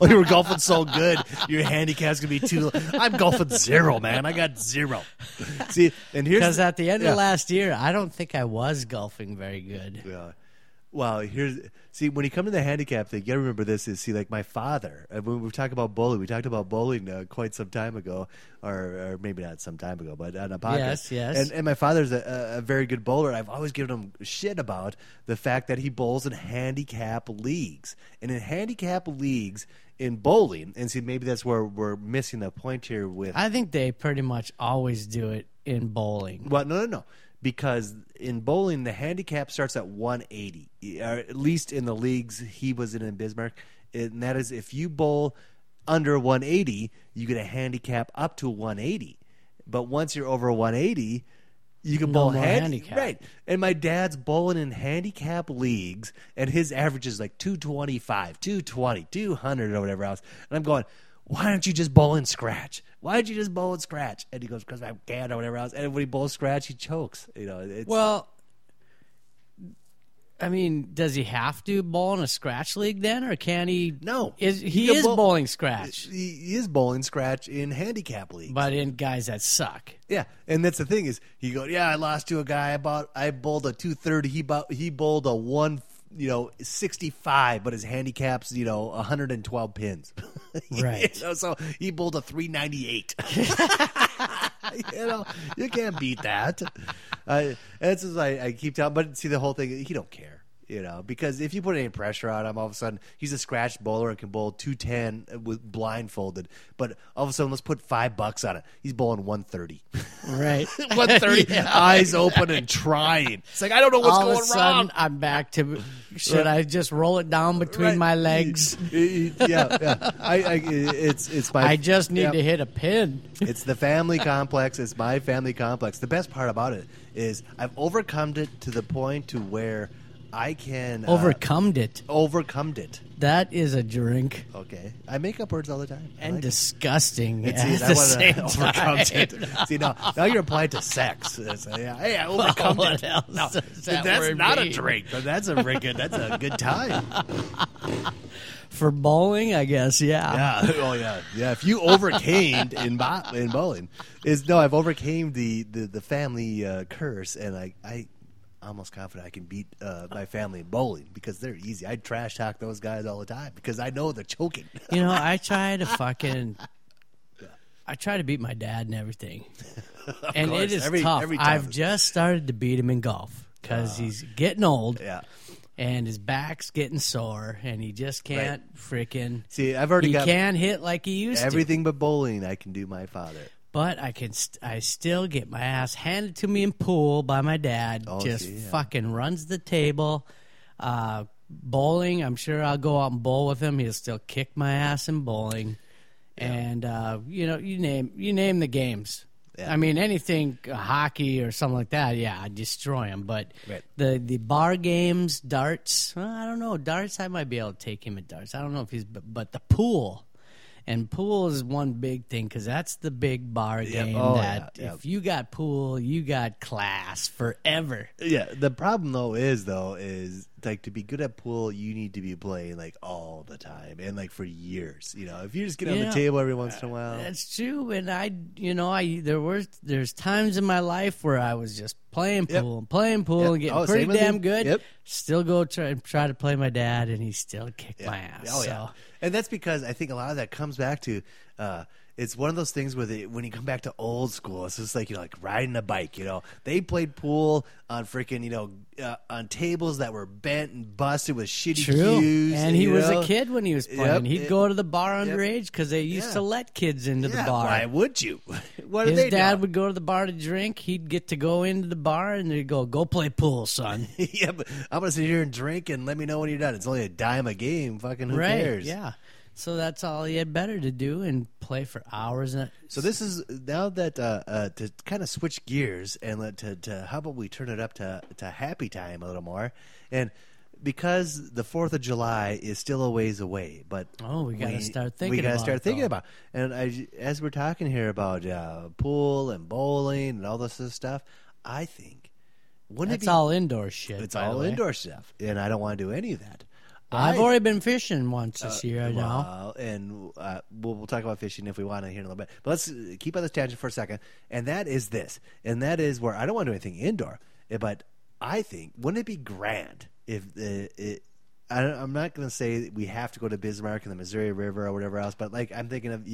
Speaker 2: Oh, you were golfing so good. Your handicap's gonna be too. I'm golfing zero, man. I got zero. See, and here's
Speaker 1: Because at the end
Speaker 2: yeah.
Speaker 1: of last year, I don't think I was golfing very good.
Speaker 2: Yeah. Well, here's see when you come to the handicap thing, you gotta remember this is see like my father. uh, When we talk about bowling, we talked about bowling uh, quite some time ago, or, or maybe not some time ago, but on a podcast.
Speaker 1: Yes, yes.
Speaker 2: And, and my father's a, a very good bowler. I've always given him shit about the fact that he bowls in handicap leagues, and in handicap leagues in bowling, and see maybe that's where we're missing the point here with
Speaker 1: I think they pretty much always do it in bowling.
Speaker 2: Well, no, no, no. Because in bowling, the handicap starts at 180, or uh, at least in the leagues he was in in Bismarck. And that is if you bowl under 180, you get a handicap up to 180. But once you're over 180, you can
Speaker 1: No
Speaker 2: bowl handi-
Speaker 1: handicap.
Speaker 2: Right. And my dad's bowling in handicap leagues, and his average is like 225, 220, 200, or whatever else. And I'm going, why don't you just bowl in scratch? Why don't you just bowl in scratch? And he goes, because I can't, or whatever else. And when he bowls scratch, he chokes. You know, it's,
Speaker 1: Well, I mean, does he have to bowl in a scratch league then, or can he?
Speaker 2: No.
Speaker 1: is
Speaker 2: He
Speaker 1: he, is
Speaker 2: bowl-
Speaker 1: bowling scratch,
Speaker 2: he, is bowling scratch in handicap league,
Speaker 1: but in guys that suck.
Speaker 2: Yeah, and that's the thing is he go, yeah, I lost to a guy about I bowled a two thirty. He bou- he bowled a one, you know, sixty five, but his handicaps, you know, hundred and twelve pins.
Speaker 1: Right.
Speaker 2: you know, so he bowled a three ninety eight. you know, you can't beat that. Uh, that's just I, I keep telling, but see the whole thing. He don't care. You know, because if you put any pressure on him, all of a sudden he's a scratch bowler and can bowl two ten with blindfolded. But all of a sudden, let's put five bucks on it. He's bowling one thirty.
Speaker 1: Right,
Speaker 2: 130,
Speaker 1: Yeah.
Speaker 2: eyes open and trying. It's like I don't know what's
Speaker 1: All
Speaker 2: going
Speaker 1: of a sudden,
Speaker 2: wrong.
Speaker 1: I'm back to. Should I just roll it down between
Speaker 2: Right.
Speaker 1: my legs?
Speaker 2: yeah, yeah. I, I, it's it's my.
Speaker 1: I just need
Speaker 2: yeah.
Speaker 1: to hit a pin.
Speaker 2: It's the family complex. It's my family complex. The best part about it is I've overcome it to the point to where I can uh,
Speaker 1: Overcome it.
Speaker 2: overcome it.
Speaker 1: That is a drink
Speaker 2: Okay, I make up words all the time. I
Speaker 1: and
Speaker 2: like
Speaker 1: disgusting
Speaker 2: And
Speaker 1: at
Speaker 2: see,
Speaker 1: the same time.
Speaker 2: it. See now, now you're applying to sex. It's, yeah, hey, I overcome
Speaker 1: what
Speaker 2: it. No,
Speaker 1: that
Speaker 2: that's not a drink, but that's a good. That's a good time.
Speaker 1: For bowling, I guess. Yeah.
Speaker 2: Yeah. Oh yeah. Yeah. If you overcame in bo- in bowling, is no, I've overcame the the, the family uh, curse, and I I. Almost confident I can beat uh, my family in bowling because they're easy. I trash talk those guys all the time because I know they're choking.
Speaker 1: You know, I try to fucking. I try to beat my dad and everything, and
Speaker 2: course,
Speaker 1: it is
Speaker 2: every-
Speaker 1: tough.
Speaker 2: every time.
Speaker 1: I've just started to beat him in golf because he's getting old,
Speaker 2: yeah.
Speaker 1: and his back's getting sore, and he just can't freaking.
Speaker 2: See, I've already
Speaker 1: He
Speaker 2: got
Speaker 1: can't hit like he used to.
Speaker 2: everything but bowling. I can do my father.
Speaker 1: But I can, st- I still get my ass handed to me in pool by my dad.
Speaker 2: Oh,
Speaker 1: just
Speaker 2: yeah.
Speaker 1: fucking runs the table. Uh, bowling, I'm sure I'll go out and bowl with him. He'll still kick my ass in bowling. And uh, you know, you name you name the games.
Speaker 2: Yeah.
Speaker 1: I mean, anything uh, hockey or something like that. Yeah, I destroy him. But
Speaker 2: Right.
Speaker 1: the the bar games, darts. Well, I don't know. Darts, I might be able to take him at darts. I don't know if he's, but, but the pool. And pool is one big thing because that's the big bar
Speaker 2: Yep.
Speaker 1: game
Speaker 2: Oh,
Speaker 1: that
Speaker 2: yeah, yeah.
Speaker 1: if you got pool, you got class forever.
Speaker 2: Yeah, the problem though is though is like to be good at pool, you need to be playing like all the time and like for years. You know, if you just get on
Speaker 1: Yeah.
Speaker 2: the table every once in a while,
Speaker 1: That's true, and I, you know, I there were there's times in my life where I was just playing
Speaker 2: Yep.
Speaker 1: pool and playing pool
Speaker 2: Yep.
Speaker 1: and getting
Speaker 2: Oh,
Speaker 1: pretty damn good.
Speaker 2: Yep.
Speaker 1: Still go try try to play my dad, and he still kicked my ass.
Speaker 2: Oh
Speaker 1: so.
Speaker 2: yeah, and that's because I think a lot of that comes back to uh, it's one of those things where they, when you come back to old school, it's just like you know, like riding a bike. You know, they played pool on freaking you know uh, on tables that were bent and busted with shitty
Speaker 1: True,
Speaker 2: cues,
Speaker 1: and he was
Speaker 2: know?
Speaker 1: a kid when he was playing.
Speaker 2: Yep.
Speaker 1: He'd
Speaker 2: It-
Speaker 1: go to the bar underage because they used
Speaker 2: Yeah.
Speaker 1: to let kids into
Speaker 2: Yeah,
Speaker 1: the bar.
Speaker 2: Why would you? what did
Speaker 1: His
Speaker 2: they
Speaker 1: dad
Speaker 2: do?
Speaker 1: would go to the bar to drink. He'd get to go into the bar and they'd go, "Go play pool, son."
Speaker 2: yeah, but I'm gonna sit here and drink and let me know when you're done. It's only a dime a game. Fucking who
Speaker 1: right?
Speaker 2: cares?
Speaker 1: Yeah. So that's all he had better to do and play for hours. And
Speaker 2: So this is now that uh, uh, to kind of switch gears and let to, to how about we turn it up to to happy time a little more, and because the Fourth of July is still a ways away, but
Speaker 1: Oh, we gotta start thinking
Speaker 2: We gotta
Speaker 1: about
Speaker 2: start thinking
Speaker 1: though.
Speaker 2: about, and I, as we're talking here about uh, pool and bowling and all this stuff, I think wouldn't
Speaker 1: that's
Speaker 2: it be
Speaker 1: all indoor shit.
Speaker 2: it's all indoor stuff, and I don't want to do any of that.
Speaker 1: I've
Speaker 2: I-
Speaker 1: already been fishing once this year. I know.
Speaker 2: well, and uh, we'll, we'll talk about fishing if we want to here in a little bit. But let's uh, keep on this tangent for a second. And that is this. And that is where I don't want to do anything indoor. eh, But I think, wouldn't it be grand if uh, it, I, don't- I'm not going to say we have to go to Bismarck and the Missouri River or whatever else, but like I'm thinking of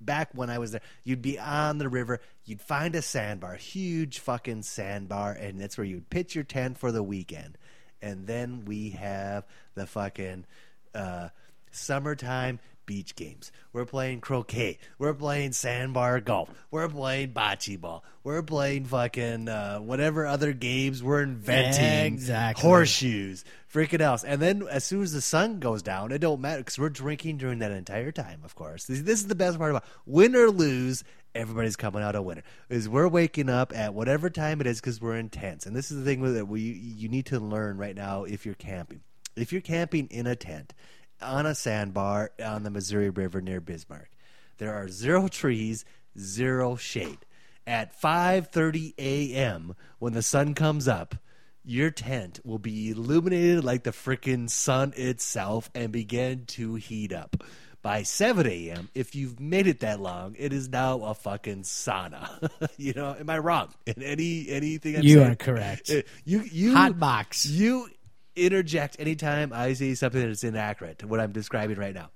Speaker 2: back when I was there, you'd be on the river, you'd find a sandbar, huge fucking sandbar, and that's where you'd pitch your tent for the weekend. And then we have the fucking uh, summertime beach games. We're playing croquet. We're playing sandbar golf. We're playing bocce ball. We're playing fucking uh, whatever other games we're inventing.
Speaker 1: Exactly.
Speaker 2: Horseshoes, freaking else. And then as soon as the sun goes down, it don't matter because we're drinking during that entire time. Of course, this, this is the best part about win or lose. Everybody's coming out a winner. Is we're waking up at whatever time it is because we're intense. And this is the thing that. We you need to learn right now if you're camping. If you're camping in a tent on a sandbar on the Missouri River near Bismarck, there are zero trees, zero shade. At 5:30 a.m. when the sun comes up, your tent will be illuminated like the frickin' sun itself and begin to heat up. By 7 a.m., if you've made it that long, it is now a fucking sauna. you know, am I wrong? In any anything I'm
Speaker 1: You
Speaker 2: saying?
Speaker 1: are correct.
Speaker 2: Uh, You you
Speaker 1: Hot box.
Speaker 2: You interject anytime I say something that's inaccurate to what I'm describing right now.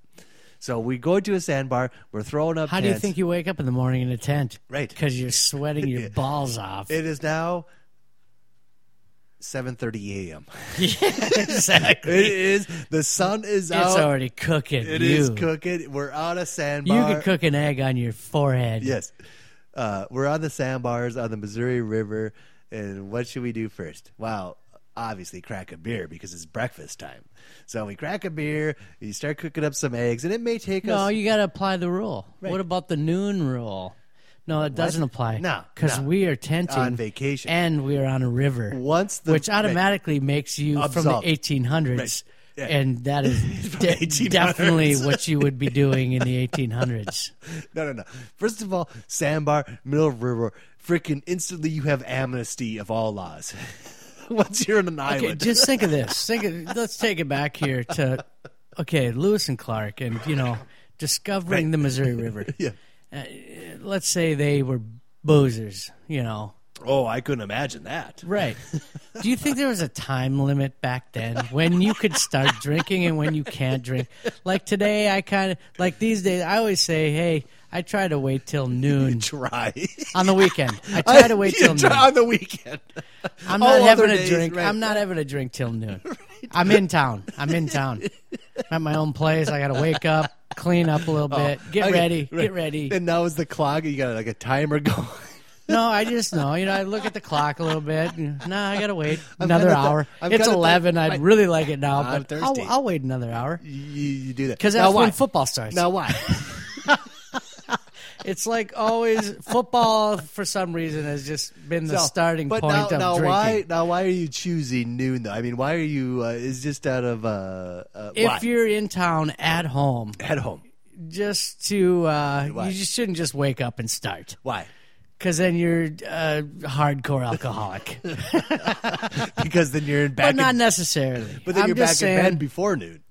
Speaker 2: So we go to a sandbar. We're throwing up.
Speaker 1: How do you think you wake up in the morning in a tent?
Speaker 2: Right.
Speaker 1: Because you're sweating your balls off.
Speaker 2: It is now 7:30 a.m.
Speaker 1: exactly.
Speaker 2: It is. The sun is
Speaker 1: It's
Speaker 2: out.
Speaker 1: It's already cooking.
Speaker 2: It
Speaker 1: you.
Speaker 2: is cooking. We're on a sandbar.
Speaker 1: You could cook an egg on your forehead.
Speaker 2: Yes. Uh, we're on the sandbars on the Missouri River, and what should we do first? Well, obviously crack a beer because it's breakfast time. So we crack a beer, you start cooking up some eggs, and it may take
Speaker 1: No,
Speaker 2: us.
Speaker 1: No, you got to apply the rule.
Speaker 2: Right.
Speaker 1: What about the noon rule? No, it doesn't apply.
Speaker 2: No,
Speaker 1: because
Speaker 2: no.
Speaker 1: we are tenting
Speaker 2: On vacation.
Speaker 1: and we are on a river,
Speaker 2: Once the
Speaker 1: which automatically makes you from the 1800s,
Speaker 2: Right. Yeah.
Speaker 1: and that is
Speaker 2: From
Speaker 1: de-
Speaker 2: 1800s.
Speaker 1: definitely what you would be doing in the 1800s.
Speaker 2: No, no, no. First of all, sandbar, middle of river, freaking instantly you have amnesty of all laws. Once you're on an
Speaker 1: Okay,
Speaker 2: island.
Speaker 1: just think of this. Think of, let's take it back here to okay, Lewis and Clark, and you know, discovering the Missouri River.
Speaker 2: yeah.
Speaker 1: Uh, let's say they were boozers, you know.
Speaker 2: Oh, I couldn't imagine that.
Speaker 1: Right. Do you think there was a time limit back then when you could start drinking and when you can't drink? Like today, I kind of like these days. I always say, "Hey, I try to wait till noon
Speaker 2: Try.
Speaker 1: on the weekend. I try to wait till noon.
Speaker 2: on the weekend.
Speaker 1: I'm not
Speaker 2: other
Speaker 1: having a
Speaker 2: days,
Speaker 1: drink.
Speaker 2: right.
Speaker 1: I'm not having a drink till noon. I'm in town. I'm in town. At my own place. I got to wake up, clean up a little oh, bit, get
Speaker 2: Oh, Okay,
Speaker 1: ready,
Speaker 2: right.
Speaker 1: get ready.
Speaker 2: And now is the clock. You got like a timer going.
Speaker 1: No, I just know. You know, I look at the clock a little bit. and, Nah, I gotta wait another
Speaker 2: th-
Speaker 1: hour.
Speaker 2: I'm
Speaker 1: it's eleven.
Speaker 2: th-
Speaker 1: I'd
Speaker 2: I-
Speaker 1: really like it now,
Speaker 2: I'm
Speaker 1: but I'll. I'll wait another hour
Speaker 2: you, you do that
Speaker 1: because that's when football starts.
Speaker 2: Now why?
Speaker 1: It's like always football for some reason has just been the
Speaker 2: So,
Speaker 1: starting
Speaker 2: but
Speaker 1: point
Speaker 2: now,
Speaker 1: of
Speaker 2: now
Speaker 1: drinking.
Speaker 2: why? Now why are you choosing noon though? I mean, why are you? Uh, is just out of uh, uh,
Speaker 1: If
Speaker 2: why?
Speaker 1: you're in town at home,
Speaker 2: at home.
Speaker 1: just to uh,
Speaker 2: Why?
Speaker 1: you just shouldn't just wake up and start
Speaker 2: Why?
Speaker 1: because then you're a hardcore alcoholic.
Speaker 2: Because then you're in back.
Speaker 1: but not
Speaker 2: in,
Speaker 1: necessarily.
Speaker 2: but then
Speaker 1: I'm
Speaker 2: you're
Speaker 1: just
Speaker 2: back in
Speaker 1: saying,
Speaker 2: bed before noon.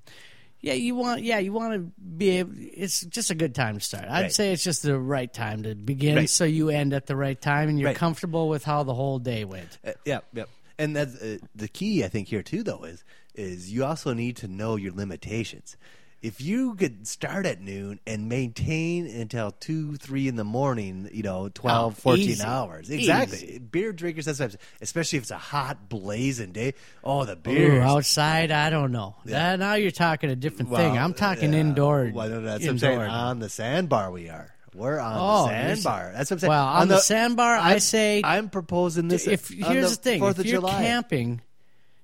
Speaker 1: Yeah, you want. Yeah, you want to be. Able, it's just a good time to start. I'd
Speaker 2: Right.
Speaker 1: say it's just the right time to begin,
Speaker 2: Right.
Speaker 1: so you end at the right time and you're
Speaker 2: Right.
Speaker 1: comfortable with how the whole day went.
Speaker 2: Uh, yeah, yeah. And that's uh, the key, I think, here too. Though is is you also need to know your limitations. If you could start at noon and maintain until two, three in the morning, you know, 12,
Speaker 1: Oh,
Speaker 2: 14
Speaker 1: easy.
Speaker 2: hours. Exactly.
Speaker 1: Easy.
Speaker 2: Beer drinkers, that's what I'm saying. especially if it's a hot, blazing day. Oh, the beer.
Speaker 1: outside, I don't know.
Speaker 2: Yeah.
Speaker 1: That- now you're talking a different
Speaker 2: Well,
Speaker 1: thing. I'm talking
Speaker 2: yeah.
Speaker 1: indoor.
Speaker 2: Well, no, that's what I'm saying. On the sandbar, we are. We're on
Speaker 1: Oh,
Speaker 2: the sandbar. That's what I'm saying.
Speaker 1: Well, on, the, sandbar, I
Speaker 2: I'm-
Speaker 1: say
Speaker 2: I'm proposing this.
Speaker 1: if
Speaker 2: on
Speaker 1: here's the, thing:
Speaker 2: Fourth
Speaker 1: if
Speaker 2: of
Speaker 1: you're
Speaker 2: July.
Speaker 1: camping,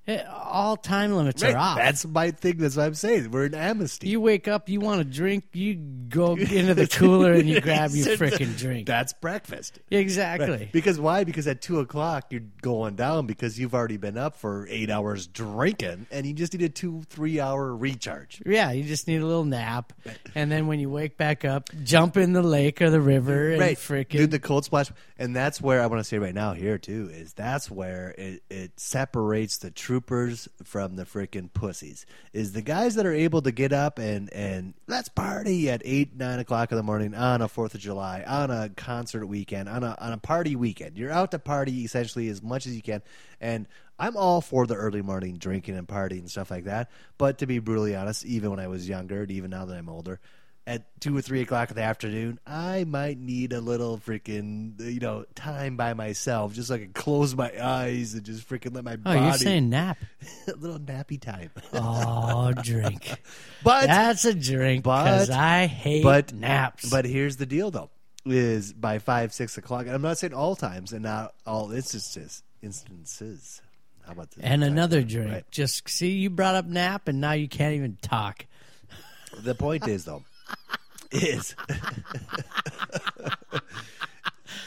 Speaker 1: Eh, all time limits
Speaker 2: Right.
Speaker 1: are off.
Speaker 2: That's my thing. That's what I'm saying. We're in amnesty.
Speaker 1: you wake up, you want a drink, you go into the cooler and you grab your freaking drink.
Speaker 2: That's breakfast.
Speaker 1: Exactly.
Speaker 2: Right. Because why? Because at two o'clock you're going down because you've already been up for eight hours drinking, and you just need a two three hour recharge.
Speaker 1: Yeah, you just need a little nap, and then when you wake back up, jump in the lake or the river and freaking.
Speaker 2: do the cold splash, and that's where I want to say right now here too is that's where it, it separates the from the freaking pussies. Is the guys that are able to get up and and let's party at eight nine o'clock in the morning on a Fourth of July on a concert weekend on a on a party weekend. You're out to party essentially as much as you can, and I'm all for the early morning drinking and partying and stuff like that. But to be brutally honest, even when I was younger, and even now that I'm older, at two or three o'clock in the afternoon, I might need a little freaking you know time by myself, just so I can close my eyes and just freaking let my
Speaker 1: oh,
Speaker 2: body
Speaker 1: you're saying nap?
Speaker 2: a little nappy time.
Speaker 1: Oh, drink.
Speaker 2: but
Speaker 1: That's a drink because I hate
Speaker 2: but
Speaker 1: naps.
Speaker 2: But here's the deal, though: is by five six o'clock, and I'm not saying all times and not all instances. Instances. How about this?
Speaker 1: and another drink.
Speaker 2: Right.
Speaker 1: Just see, you brought up nap, and now you can't even talk.
Speaker 2: The point is, though, is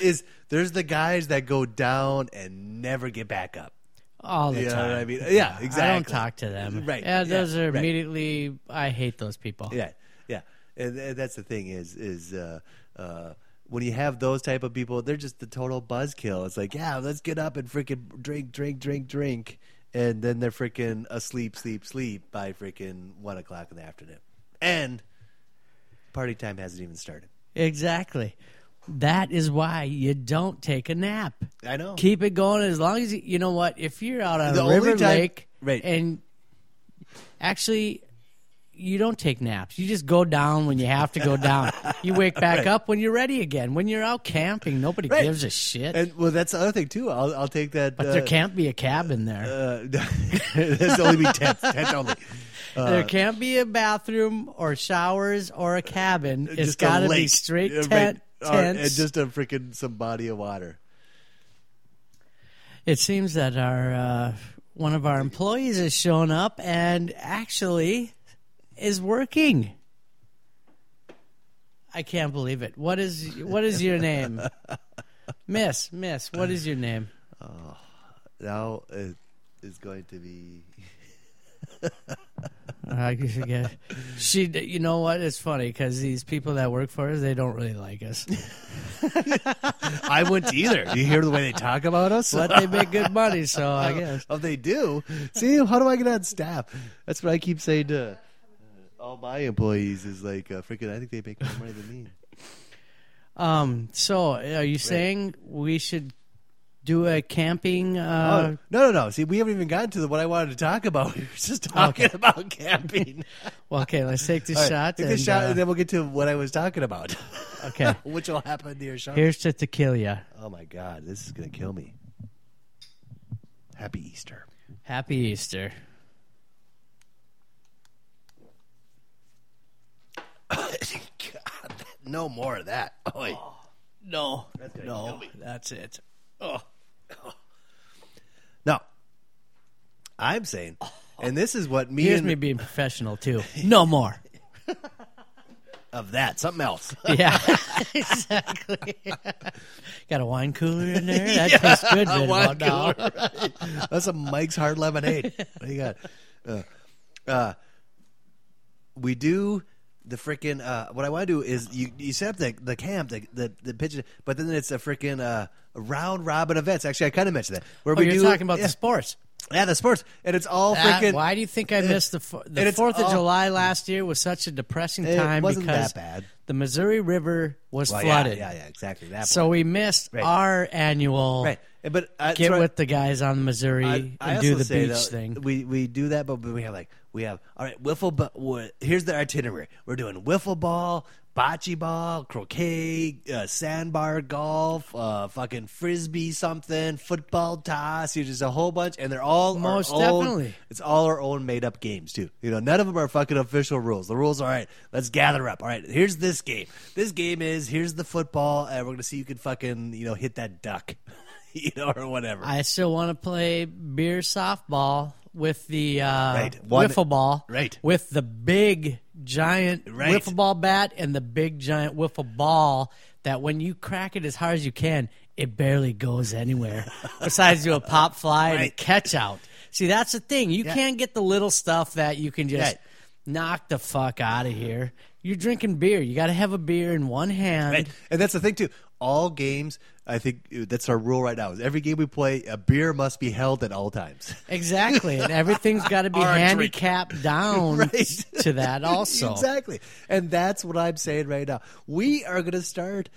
Speaker 2: is there's the guys that go down and never get back up.
Speaker 1: All the
Speaker 2: You
Speaker 1: time.
Speaker 2: I mean? Yeah, exactly.
Speaker 1: I don't talk to them.
Speaker 2: Right,
Speaker 1: Yeah,
Speaker 2: yeah,
Speaker 1: those are
Speaker 2: right.
Speaker 1: immediately. I hate those people.
Speaker 2: Yeah, yeah, and, and that's the thing is is uh, uh, when you have those type of people, they're just the total buzzkill. It's like, yeah, let's get up and freaking drink, drink, drink, drink, and then they're freaking asleep, sleep, sleep by freaking one o'clock in the afternoon, and party time hasn't even started.
Speaker 1: Exactly. That is why you don't take a nap.
Speaker 2: I know.
Speaker 1: Keep it going as long as you, you know what. If you're out on
Speaker 2: The
Speaker 1: a
Speaker 2: only
Speaker 1: river
Speaker 2: time-
Speaker 1: lake,
Speaker 2: right.
Speaker 1: and actually, you don't take naps. You just go down when you have to go down. you wake back up when you're ready again. When you're out camping, nobody
Speaker 2: Right.
Speaker 1: gives a shit.
Speaker 2: And well, that's the other thing too. I'll I'll take that.
Speaker 1: but
Speaker 2: uh,
Speaker 1: there can't be a cabin there.
Speaker 2: Uh, that's only be tent, tent only.
Speaker 1: There can't be a bathroom or showers or a cabin. It's got to be straight
Speaker 2: right.
Speaker 1: tent.
Speaker 2: Or-
Speaker 1: tents.
Speaker 2: and just a freaking some body of water.
Speaker 1: It seems that our uh, one of our employees has shown up and actually is working. I can't believe it. What is what is your name, Miss? Miss, what is your name?
Speaker 2: Now it is going to be.
Speaker 1: I forget. She, you know what? It's funny because these people that work for us, they don't really like us,
Speaker 2: I wouldn't either. You hear the way they talk about us?
Speaker 1: but they make good money. So I guess.
Speaker 2: Oh, they do. See, how do I get on staff? That's what I keep saying to uh, all my employees. Is like uh, freaking. I think they make more money than me.
Speaker 1: Um. So, are you saying we should do a camping?
Speaker 2: Oh,
Speaker 1: Uh,
Speaker 2: no, no, no. See, we haven't even gotten to the, what I wanted to talk about. We were just talking
Speaker 1: Okay.
Speaker 2: about camping.
Speaker 1: Well, okay, let's take this
Speaker 2: All right,
Speaker 1: shot.
Speaker 2: Take
Speaker 1: and,
Speaker 2: this shot,
Speaker 1: uh,
Speaker 2: and then we'll get to what I was talking about,
Speaker 1: okay,
Speaker 2: which will happen to your show.
Speaker 1: here's to tequila.
Speaker 2: Oh my God, this is gonna kill me. Happy Easter.
Speaker 1: Happy Easter.
Speaker 2: God, no more of that. Oy.
Speaker 1: No,
Speaker 2: gonna
Speaker 1: no, that's it. Oh,
Speaker 2: No, I'm saying, and this is what me
Speaker 1: here's
Speaker 2: and
Speaker 1: me being professional too. No more.
Speaker 2: of that something else.
Speaker 1: Yeah, exactly. Got a wine cooler in there. That tastes good. Right
Speaker 2: Wine cooler. That's a Mike's Hard Lemonade. What do you got? Uh, uh, we do the freaking. Uh, what I want to do is you you set up the the camp the the, the pitch, but then it's a freaking uh, round robin events. Actually, I kind of mentioned that where
Speaker 1: Oh,
Speaker 2: we
Speaker 1: you're
Speaker 2: do
Speaker 1: talking about
Speaker 2: yeah,
Speaker 1: the sports.
Speaker 2: yeah the sports, and it's all
Speaker 1: That-
Speaker 2: freaking.
Speaker 1: why do you think I missed the the Fourth of
Speaker 2: all-
Speaker 1: July last year? Was such a depressing time
Speaker 2: wasn't
Speaker 1: because
Speaker 2: that bad.
Speaker 1: the Missouri River was
Speaker 2: Well,
Speaker 1: flooded.
Speaker 2: Yeah, yeah, exactly. That
Speaker 1: So
Speaker 2: part.
Speaker 1: we missed
Speaker 2: Right.
Speaker 1: our annual
Speaker 2: right, but uh,
Speaker 1: get with the guys on the Missouri
Speaker 2: I, I
Speaker 1: and do the beach
Speaker 2: though,
Speaker 1: thing.
Speaker 2: We we do that, but we have like we have all right. Wiffle, ball. here's the itinerary. We're doing wiffle ball, bocce ball, croquet, uh, sandbar golf, uh, fucking frisbee, something, football toss. You just a whole bunch, and they're all our
Speaker 1: Most
Speaker 2: own-
Speaker 1: definitely.
Speaker 2: It's all our own made up games too. You know, none of them are fucking official rules. The rules are all right. Let's gather up. All right, here's this game. This game is here's the football, and we're gonna see you can fucking you know hit that duck, you know, or whatever.
Speaker 1: I still want to play beer softball with the uh,
Speaker 2: Right. One-
Speaker 1: wiffle ball,
Speaker 2: Right.
Speaker 1: with the big giant
Speaker 2: Right.
Speaker 1: wiffle ball bat and the big giant wiffle ball that when you crack it as hard as you can, it barely goes anywhere. Besides do a pop fly and a catch out. See, that's the thing. You
Speaker 2: Yeah.
Speaker 1: can't get the little stuff that you can just
Speaker 2: Right.
Speaker 1: knock the fuck out of here. You're drinking beer. You got to have a beer in one hand.
Speaker 2: Right. And that's the thing too. All games, I think uh, that's our rule right now. Is every game we play, a beer must be held at all times.
Speaker 1: Exactly, and everything's got to be
Speaker 2: Or drink.
Speaker 1: handicapped down
Speaker 2: Right.
Speaker 1: to that also.
Speaker 2: exactly. And that's what I'm saying right now. We are going to start.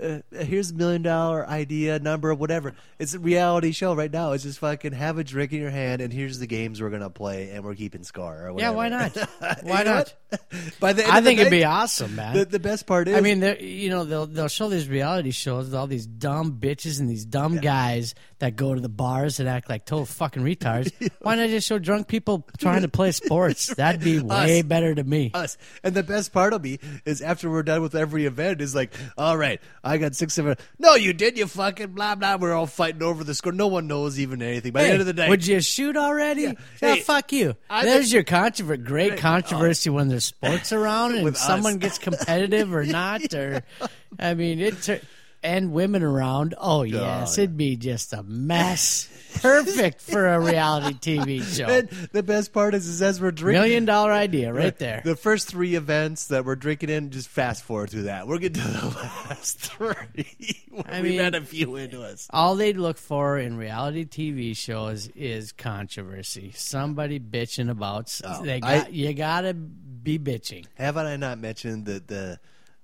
Speaker 2: Uh, here's a million dollar idea, number, whatever. It's a reality show right now. It's just fucking have a drink in your hand, and here's the games we're gonna play, and we're keeping score. Or whatever.
Speaker 1: Yeah, why not? Why not?
Speaker 2: By the
Speaker 1: I
Speaker 2: of the
Speaker 1: think it'd
Speaker 2: night,
Speaker 1: be awesome, man.
Speaker 2: The, the best part is,
Speaker 1: I mean, you know, they'll they'll show these reality shows with all these dumb bitches and these dumb guys that go to the bars and act like total fucking retards. Why not just show drunk people trying to play sports? That'd be way
Speaker 2: Us.
Speaker 1: better to me.
Speaker 2: us. And the best part will be is after we're done with every event is like, all right, I got six seven. No, you did, you fucking blah blah. We're all fighting over the score. No one knows even anything. By the end of the day,
Speaker 1: would you shoot already? Yeah,
Speaker 2: Hey,
Speaker 1: fuck you.
Speaker 2: I
Speaker 1: There's
Speaker 2: think-
Speaker 1: your controversy. Great controversy when there's sports around and
Speaker 2: us.
Speaker 1: someone gets competitive or not. Or, I mean, it's and women around. Oh yes,
Speaker 2: yeah.
Speaker 1: Oh, it'd be just a mess. Perfect for a reality TV show.
Speaker 2: And the best part is, is as we're drinking.
Speaker 1: Million dollar idea right there.
Speaker 2: The first three events that we're drinking in, just fast forward through that. We're getting to the last three.
Speaker 1: I
Speaker 2: We've
Speaker 1: mean-
Speaker 2: had a few into us.
Speaker 1: All they'd look for in reality TV shows is controversy. Somebody bitching about.
Speaker 2: Oh,
Speaker 1: they
Speaker 2: I-
Speaker 1: you gotta be bitching.
Speaker 2: Haven't I not mentioned that the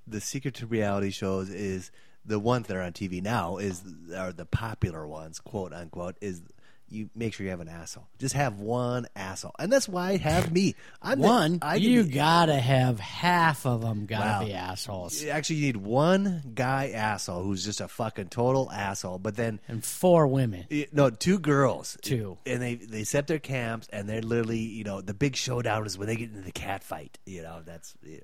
Speaker 2: the secret to reality shows is the ones that are on TV now is are the popular ones, quote unquote, is you make sure you have an asshole. Just have one asshole, and that's why I have me. I'm the-
Speaker 1: One,
Speaker 2: I
Speaker 1: you gotta have half of them gotta
Speaker 2: Wow.
Speaker 1: be assholes,
Speaker 2: Actually, you need one guy asshole who's just a fucking total asshole, but then
Speaker 1: and four women.
Speaker 2: No, two girls.
Speaker 1: Two.
Speaker 2: And they they set their camps, and they're literally, you know, the big showdown is when they get into the cat fight. You know, that's, yeah,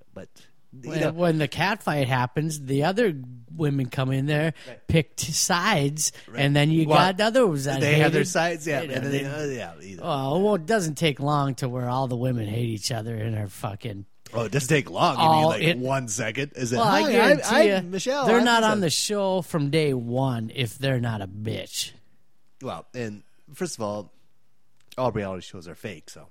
Speaker 2: you
Speaker 1: When,
Speaker 2: know,
Speaker 1: when the cat fight happens, the other women come in there, pick t- sides, and then you
Speaker 2: Well,
Speaker 1: got others that
Speaker 2: they have their sides, yeah,
Speaker 1: you know,
Speaker 2: and then they,
Speaker 1: they-
Speaker 2: uh, yeah. Either.
Speaker 1: Oh, well, it doesn't take long to where all the women hate each other and are fucking.
Speaker 2: oh, it doesn't take long. You mean
Speaker 1: Oh,
Speaker 2: like
Speaker 1: it-
Speaker 2: one second? Is it?
Speaker 1: Well, I guarantee
Speaker 2: I'm,
Speaker 1: you,
Speaker 2: I'm Michelle.
Speaker 1: they're
Speaker 2: I'm
Speaker 1: not on the show from day one if they're not a bitch.
Speaker 2: Well, and first of all, all reality shows are fake. So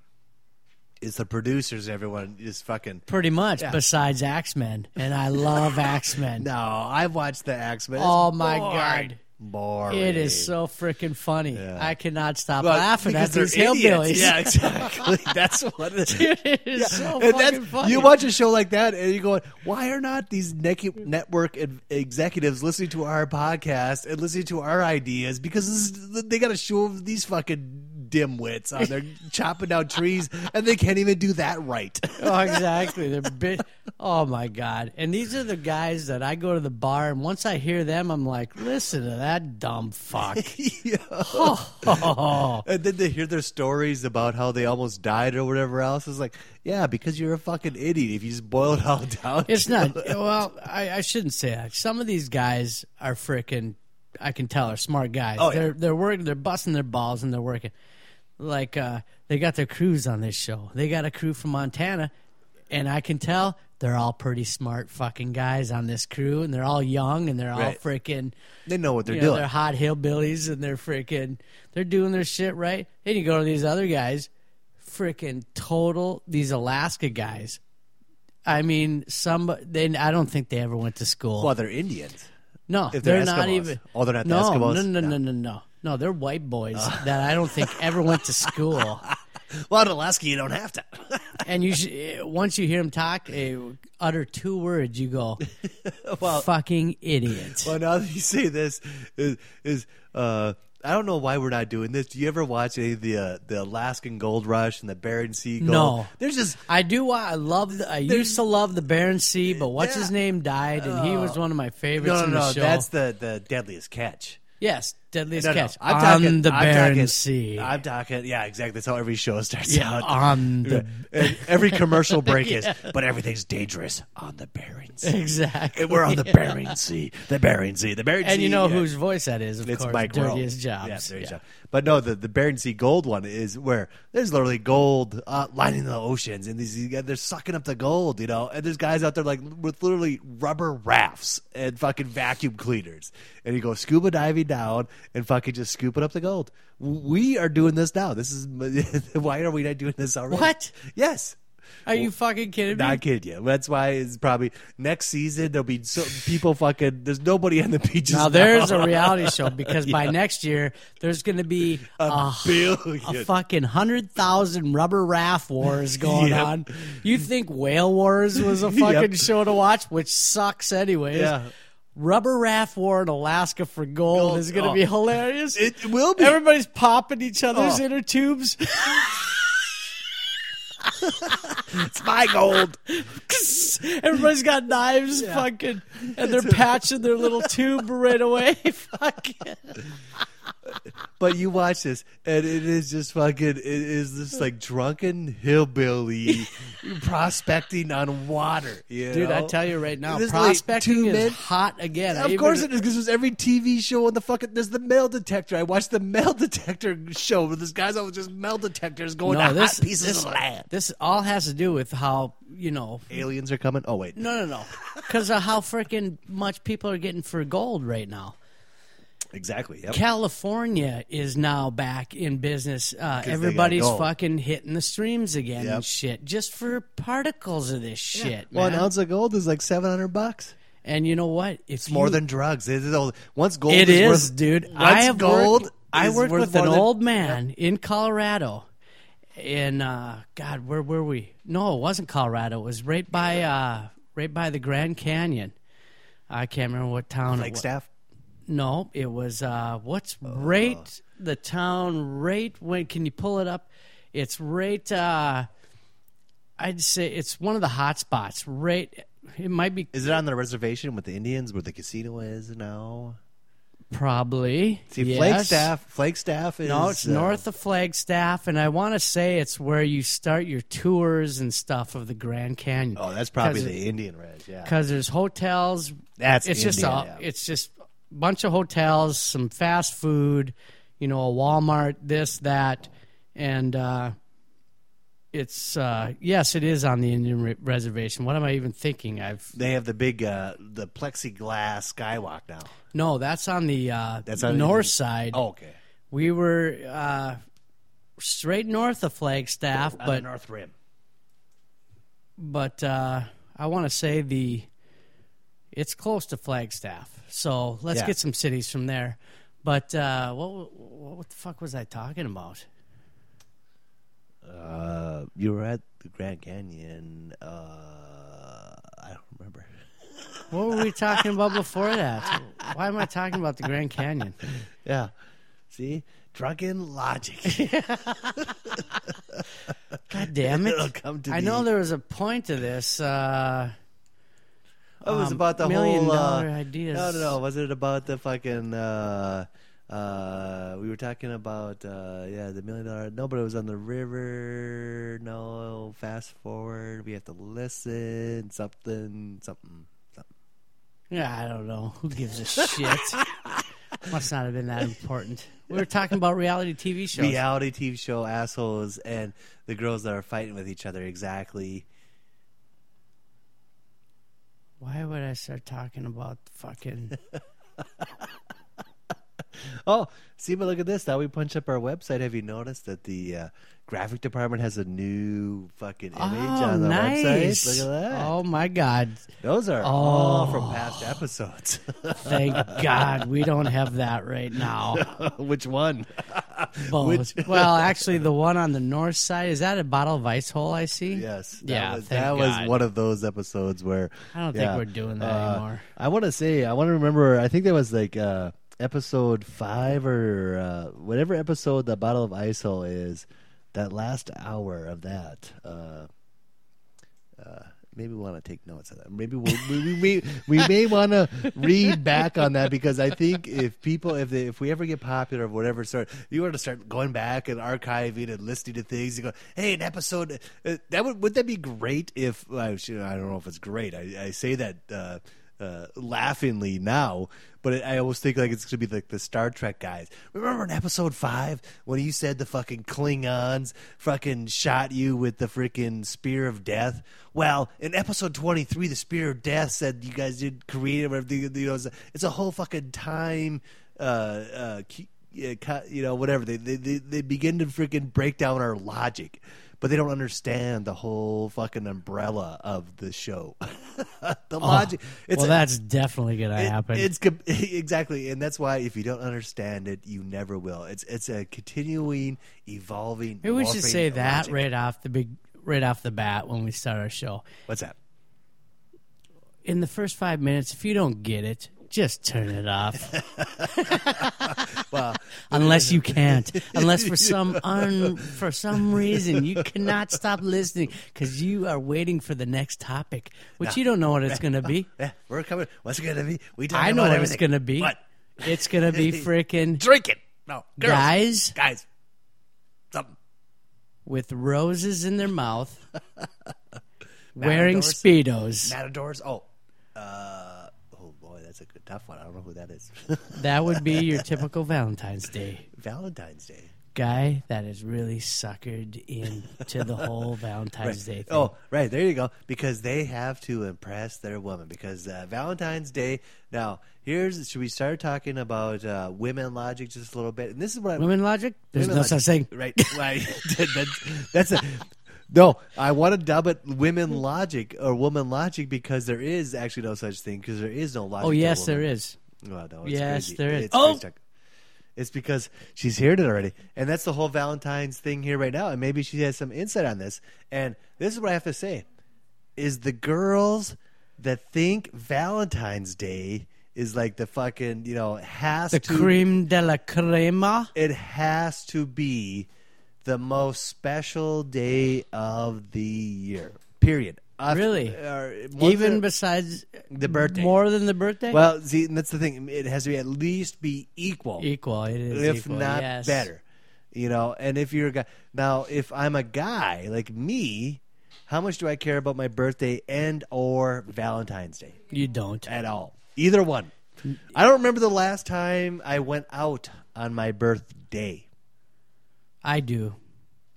Speaker 2: it's the producers. Everyone is fucking.
Speaker 1: Pretty much,
Speaker 2: Yeah.
Speaker 1: besides Ax Men, and I love Ax Men.
Speaker 2: No, I've watched the Ax Men.
Speaker 1: Oh, my God.
Speaker 2: boring.
Speaker 1: It is so freaking funny.
Speaker 2: Yeah.
Speaker 1: I cannot stop
Speaker 2: Well,
Speaker 1: laughing at these hillbillies.
Speaker 2: idiots. Yeah, exactly. That's what it is.
Speaker 1: it is so
Speaker 2: and
Speaker 1: fucking
Speaker 2: that's
Speaker 1: funny.
Speaker 2: you watch a show like that and you're going, why are not these nec- network ex- executives listening to our podcast and listening to our ideas? Because this is, they got to show these fucking dimwits on there chopping down trees and they can't even do that right.
Speaker 1: oh, exactly. They're bit. Oh my god! And these are the guys that I go to the bar, and once I hear them, I'm like, listen to that dumb fuck.
Speaker 2: Yeah.
Speaker 1: Oh,
Speaker 2: And then they hear their stories about how they almost died or whatever else. It's like, yeah, because you're a fucking idiot if you just boil it all down.
Speaker 1: it's not. Well, I, I shouldn't say that. Some of these guys are freaking. I can tell are smart guys.
Speaker 2: Oh, yeah.
Speaker 1: They're they're working. They're busting their balls and they're working. Like uh, they got their crews on this show. They got a crew from Montana, and I can tell they're all pretty smart fucking guys on this crew, and they're all young and they're all
Speaker 2: Right.
Speaker 1: freaking.
Speaker 2: They know what they're
Speaker 1: you know,
Speaker 2: doing.
Speaker 1: They're hot hillbillies and they're freaking. They're doing their shit right. Then you go to these other guys, freaking total. These Alaska guys. I mean, some. They. I don't think they ever went to school.
Speaker 2: well, they're Indians.
Speaker 1: No,
Speaker 2: if they're
Speaker 1: not even.
Speaker 2: Oh, they're not the
Speaker 1: no,
Speaker 2: Eskimos?
Speaker 1: No, no, no,
Speaker 2: No.
Speaker 1: no, no, no. They're white boys that I don't think ever went to school.
Speaker 2: Well, in Alaska, you don't have to.
Speaker 1: And you should, once you hear them talk, eh, utter two words, you go,
Speaker 2: well,
Speaker 1: "Fucking idiot."
Speaker 2: well, now that you say this, is, is uh, I don't know why we're not doing this. Do you ever watch any of the uh, the Alaskan Gold Rush and the Bering Sea Gold?
Speaker 1: No.
Speaker 2: there's just
Speaker 1: I do. I love. The, I used to love the Barents Sea, but what's his name died, and he was one of my favorites
Speaker 2: no, no,
Speaker 1: in the
Speaker 2: no. That's the the deadliest catch.
Speaker 1: yes, Deadliest
Speaker 2: No, no,
Speaker 1: catch
Speaker 2: I'm
Speaker 1: on
Speaker 2: talking,
Speaker 1: the
Speaker 2: I'm
Speaker 1: Barren
Speaker 2: talking,
Speaker 1: Sea.
Speaker 2: I'm talking. Yeah, exactly. That's how every show starts
Speaker 1: yeah,
Speaker 2: out.
Speaker 1: on the
Speaker 2: And every commercial break is, but everything's dangerous on the Bering Sea.
Speaker 1: exactly.
Speaker 2: And we're on the Bering Sea. The Bering Sea. The Bering Sea.
Speaker 1: and you know
Speaker 2: yeah.
Speaker 1: whose voice that is? Of
Speaker 2: It's
Speaker 1: course,
Speaker 2: Mike.
Speaker 1: Dirtiest Jobs.
Speaker 2: Yeah, Dirtiest
Speaker 1: Yeah.
Speaker 2: Job. But no, the the Bering Sea gold one is where there's literally gold uh, lining the oceans, and these they're sucking up the gold, you know. And there's guys out there like with literally rubber rafts and fucking vacuum cleaners, and you go scuba diving down and fucking just scooping up the gold. We are doing this now. This is why are we not doing this already?
Speaker 1: What?
Speaker 2: Yes.
Speaker 1: Are you fucking kidding me?
Speaker 2: Not kidding you. That's why it's probably next season there'll be so people fucking. There's nobody on the beaches.
Speaker 1: Now there's
Speaker 2: now.
Speaker 1: a reality show because by next year there's going to be a,
Speaker 2: billion.
Speaker 1: a fucking hundred thousand rubber raft wars going
Speaker 2: Yep.
Speaker 1: on. You think Whale Wars was a fucking
Speaker 2: Yep.
Speaker 1: show to watch, which sucks anyways.
Speaker 2: Yeah.
Speaker 1: Rubber raft war in Alaska for gold,
Speaker 2: Gold,
Speaker 1: is going to
Speaker 2: oh.
Speaker 1: be hilarious.
Speaker 2: It will be.
Speaker 1: Everybody's popping each other's
Speaker 2: Oh.
Speaker 1: inner tubes.
Speaker 2: It's my gold.
Speaker 1: Everybody's got knives, fucking, and they're patching their little tube right away. fucking.
Speaker 2: But you watch this, and it is just fucking. It is this like drunken hillbilly prospecting on water. You
Speaker 1: Dude, I tell you right now,
Speaker 2: There's like
Speaker 1: prospecting
Speaker 2: two
Speaker 1: is
Speaker 2: men-
Speaker 1: hot again. I
Speaker 2: Of
Speaker 1: even-
Speaker 2: course it is, because there's every TV show on the fucking. There's the metal detector. I watched the metal detector show where this guy's always just metal detectors going to
Speaker 1: this
Speaker 2: hot pieces
Speaker 1: this,
Speaker 2: of land.
Speaker 1: this all has to do with how you know.
Speaker 2: Aliens are coming. Oh wait,
Speaker 1: No, no, no, because of how freaking much people are getting for gold right now.
Speaker 2: Exactly. Yep.
Speaker 1: California is now back in business. Uh, everybody's
Speaker 2: gold.
Speaker 1: fucking hitting the streams again
Speaker 2: Yep.
Speaker 1: and shit, just for particles of this shit.
Speaker 2: Well, an
Speaker 1: man.
Speaker 2: ounce of gold is like seven hundred bucks.
Speaker 1: and you know what? If
Speaker 2: It's more than drugs. It is all- once gold
Speaker 1: It
Speaker 2: is,
Speaker 1: is,
Speaker 2: worth,
Speaker 1: dude.
Speaker 2: Once
Speaker 1: I have
Speaker 2: gold.
Speaker 1: Worked, I worked
Speaker 2: worth
Speaker 1: with an
Speaker 2: than-
Speaker 1: old man in Colorado. In uh, God, where were we? No, it wasn't Colorado. It was right by uh, right by the Grand Canyon. I can't remember what town. it was.
Speaker 2: Flagstaff.
Speaker 1: No, it was uh, what's right the town right when can you pull it up? It's right. Uh, I'd say it's one of the hot spots. Right, it might be
Speaker 2: Is it on the reservation with the Indians where the casino is now?
Speaker 1: probably.
Speaker 2: See,
Speaker 1: yes.
Speaker 2: Flagstaff. Flagstaff is
Speaker 1: No, it's
Speaker 2: uh,
Speaker 1: north of Flagstaff, and I want to say it's where you start your tours and stuff of the Grand Canyon.
Speaker 2: Oh, that's probably the Indian res. Yeah,
Speaker 1: because there's hotels.
Speaker 2: That's
Speaker 1: it's just
Speaker 2: Indian,
Speaker 1: a
Speaker 2: yeah.
Speaker 1: it's just bunch of hotels, some fast food, you know, a Walmart, this that, and uh, it's uh, yes, it is on the Indian re- reservation. What am I even thinking? I've
Speaker 2: they have the big uh, the plexiglass skywalk now.
Speaker 1: no, that's on the uh,
Speaker 2: That's on the
Speaker 1: north
Speaker 2: Indian-
Speaker 1: side.
Speaker 2: Oh, okay.
Speaker 1: We were uh, straight north of Flagstaff,
Speaker 2: On the
Speaker 1: but
Speaker 2: North Rim.
Speaker 1: but uh, I want to say the it's close to Flagstaff. So let's
Speaker 2: Yeah.
Speaker 1: get some cities from there. But uh, what what the fuck was I talking about?
Speaker 2: Uh, you were at the Grand Canyon. Uh, I don't remember.
Speaker 1: What were we talking about before that? Why am I talking about the Grand Canyon?
Speaker 2: Yeah. See, drunken logic.
Speaker 1: God damn
Speaker 2: to
Speaker 1: I know there was a point to this. Uh,
Speaker 2: it was
Speaker 1: um,
Speaker 2: about the
Speaker 1: million
Speaker 2: whole uh,
Speaker 1: dollar ideas.
Speaker 2: No, no, no. Was it about the fucking? Uh, uh, we were talking about uh, yeah, the million dollar. No, but it was on the river. No, fast forward. We have to listen. Something, something, something.
Speaker 1: Yeah, I don't know. Who gives a shit? Must not have been that important. We were talking about reality TV shows.
Speaker 2: Reality TV show assholes and the girls that are fighting with each other. Exactly.
Speaker 1: Why would I start talking about fucking?
Speaker 2: Oh, see, but look at this. Now we punch up our website. Have you noticed that the uh, graphic department has a new fucking image
Speaker 1: oh,
Speaker 2: on the
Speaker 1: nice!
Speaker 2: website? Look at that.
Speaker 1: Oh my god!
Speaker 2: Those are all
Speaker 1: Oh.
Speaker 2: from past episodes.
Speaker 1: Thank God we don't have that right now.
Speaker 2: Which one?
Speaker 1: Both.
Speaker 2: Which-
Speaker 1: well, actually, the one on the north side is that a bottle of ice hole I see?
Speaker 2: Yes. That
Speaker 1: Yeah,
Speaker 2: Was, that
Speaker 1: God.
Speaker 2: was one of those episodes where
Speaker 1: I don't think we're doing that
Speaker 2: uh,
Speaker 1: anymore.
Speaker 2: I want to say, I want to remember. I think that was like uh, episode five or uh, whatever episode the bottle of ice hole is. That last hour of that. Uh, uh, maybe we want to take notes of that. Maybe we'll, we, we may we may want to read back on that because I think if people if they, if we ever get popular or whatever, start you want to start going back and archiving and listening to things. You go, hey, an episode uh, that would would that be great if I I don't know if it's great. I, I say that. Uh, uh, laughingly now, but it, I always think like it's gonna be like the Star Trek guys. Remember in episode five when you said the fucking Klingons fucking shot you with the freaking spear of death? Well, in episode twenty three, the spear of death said you guys did create. Whatever, you know, it's a, it's a whole fucking time. Uh, uh, cut- you know, whatever. They they they begin to freaking break down our logic, but they don't understand the whole fucking umbrella of the show. the oh, logic. It's
Speaker 1: well, that's definitely going to
Speaker 2: it-
Speaker 1: happen.
Speaker 2: It's exactly, and that's why if you don't understand it, you never will. It's it's a continuing, evolving.
Speaker 1: Maybe we should say that
Speaker 2: logic.
Speaker 1: right off the big, right off the bat when we start our show.
Speaker 2: What's that?
Speaker 1: In the first five minutes, if you don't get it, just turn it off.
Speaker 2: Well,
Speaker 1: unless you can't, unless for some un, for some reason you cannot stop listening because you are waiting for the next topic, which you don't know what it's going to be.
Speaker 2: yeah, we're coming. What's it gonna be? We talk
Speaker 1: I know
Speaker 2: about
Speaker 1: what it's going to be.
Speaker 2: What?
Speaker 1: It's going to be freaking
Speaker 2: drinking. No, girls.
Speaker 1: guys
Speaker 2: guys, something.
Speaker 1: with roses in their mouth, wearing speedos.
Speaker 2: Matadors. Oh, uh, oh boy, that's a good tough one. I don't know who that is.
Speaker 1: That would be your typical Valentine's Day
Speaker 2: Valentine's Day.
Speaker 1: guy that is really suckered into the whole Valentine's Day thing.
Speaker 2: Oh, right. There you go. Because they have to impress their woman. Because uh, Valentine's Day. Now, here's should we start talking about uh, women logic just a little bit? And this is what I,
Speaker 1: Women logic? There's
Speaker 2: women
Speaker 1: no
Speaker 2: logic.
Speaker 1: such thing.
Speaker 2: Right. Right. that's, that's a. No, I want to dub it women logic or woman logic because there is actually no such thing because there is no logic.
Speaker 1: Oh yes, there
Speaker 2: woman. Well, no, it's
Speaker 1: Yes,
Speaker 2: crazy.
Speaker 1: there is.
Speaker 2: It's
Speaker 1: Oh!
Speaker 2: It's because she's heard it already, and that's the whole Valentine's thing here right now. And maybe she has some insight on this. And this is what I have to say: is the girls that think Valentine's Day is like the fucking you know has
Speaker 1: The
Speaker 2: to
Speaker 1: creme de la crema.
Speaker 2: it has to be the most special day of the year. Period. Af-
Speaker 1: Really?
Speaker 2: or more
Speaker 1: Even
Speaker 2: than-
Speaker 1: besides
Speaker 2: the birthday.
Speaker 1: more than the birthday?
Speaker 2: Well, see, and that's the thing. It has to be at least be equal,
Speaker 1: equal. It is
Speaker 2: if
Speaker 1: equal,
Speaker 2: not
Speaker 1: yes.
Speaker 2: better. You know, and if you're a guy now, if I'm a guy like me, how much do I care about my birthday and or Valentine's Day
Speaker 1: You don't.
Speaker 2: at all? Either one. I don't remember the last time I went out on my birthday.
Speaker 1: I do,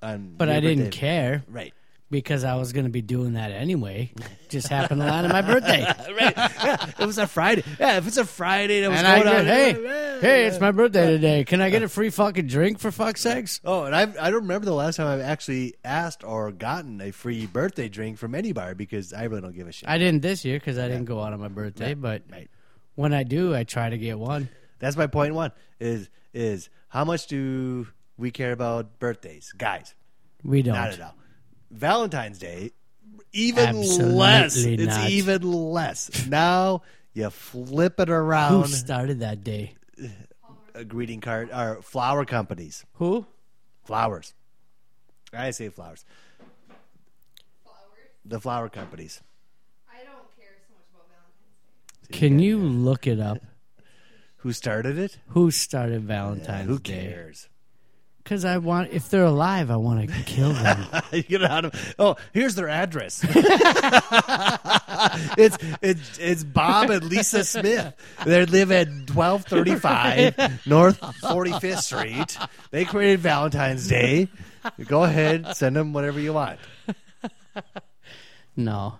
Speaker 2: On
Speaker 1: but I didn't care
Speaker 2: Right.
Speaker 1: because I was going to be doing that anyway. Just happened to land on my birthday,
Speaker 2: right. Yeah, it was a Friday. Yeah, if it's a Friday, it was
Speaker 1: and I
Speaker 2: going
Speaker 1: get,
Speaker 2: on.
Speaker 1: hey, hey, it's my birthday today. Can I get uh, a free fucking drink for fuck's sakes?
Speaker 2: Oh, and I I don't remember the last time I've actually asked or gotten a free birthday drink from any bar because I really don't give a shit.
Speaker 1: I didn't this year because I didn't go out on my birthday, but
Speaker 2: right.
Speaker 1: when I do, I try to get one.
Speaker 2: That's my point one. Is is how much do we care about birthdays, guys?
Speaker 1: We don't.
Speaker 2: Not at all. Valentine's Day, even
Speaker 1: Absolutely
Speaker 2: less. It's even less. Now you flip it around.
Speaker 1: Who started that day?
Speaker 2: A greeting card or flower companies.
Speaker 1: Who?
Speaker 2: Flowers. I say flowers.
Speaker 4: flowers.
Speaker 2: The flower companies.
Speaker 4: I don't care so much about Valentine's Day.
Speaker 1: Can you look it up?
Speaker 2: Who started it?
Speaker 1: Who started Valentine's
Speaker 2: Who
Speaker 1: Day?
Speaker 2: cares?
Speaker 1: Because I want, if they're alive, I want to kill them.
Speaker 2: you get out of. Oh, here's their address. it's it's it's Bob and Lisa Smith. They live at twelve thirty five North Forty Fifth Street. They created Valentine's Day. Go ahead, send them whatever you want.
Speaker 1: no,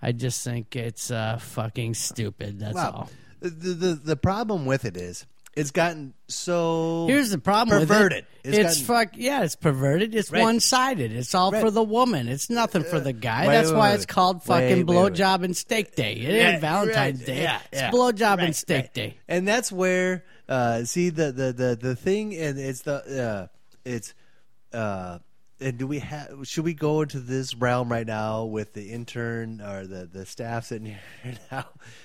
Speaker 1: I just think it's uh, fucking stupid. That's
Speaker 2: Wow.
Speaker 1: all.
Speaker 2: The, the the problem with it is it's gotten so
Speaker 1: Here's the problem
Speaker 2: perverted.
Speaker 1: with it. It's,
Speaker 2: gotten-
Speaker 1: fuck yeah, it's perverted. It's
Speaker 2: Right.
Speaker 1: one sided. It's all
Speaker 2: Right.
Speaker 1: for the woman. It's nothing for the guy.
Speaker 2: wait,
Speaker 1: That's
Speaker 2: wait,
Speaker 1: why
Speaker 2: wait,
Speaker 1: it's called fucking
Speaker 2: wait, wait.
Speaker 1: blowjob and steak day. It
Speaker 2: Yeah,
Speaker 1: ain't Valentine's
Speaker 2: right.
Speaker 1: Day.
Speaker 2: Yeah,
Speaker 1: it's
Speaker 2: yeah.
Speaker 1: blowjob
Speaker 2: Right,
Speaker 1: and steak
Speaker 2: right.
Speaker 1: day.
Speaker 2: and that's where uh, see the, the the the thing and it's the uh, it's uh, and do we have should we go into this realm right now with the intern or the the staff sitting here now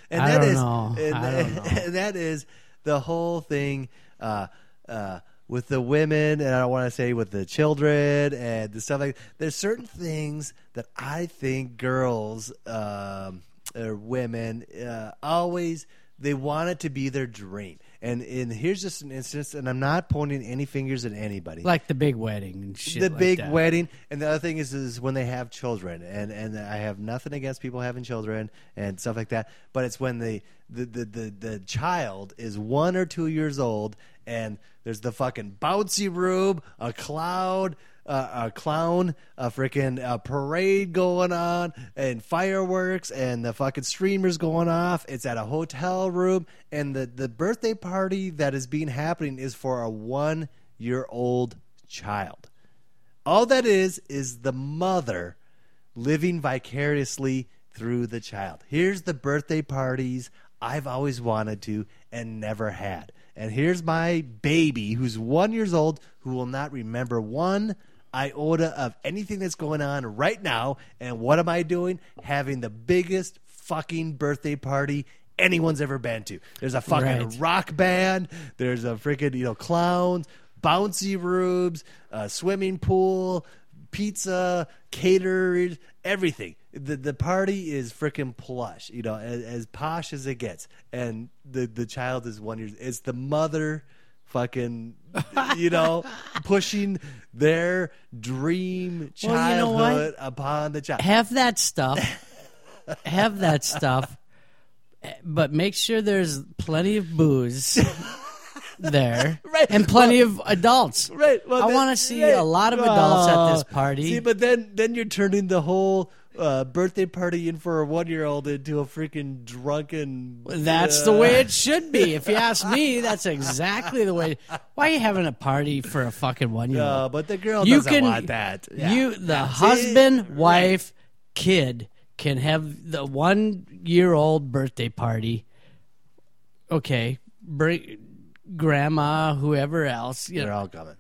Speaker 2: and
Speaker 1: I
Speaker 2: that
Speaker 1: don't
Speaker 2: is-
Speaker 1: know.
Speaker 2: and,
Speaker 1: I don't know.
Speaker 2: and that is the whole thing uh, uh, with the women, and I don't want to say with the children and the stuff like. There's certain things that I think girls um, or women uh, always they want it to be their dream. And and here's just an instance, and I'm not pointing any fingers at anybody
Speaker 1: like the big wedding and shit.
Speaker 2: the
Speaker 1: like
Speaker 2: big
Speaker 1: that.
Speaker 2: wedding and the other thing is is when they have children and and i have nothing against people having children and stuff like that but it's when the the the the, the child is one or two years old and there's the fucking bouncy room a cloud uh, a clown, a freaking parade going on, and fireworks, and the fucking streamers going off. It's at a hotel room, and the the birthday party that is being happening is for a one year old child. All that is is the mother living vicariously through the child. Here's the birthday parties I've always wanted to and never had. And here's my baby who's one years old who will not remember one iota of anything that's going on right now. And what am I doing? Having the biggest fucking birthday party anyone's ever been to. There's a fucking
Speaker 1: Right.
Speaker 2: rock band. There's a freaking you know clowns, bouncy rooms, a swimming pool, pizza, catered, everything. The the party is freaking plush. You know, as, as posh as it gets. And the the child is one year. It's the mother. Fucking, you know, pushing their dream
Speaker 1: Well, you know
Speaker 2: childhood upon the child.
Speaker 1: have that stuff. have that stuff, but make sure there's plenty of booze there
Speaker 2: Right.
Speaker 1: and plenty of adults.
Speaker 2: Right. Well,
Speaker 1: I want to see
Speaker 2: right.
Speaker 1: a lot of adults at this party.
Speaker 2: See, but then then you're turning the whole uh, birthday party in for a one year old into a freaking drunken.
Speaker 1: That's
Speaker 2: uh,
Speaker 1: the way it should be. If you ask me, that's exactly the way. Why are you having a party for a fucking one year old?
Speaker 2: No, but the girl
Speaker 1: you
Speaker 2: doesn't
Speaker 1: can
Speaker 2: want that. Yeah.
Speaker 1: You, the.
Speaker 2: See?
Speaker 1: husband, wife, kid can have the one year old birthday party. Okay, bring grandma, whoever else.
Speaker 2: They're
Speaker 1: know,
Speaker 2: all coming.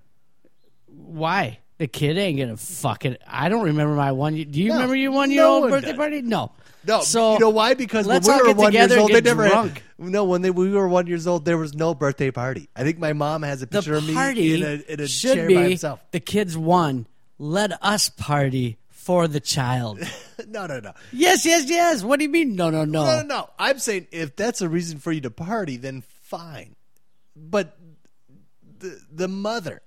Speaker 1: why? The kid ain't gonna fucking. I don't remember my one. Do you
Speaker 2: No,
Speaker 1: remember your one year old
Speaker 2: one
Speaker 1: birthday
Speaker 2: does.
Speaker 1: party? No.
Speaker 2: No,
Speaker 1: So
Speaker 2: you know why? Because when we were one years old, they never
Speaker 1: drunk.
Speaker 2: had. No, when they, we were one years old, there was no birthday party. I think my mom has a picture of me in a, in a chair by himself.
Speaker 1: the kids won. Let us party for the child.
Speaker 2: no, no, no.
Speaker 1: yes, yes, yes. What do you mean? No, no, no.
Speaker 2: No, no, no. I'm saying if that's a reason for you to party, then fine. But the the mother,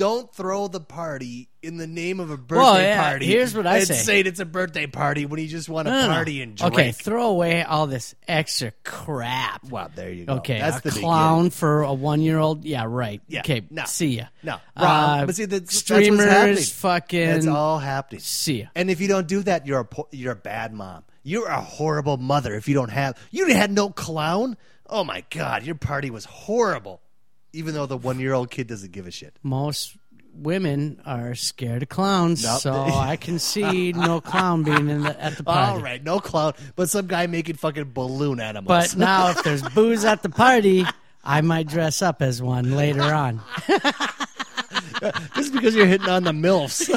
Speaker 2: don't throw the party in the name of a birthday
Speaker 1: Well, yeah,
Speaker 2: party.
Speaker 1: here's what I
Speaker 2: and
Speaker 1: say.
Speaker 2: saying it's a birthday party when you just want to
Speaker 1: No,
Speaker 2: party and drink.
Speaker 1: Okay, throw away all this extra crap.
Speaker 2: Well, there you go.
Speaker 1: Okay,
Speaker 2: that's
Speaker 1: a
Speaker 2: the beginning.
Speaker 1: clown for a one-year-old. Yeah, right.
Speaker 2: Yeah,
Speaker 1: Okay,
Speaker 2: no.
Speaker 1: see ya.
Speaker 2: No,
Speaker 1: Uh,
Speaker 2: but see, that's, that's what's
Speaker 1: streamers,
Speaker 2: happening.
Speaker 1: fucking.
Speaker 2: That's all happening.
Speaker 1: See ya.
Speaker 2: And if you don't do that, you're a po- you're a bad mom. You're a horrible mother if you don't have. You had no clown. Oh my god, your party was horrible. Even though the one year old kid doesn't give a shit.
Speaker 1: Most women are scared of clowns,
Speaker 2: Nope.
Speaker 1: so I can see no clown being in the, at the party.
Speaker 2: All right, no clown, but some guy making fucking balloon animals.
Speaker 1: But now, if there's booze at the party, I might dress up as one later on.
Speaker 2: just because you're hitting on the milfs.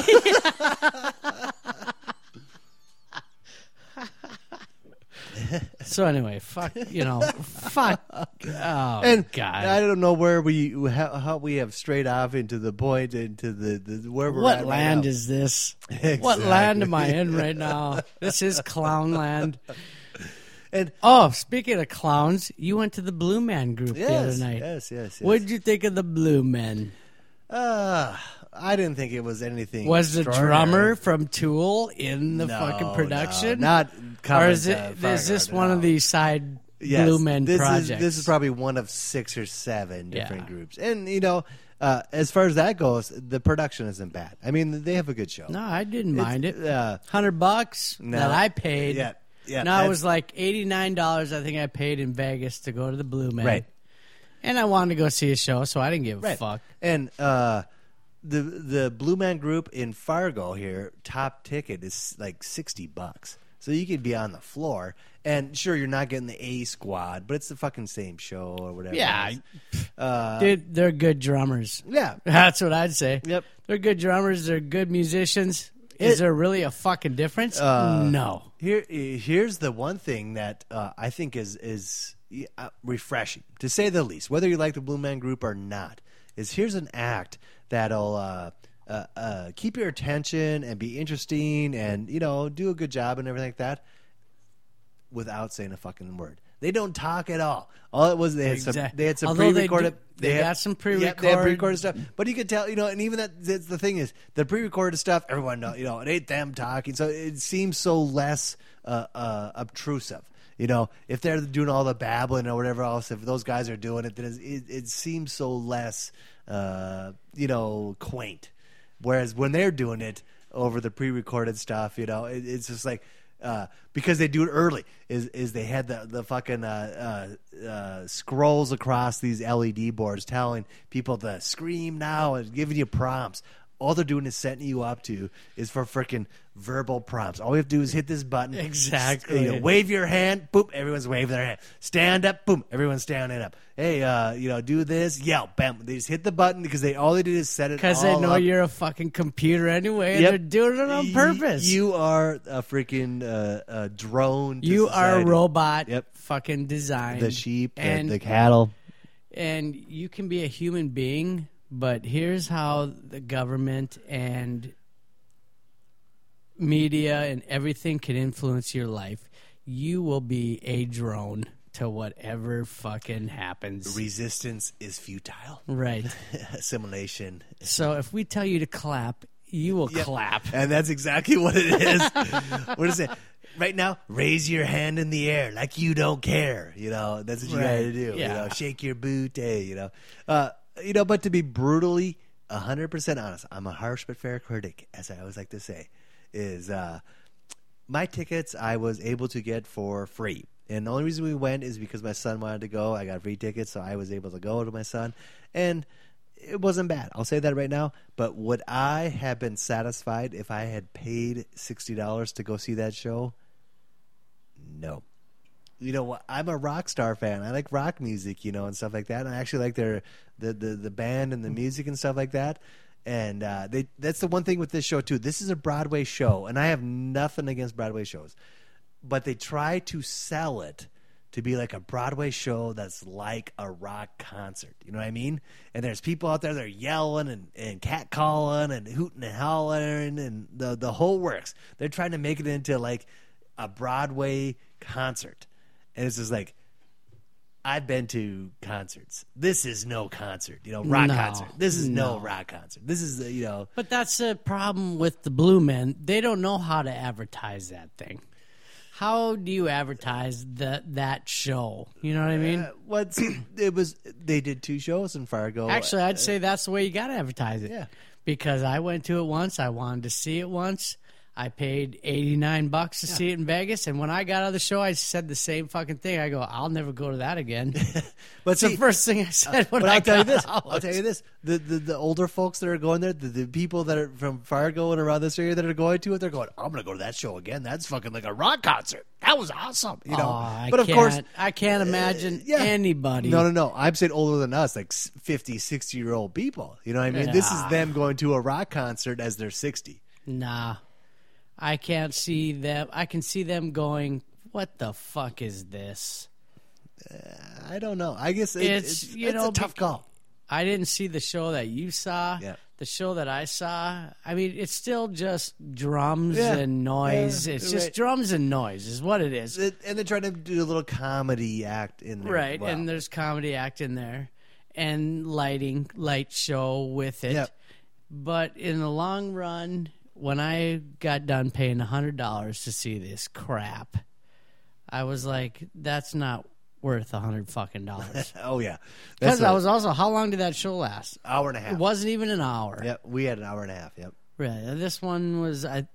Speaker 1: So anyway, fuck, you know, fuck. Oh
Speaker 2: and
Speaker 1: God,
Speaker 2: I don't know where we how, how we have strayed off into the point into the, the where we're
Speaker 1: what
Speaker 2: at
Speaker 1: land
Speaker 2: right
Speaker 1: is this? What land am I in right now? This is clown land.
Speaker 2: And
Speaker 1: Oh, speaking of clowns, you went to the Blue Man group the other night.
Speaker 2: yes, yes, yes.
Speaker 1: What did you think of the Blue Men?
Speaker 2: Uh, I didn't think it was anything.
Speaker 1: Was the drummer from Tool in the
Speaker 2: No,
Speaker 1: fucking
Speaker 2: no,
Speaker 1: production?
Speaker 2: not
Speaker 1: or is it? Is this one of
Speaker 2: no.
Speaker 1: these side
Speaker 2: Yes,
Speaker 1: Blue Men
Speaker 2: this
Speaker 1: projects?
Speaker 2: Is, this is probably one of six or seven different
Speaker 1: Yeah.
Speaker 2: groups, and you know, uh, as far as that goes, the production isn't bad. I mean, they have a good show.
Speaker 1: no, I didn't mind it.
Speaker 2: Uh,
Speaker 1: Hundred bucks
Speaker 2: No.
Speaker 1: that I paid.
Speaker 2: Yeah, yeah,
Speaker 1: No, it was like eighty nine dollars. I think I paid in Vegas to go to the Blue Man.
Speaker 2: Right.
Speaker 1: And I wanted to go see a show, so I didn't give a
Speaker 2: right.
Speaker 1: fuck.
Speaker 2: And uh, the the Blue Man Group in Fargo here, top ticket is like sixty bucks. So you could be on the floor, and sure, you're not getting the A squad, but it's the fucking same show or whatever.
Speaker 1: Yeah.
Speaker 2: Uh,
Speaker 1: dude, they're good drummers.
Speaker 2: yeah.
Speaker 1: That's what I'd say.
Speaker 2: Yep.
Speaker 1: They're good drummers. They're good musicians.
Speaker 2: It-
Speaker 1: Is there really a fucking difference?
Speaker 2: Uh,
Speaker 1: no.
Speaker 2: Here, here's the one thing that uh, I think is is uh, refreshing, to say the least. Whether you like the Blue Man Group or not, is here's an act that'll uh, uh, uh, keep your attention and be interesting and you know do a good job and everything like that without saying a fucking word. They don't talk at all. All it was they had some they had some
Speaker 1: Although
Speaker 2: pre-recorded.
Speaker 1: do- they
Speaker 2: had-
Speaker 1: got some
Speaker 2: Yeah, they had
Speaker 1: pre-record-
Speaker 2: pre-recorded stuff. But you could tell, you know, and even that that's the thing is the pre-recorded stuff. Everyone know, you know, it ain't them talking, so it seems so less uh, uh, obtrusive. You know, if they're doing all the babbling or whatever else, if those guys are doing it, then it, it seems so less, uh, you know, quaint. Whereas when they're doing it over the pre-recorded stuff, you know, it, it's just like uh, because they do it early. Is is they had the the fucking uh, uh, uh, scrolls across these LED boards telling people to scream now and giving you prompts. All they're doing is setting you up to is for freaking verbal prompts. All we have to do is hit this button.
Speaker 1: Exactly.
Speaker 2: You know, wave your hand. Boom. Everyone's waving their hand. Stand up. Boom. Everyone's standing up. Hey, uh, you know, do this. Yell. Bam. They just hit the button because they all they did is set it.
Speaker 1: Because they know
Speaker 2: up.
Speaker 1: you're a fucking computer anyway, and
Speaker 2: Yep.
Speaker 1: they're doing it on purpose.
Speaker 2: You are a freaking uh, a drone.
Speaker 1: You are a robot,
Speaker 2: Yep.
Speaker 1: fucking designed.
Speaker 2: The sheep, the,
Speaker 1: and
Speaker 2: the cattle.
Speaker 1: and you can be a human being, but here's how the government and media and everything can influence your life. You will be a drone to whatever fucking happens.
Speaker 2: Resistance is futile.
Speaker 1: right.
Speaker 2: Assimilation.
Speaker 1: So if we tell you to clap, you will
Speaker 2: Yep.
Speaker 1: clap.
Speaker 2: And that's exactly what it is. what is it? Right now, raise your hand in the air like you don't care. You know, that's what you got to
Speaker 1: Right.
Speaker 2: do. You
Speaker 1: Yeah.
Speaker 2: know, shake your boot, hey, you know. Uh, you know, but to be brutally 100% honest, I'm a harsh but fair critic, as I always like to say, is uh, my tickets I was able to get for free. And the only reason we went is because my son wanted to go. I got free tickets, so I was able to go to my son. And it wasn't bad. I'll say that right now. But would I have been satisfied if I had paid $60 to go see that show? No. You know? I'm a rock star fan. I like rock music, you know, and stuff like that. And I actually like their the the, the band and the music and stuff like that. And uh, they that's the one thing with this show too. This is a Broadway show, and I have nothing against Broadway shows, but they try to sell it to be like a Broadway show that's like a rock concert. You know what I mean? And there's people out there that are yelling and, and catcalling and hooting and hollering and the the whole works. They're trying to make it into like a Broadway concert. And it's just like I've been to concerts. This is no concert, you know, rock
Speaker 1: No,
Speaker 2: concert. This is no.
Speaker 1: no.
Speaker 2: rock concert. This is you know,
Speaker 1: But that's the problem with the Blue Men. They don't know how to advertise that thing. How do you advertise that that show? You know what I mean?
Speaker 2: uh, what's it was they did two shows in Fargo.
Speaker 1: Actually, I'd say that's the way you got to advertise it.
Speaker 2: Yeah.
Speaker 1: Because I went to it once. I wanted to see it once. I paid 89 bucks to see it in Vegas. And when I got out of the show, I said the same fucking thing. I go, I'll never go to that again.
Speaker 2: but
Speaker 1: It's the first thing I said uh, when
Speaker 2: but
Speaker 1: I
Speaker 2: I'll tell you this.
Speaker 1: out.
Speaker 2: I'll tell you this. The, the the older folks that are going there, the, the people that are from Fargo and around this area that are going to it, they're going. I'm going to go to that show again. That's fucking like a rock concert. That was awesome. You know.
Speaker 1: Oh,
Speaker 2: but of course,
Speaker 1: I can't uh, imagine
Speaker 2: yeah.
Speaker 1: anybody.
Speaker 2: No, no, no. I'm saying older than us, like s- 50, 60 year old people. You know what I mean? This is them going to a rock concert as they're 60.
Speaker 1: Nah, I can't see them. I can see them going. What the fuck is this?
Speaker 2: Uh, I don't know. I guess it,
Speaker 1: It's,
Speaker 2: it's,
Speaker 1: you
Speaker 2: it's
Speaker 1: know,
Speaker 2: a tough call.
Speaker 1: I didn't see the show that you saw.
Speaker 2: Yeah.
Speaker 1: The show that I saw. I mean, it's still just drums
Speaker 2: Yeah.
Speaker 1: and noise.
Speaker 2: Yeah,
Speaker 1: it's just
Speaker 2: right.
Speaker 1: drums and noise, is what it is.
Speaker 2: It- and they're trying to do a little comedy act in there.
Speaker 1: right. And there's comedy act in there, and lighting, light show with it.
Speaker 2: Yep.
Speaker 1: But in the long run, when I got done paying hundred dollars to see this crap, I was like, "That's not worth a hundred fucking dollars."
Speaker 2: oh yeah,
Speaker 1: Because I was also, how long did that show last?
Speaker 2: hour and a half.
Speaker 1: It wasn't even an hour.
Speaker 2: Yep, we had an hour and a half. Yep.
Speaker 1: Right. This one was I,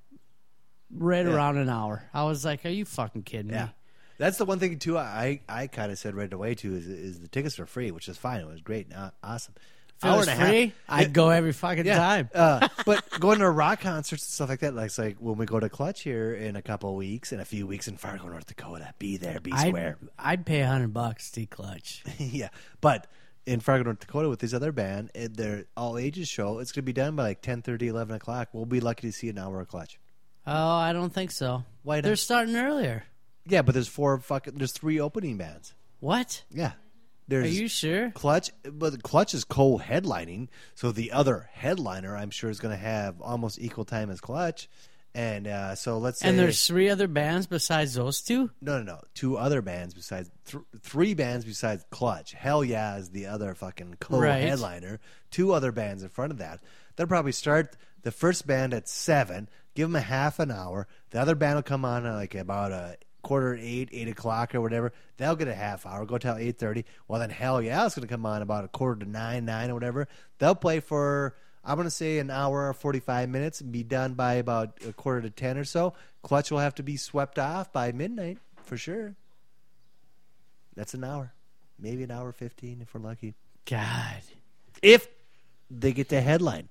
Speaker 1: right
Speaker 2: Yeah.
Speaker 1: around an hour. I was like, "Are you fucking kidding
Speaker 2: Yeah.
Speaker 1: me?"
Speaker 2: That's the one thing too. I I kind of said right away too is is the tickets are free, which is fine. It was great, uh, awesome.
Speaker 1: If it was free, I'd go every fucking
Speaker 2: Yeah.
Speaker 1: time.
Speaker 2: uh, but going to rock concerts and stuff like that, like like when we go to Clutch here in a couple of weeks, in a few weeks in Fargo, North Dakota, be there, be
Speaker 1: I'd,
Speaker 2: square.
Speaker 1: I'd pay a hundred bucks to Clutch.
Speaker 2: yeah, but in Fargo, North Dakota, with this other band, it, their all ages show, it's going to be done by like 10, 30, 11 o'clock. We'll be lucky to see an hour of Clutch.
Speaker 1: Oh, I don't think so.
Speaker 2: Why not?
Speaker 1: They're starting earlier.
Speaker 2: Yeah, but there's four fucking, there's three opening bands.
Speaker 1: What?
Speaker 2: Yeah, There's
Speaker 1: Are you sure?
Speaker 2: Clutch, but Clutch is co-headlining, so the other headliner, I'm sure, is going to have almost equal time as Clutch. And uh, so let's say
Speaker 1: And there's three other bands besides those two.
Speaker 2: no, no, no, two other bands besides th- three bands besides Clutch. Hellyeah is the other fucking co-headliner. Two other bands in front of that. They'll probably start the first band at seven, give them a half an hour. The other band will come on at like about a quarter to eight, eight o'clock or whatever. They'll get a half hour, go till eight thirty. Well, then Hellyeah it's going to come on about a quarter to nine, nine or whatever. They'll play for I'm going to say an hour or 45 minutes and be done by about a quarter to 10 or so. Clutch will have to be swept off by midnight for sure. That's an hour. Maybe an hour 15 if we're lucky.
Speaker 1: God.
Speaker 2: If they get the headline.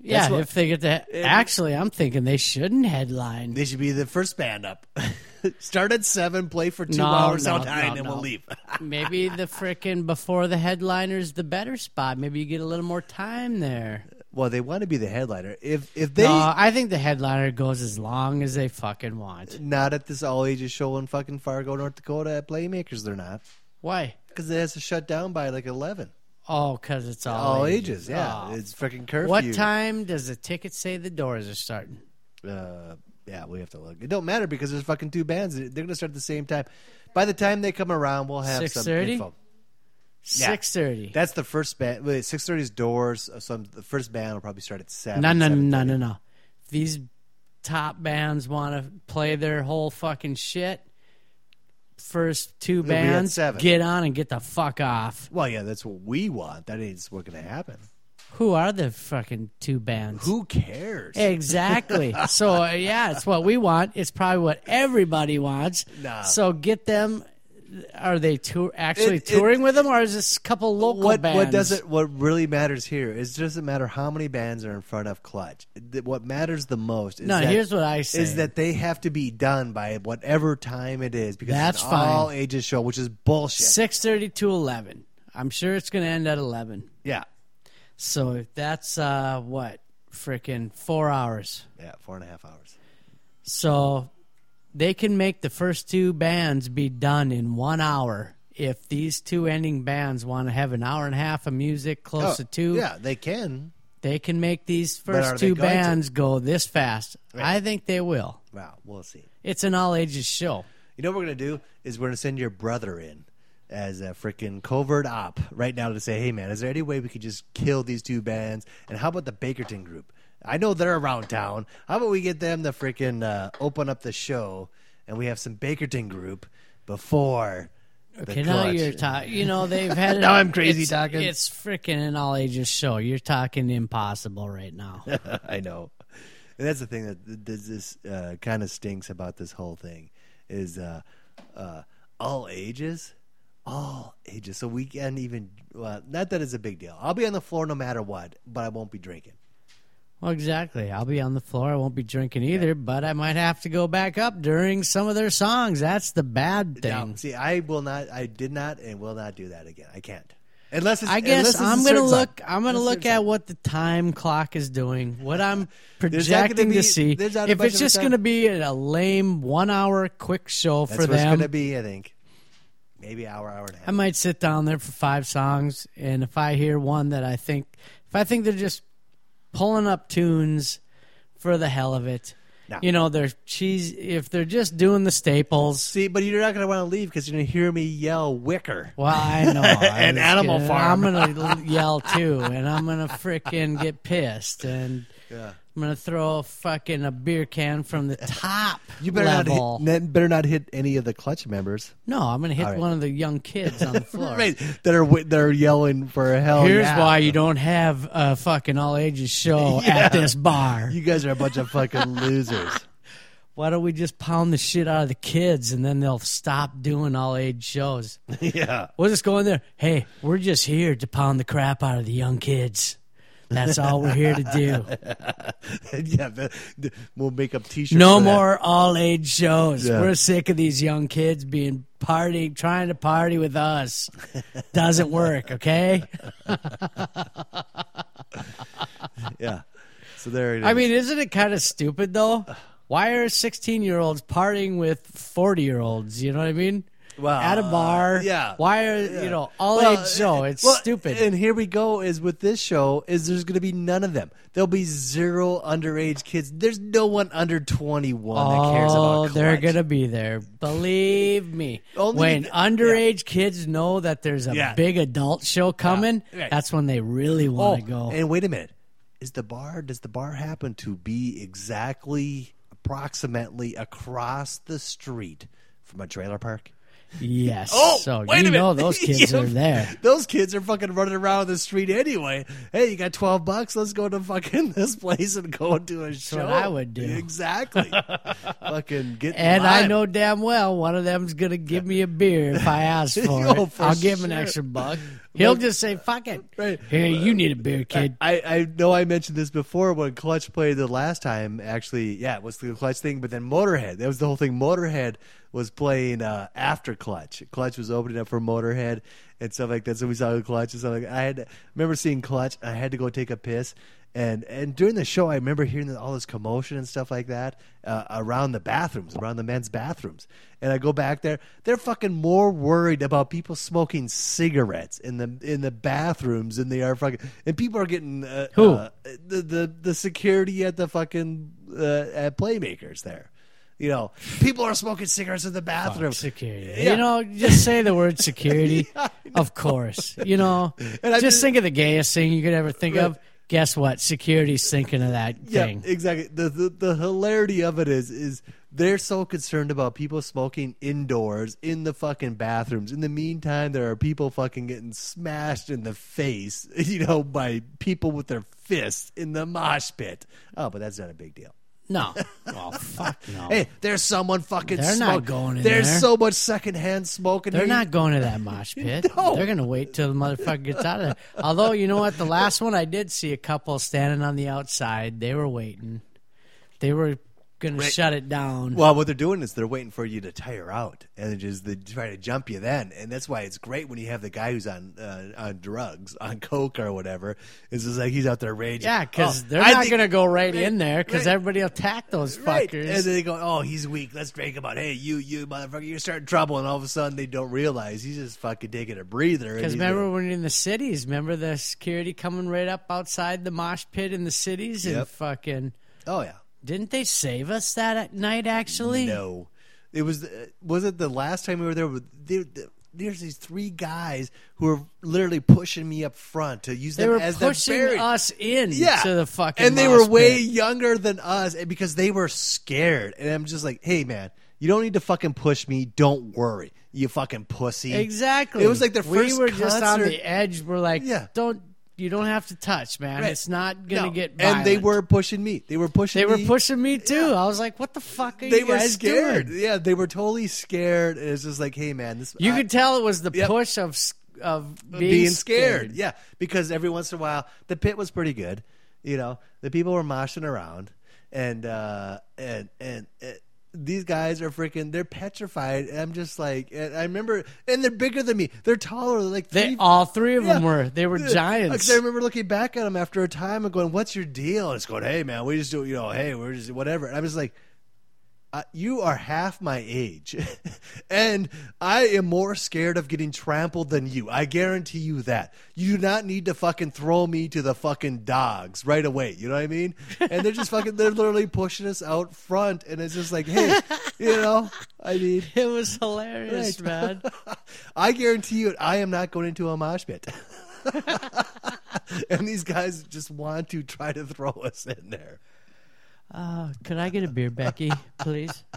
Speaker 1: Yeah,
Speaker 2: what-
Speaker 1: if they get the. Actually, I'm thinking they shouldn't headline.
Speaker 2: They should be the first band up. Start at 7, play for two
Speaker 1: No,
Speaker 2: hours
Speaker 1: no,
Speaker 2: outside,
Speaker 1: no,
Speaker 2: and we'll leave.
Speaker 1: Maybe the frickin' before the headliner's the better spot. Maybe you get a little more time there.
Speaker 2: well, they want to be the headliner. If if they
Speaker 1: no, I think the headliner goes as long as they fucking want.
Speaker 2: not at this all ages show in fucking Fargo, North Dakota at Playmakers, they're not.
Speaker 1: Why?
Speaker 2: Because it has to shut down by like 11.
Speaker 1: Oh, because it's all,
Speaker 2: All, ages, yeah.
Speaker 1: Oh.
Speaker 2: It's freaking curfew.
Speaker 1: What time does the ticket say the doors are starting?
Speaker 2: Uh, yeah, we have to look. It don't matter because there's fucking two bands. They're going to start at the same time. By the time they come around, we'll have some
Speaker 1: 6:30?
Speaker 2: info. Yeah.
Speaker 1: Six thirty.
Speaker 2: That's the first band. Wait, six thirty is doors. uh, So the first band will probably start at seven.
Speaker 1: No, no, no,
Speaker 2: 7:30.
Speaker 1: no, no. These top bands want to play their whole fucking shit. First two
Speaker 2: at
Speaker 1: bands
Speaker 2: seven.
Speaker 1: get on and get the fuck off.
Speaker 2: Well, yeah, that's what we want. That is what's going to happen.
Speaker 1: Who are the fucking two bands?
Speaker 2: Who cares?
Speaker 1: Exactly. so yeah, it's what we want. It's probably what everybody wants.
Speaker 2: Nah.
Speaker 1: So get them. Are they tour actually
Speaker 2: It- it-
Speaker 1: touring with them, or is this a couple local
Speaker 2: what
Speaker 1: bands?
Speaker 2: what does it? What really matters here is it doesn't matter how many bands are in front of Clutch. What matters the most is
Speaker 1: No,
Speaker 2: that,
Speaker 1: here's what I say.
Speaker 2: is that they have to be done by whatever time it is because
Speaker 1: That's
Speaker 2: it's an all ages show, which is bullshit.
Speaker 1: Six thirty to eleven. I'm sure it's going to end at eleven.
Speaker 2: Yeah,
Speaker 1: So if that's uh, what freaking four hours.
Speaker 2: yeah, four and a half hours.
Speaker 1: So they can make the first two bands be done in one hour. If these two ending bands want to have an hour and a half of music close
Speaker 2: Oh,
Speaker 1: to two,
Speaker 2: Yeah, they can.
Speaker 1: they can make these first two
Speaker 2: going to?
Speaker 1: bands go this fast.
Speaker 2: Right.
Speaker 1: I think they will.
Speaker 2: Wow, we'll see.
Speaker 1: It's an all ages show.
Speaker 2: You know what we're gonna do is we're gonna send your brother in as a freaking covert op right now to say, hey man, is there any way we could just kill these two bands? And how about the Bakerton Group? I know they're around town. How about we get them to freaking uh, open up the show and we have some Bakerton Group before. the
Speaker 1: Okay, now you're talking. You know they've had.
Speaker 2: Now I'm crazy
Speaker 1: it's,
Speaker 2: talking.
Speaker 1: It's freaking an all ages show. You're talking impossible right now.
Speaker 2: I know. And that's the thing that th- th- this uh, kind of stinks about this whole thing is uh, uh, all ages, all ages. So we can even well, not that it's a big deal. I'll be on the floor no matter what, but I won't be drinking.
Speaker 1: Well, exactly. I'll be on the floor. I won't be drinking either, but I might have to go back up during some of their songs. That's the bad thing.
Speaker 2: Now, see, I will not. I did not and will not do that again. I can't. Unless it's,
Speaker 1: I guess
Speaker 2: it's
Speaker 1: I'm gonna
Speaker 2: song.
Speaker 1: look. I'm gonna
Speaker 2: Unless
Speaker 1: look at what the time clock is doing. What I'm
Speaker 2: gonna
Speaker 1: projecting
Speaker 2: be-
Speaker 1: to see.
Speaker 2: there's not a
Speaker 1: If it's just gonna be a lame one hour quick show
Speaker 2: That's
Speaker 1: for
Speaker 2: it's
Speaker 1: them,
Speaker 2: going to be. I think maybe hour, hour and a half.
Speaker 1: I might sit down there for five songs, and if I hear one that I think, if I think they're just pulling up tunes for the hell of it,
Speaker 2: No.
Speaker 1: you know, they're cheese. If they're just doing the staples,
Speaker 2: See, but you're not going to want to leave because you're going to hear me yell "Wicker."
Speaker 1: well, I know. I
Speaker 2: And Animal
Speaker 1: gonna-
Speaker 2: Farm.
Speaker 1: I'm gonna yell too, and I'm gonna frickin' get pissed, and
Speaker 2: Yeah.
Speaker 1: I'm gonna throw a fucking a beer can from the top
Speaker 2: You better
Speaker 1: level.
Speaker 2: not hit, better not hit any of the clutch members.
Speaker 1: no, I'm gonna hit
Speaker 2: All right.
Speaker 1: one of the young kids on the floor.
Speaker 2: Right, that are wi- that are yelling for hell.
Speaker 1: Here's
Speaker 2: yeah.
Speaker 1: why you don't have a fucking all ages show
Speaker 2: Yeah.
Speaker 1: at this bar.
Speaker 2: You guys are a bunch of fucking losers.
Speaker 1: Why don't we just pound the shit out of the kids and then they'll stop doing all age shows?
Speaker 2: yeah.
Speaker 1: We'll just go in there. Hey, we're just here to pound the crap out of the young kids. That's all we're here to do.
Speaker 2: yeah, the, the, we'll make up T-shirts.
Speaker 1: No more all age shows.
Speaker 2: Yeah.
Speaker 1: We're sick of these young kids being party, trying to party with us. Doesn't work, okay?
Speaker 2: Yeah. So there it is.
Speaker 1: I mean, isn't it kind of stupid though? Why are 16 year olds partying with 40 year olds? You know what I mean?
Speaker 2: Well,
Speaker 1: at a bar.
Speaker 2: yeah.
Speaker 1: Why are
Speaker 2: Yeah.
Speaker 1: you know all
Speaker 2: Well,
Speaker 1: age show? Eh, it's
Speaker 2: well,
Speaker 1: stupid.
Speaker 2: And here we go is with this show is there's going to be none of them. There'll be zero underage kids. There's no one under 21 that cares about
Speaker 1: Oh, they're gonna be there. Believe me.
Speaker 2: Only
Speaker 1: when underage kids know that there's a
Speaker 2: Yeah.
Speaker 1: big adult show coming,
Speaker 2: right.
Speaker 1: that's when they really
Speaker 2: Oh,
Speaker 1: want to go.
Speaker 2: and wait a minute. Is the bar does the bar happen to be exactly approximately across the street from a trailer park?
Speaker 1: Yes.
Speaker 2: Oh,
Speaker 1: so
Speaker 2: wait
Speaker 1: you
Speaker 2: a minute.
Speaker 1: know those kids
Speaker 2: You-
Speaker 1: are there.
Speaker 2: Those kids are fucking running around the street anyway. Hey, you got twelve bucks? Let's go to fucking this place and go to a show.
Speaker 1: what I would do.
Speaker 2: Exactly. fucking get.
Speaker 1: And I know damn well one of them's gonna give me a beer if I ask for
Speaker 2: Oh,
Speaker 1: it.
Speaker 2: for
Speaker 1: I'll give him an extra buck. He'll
Speaker 2: Like-
Speaker 1: just say, "Fuck it,
Speaker 2: Right.
Speaker 1: here you need a beer, kid."
Speaker 2: I, I know I mentioned this before when Clutch played the last time. Actually, yeah, it was the Clutch thing, but then Motorhead. That was the whole thing. Motorhead was playing uh, after Clutch. Clutch was opening up for Motorhead and stuff like that. So we saw Clutch and stuff like that. I had I remember seeing Clutch. I had to go take a piss. And and during the show, I remember hearing all this commotion and stuff like that uh, around the bathrooms, around the men's bathrooms. And I go back there, they're fucking more worried about people smoking cigarettes in the in the bathrooms than they are fucking. And people are getting uh,
Speaker 1: Who?
Speaker 2: uh, the the the security at the fucking uh, at Playmakers there. You know, people are smoking cigarettes in the bathroom.
Speaker 1: Security.
Speaker 2: Yeah.
Speaker 1: You know, just say the word security. Of course. You know,
Speaker 2: And
Speaker 1: just
Speaker 2: just-
Speaker 1: think of the gayest thing you could ever think of. Guess what? Security's thinking of that
Speaker 2: Yeah,
Speaker 1: thing.
Speaker 2: exactly. The, the the hilarity of it is is they're so concerned about people smoking indoors in the fucking bathrooms. In the meantime, there are people fucking getting smashed in the face, you know, by people with their fists in the mosh pit. Oh, but that's not a big deal.
Speaker 1: No. Well, fuck no.
Speaker 2: Hey, there's someone fucking.
Speaker 1: They're not going in
Speaker 2: There's
Speaker 1: there.
Speaker 2: so much secondhand smoking.
Speaker 1: They're
Speaker 2: here.
Speaker 1: not going to that mosh pit.
Speaker 2: No.
Speaker 1: They're going to wait till the motherfucker gets out of there. Although, you know what? The last one I did see a couple standing on the outside. They were waiting. They were going to
Speaker 2: Right.
Speaker 1: shut it down.
Speaker 2: Well, what they're doing is they're waiting for you to tire out, and just they try to jump you then, and that's why it's great when you have the guy who's on uh, on drugs, on coke or whatever. It's just like he's out there raging.
Speaker 1: yeah, because
Speaker 2: Oh,
Speaker 1: they're
Speaker 2: I
Speaker 1: not going to go right in there because
Speaker 2: right.
Speaker 1: everybody will attack those
Speaker 2: Right.
Speaker 1: fuckers.
Speaker 2: And then they go, "Oh, he's weak. Let's drink him out." Hey, you, you motherfucker, you're starting trouble, and all of a sudden they don't realize he's just fucking taking a breather.
Speaker 1: Because remember
Speaker 2: gonna-
Speaker 1: when you're in the cities, remember the security coming right up outside the mosh pit in the cities and fucking.
Speaker 2: oh yeah,
Speaker 1: Didn't they save us that night? Actually,
Speaker 2: no, it was uh, was it the last time we were there? There, there- There's these three guys who are literally pushing me up front to use
Speaker 1: they
Speaker 2: them
Speaker 1: were
Speaker 2: as
Speaker 1: pushing
Speaker 2: the
Speaker 1: us in
Speaker 2: yeah.
Speaker 1: to the fucking.
Speaker 2: and they were way
Speaker 1: pit.
Speaker 2: younger than us because they were scared. And I'm just like, hey man, you don't need to fucking push me. Don't worry, you fucking pussy.
Speaker 1: Exactly.
Speaker 2: It was like their first.
Speaker 1: We were just on the edge. We're like,
Speaker 2: Yeah.
Speaker 1: don't you don't have to touch, man.
Speaker 2: Right.
Speaker 1: It's not gonna
Speaker 2: No.
Speaker 1: get.
Speaker 2: And they were pushing me. They were pushing.
Speaker 1: They were
Speaker 2: me.
Speaker 1: pushing me too. I was like, what the fuck are
Speaker 2: They
Speaker 1: you guys doing?
Speaker 2: They were scared.
Speaker 1: doing?
Speaker 2: Yeah, they were totally scared. And it's just like, hey man, this.
Speaker 1: You
Speaker 2: I-
Speaker 1: could tell it was the
Speaker 2: Yep.
Speaker 1: push of of being,
Speaker 2: being, scared. Yeah, because every once in a while the pit was pretty good. You know, the people were moshing around, and uh, and and. uh these guys are freaking they're petrified and i'm just like and i remember and they're bigger than me they're taller they're like
Speaker 1: They all three of them were. They were giants
Speaker 2: I remember looking back at them after a time and going, "What's your deal?" And it's going, "Hey, man, we just do, you know, hey, we're just whatever." And I'm just like, uh, "You are half my age, and I am more scared of getting trampled than you. I guarantee you that. You do not need to fucking throw me to the fucking dogs right away. You know what I mean? And they're just fucking, they're literally pushing us out front, and it's just like, hey, you know, I mean."
Speaker 1: it was hilarious,
Speaker 2: Right.
Speaker 1: man.
Speaker 2: I guarantee you, I am not going into a mosh pit. and these guys just want to try to throw us in there.
Speaker 1: Uh, could I get a beer, Becky, please?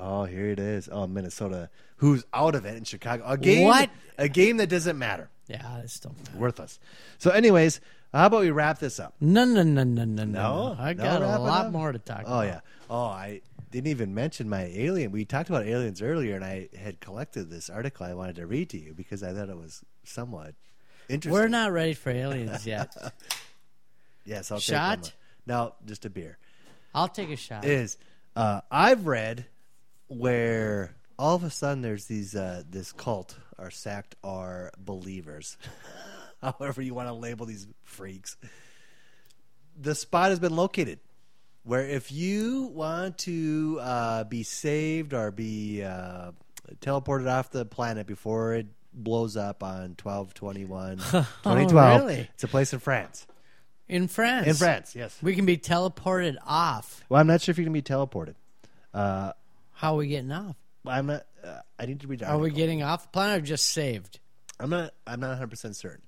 Speaker 2: Oh, here it is. Oh, Minnesota, who's out of it in Chicago? A game,
Speaker 1: What?
Speaker 2: A game that doesn't matter,
Speaker 1: Yeah, it's still matter.
Speaker 2: worthless. So, anyways, how about we wrap this up?
Speaker 1: No, no, no, no, no, no.
Speaker 2: No?
Speaker 1: I
Speaker 2: No
Speaker 1: got a lot
Speaker 2: up?
Speaker 1: more to talk
Speaker 2: Oh
Speaker 1: about.
Speaker 2: yeah. Oh, I didn't even mention my alien. We talked about aliens earlier, and I had collected this article I wanted to read to you because I thought it was somewhat interesting.
Speaker 1: We're not ready for aliens yet.
Speaker 2: Yes, I'll
Speaker 1: Shot?
Speaker 2: Take one. more. No, just a beer.
Speaker 1: I'll take a shot.
Speaker 2: is uh, I've read where all of a sudden there's these uh, this cult or sect or believers, however you want to label these freaks. The spot has been located where if you want to uh, be saved or be uh, teleported off the planet before it blows up on 12 21 2012
Speaker 1: Oh, really?
Speaker 2: it's a place in france
Speaker 1: In France.
Speaker 2: in france yes
Speaker 1: We can be teleported off.
Speaker 2: well i'm not sure if you can be teleported uh,
Speaker 1: How are we getting off?
Speaker 2: i'm not uh, i need to read the
Speaker 1: Are we
Speaker 2: article.
Speaker 1: getting off the planet or just saved?
Speaker 2: i'm not i'm not 100% certain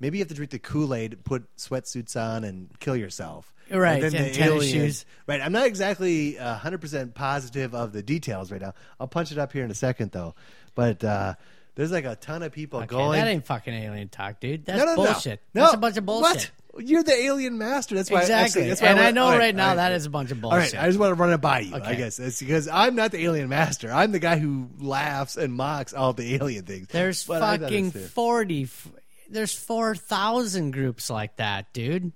Speaker 2: maybe you have to drink the kool-aid put sweatsuits on and kill yourself
Speaker 1: Right,
Speaker 2: then
Speaker 1: and
Speaker 2: the
Speaker 1: tennis shoes.
Speaker 2: Right. I'm not exactly uh, 100% positive of the details right now. I'll punch it up here in a second, though. But uh, there's like a ton of people
Speaker 1: Okay,
Speaker 2: going.
Speaker 1: that ain't fucking alien talk, dude. That's bullshit.
Speaker 2: No.
Speaker 1: That's a bunch of bullshit.
Speaker 2: What? You're the alien master. That's why.
Speaker 1: Exactly.
Speaker 2: that's why
Speaker 1: and I,
Speaker 2: want-
Speaker 1: know
Speaker 2: all right,
Speaker 1: right now
Speaker 2: all
Speaker 1: that is a bunch of bullshit.
Speaker 2: All right. I just want to run it by you. I
Speaker 1: Okay.
Speaker 2: guess it's because I'm not the alien master. I'm the guy who laughs and mocks all the alien things.
Speaker 1: There's
Speaker 2: But I
Speaker 1: fucking
Speaker 2: understand.
Speaker 1: forty. f- There's four thousand groups like that, dude.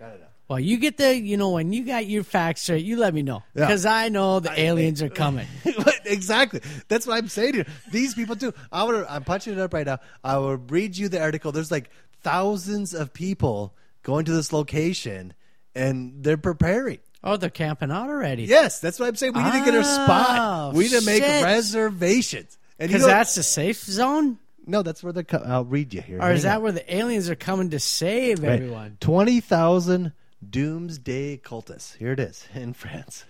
Speaker 2: I don't know.
Speaker 1: Well, you get the, you know, when you got your facts straight, you let me know
Speaker 2: Yeah.
Speaker 1: because I know the aliens are coming.
Speaker 2: exactly. That's what I'm saying you. These people too. I would. I'm punching it up right now. I will read you the article. There's like thousands of people going to this location, and they're preparing.
Speaker 1: Oh, they're camping out already.
Speaker 2: Yes, that's what I'm saying. We need to get our oh, spot.
Speaker 1: Oh,
Speaker 2: We need to make
Speaker 1: shit.
Speaker 2: reservations.
Speaker 1: Because that's the safe zone.
Speaker 2: no, that's where they're. Co- I'll read you here.
Speaker 1: Or is
Speaker 2: Hang
Speaker 1: that
Speaker 2: on.
Speaker 1: where the aliens are coming to save
Speaker 2: Right.
Speaker 1: everyone?
Speaker 2: Twenty thousand doomsday cultists. Here it is in France.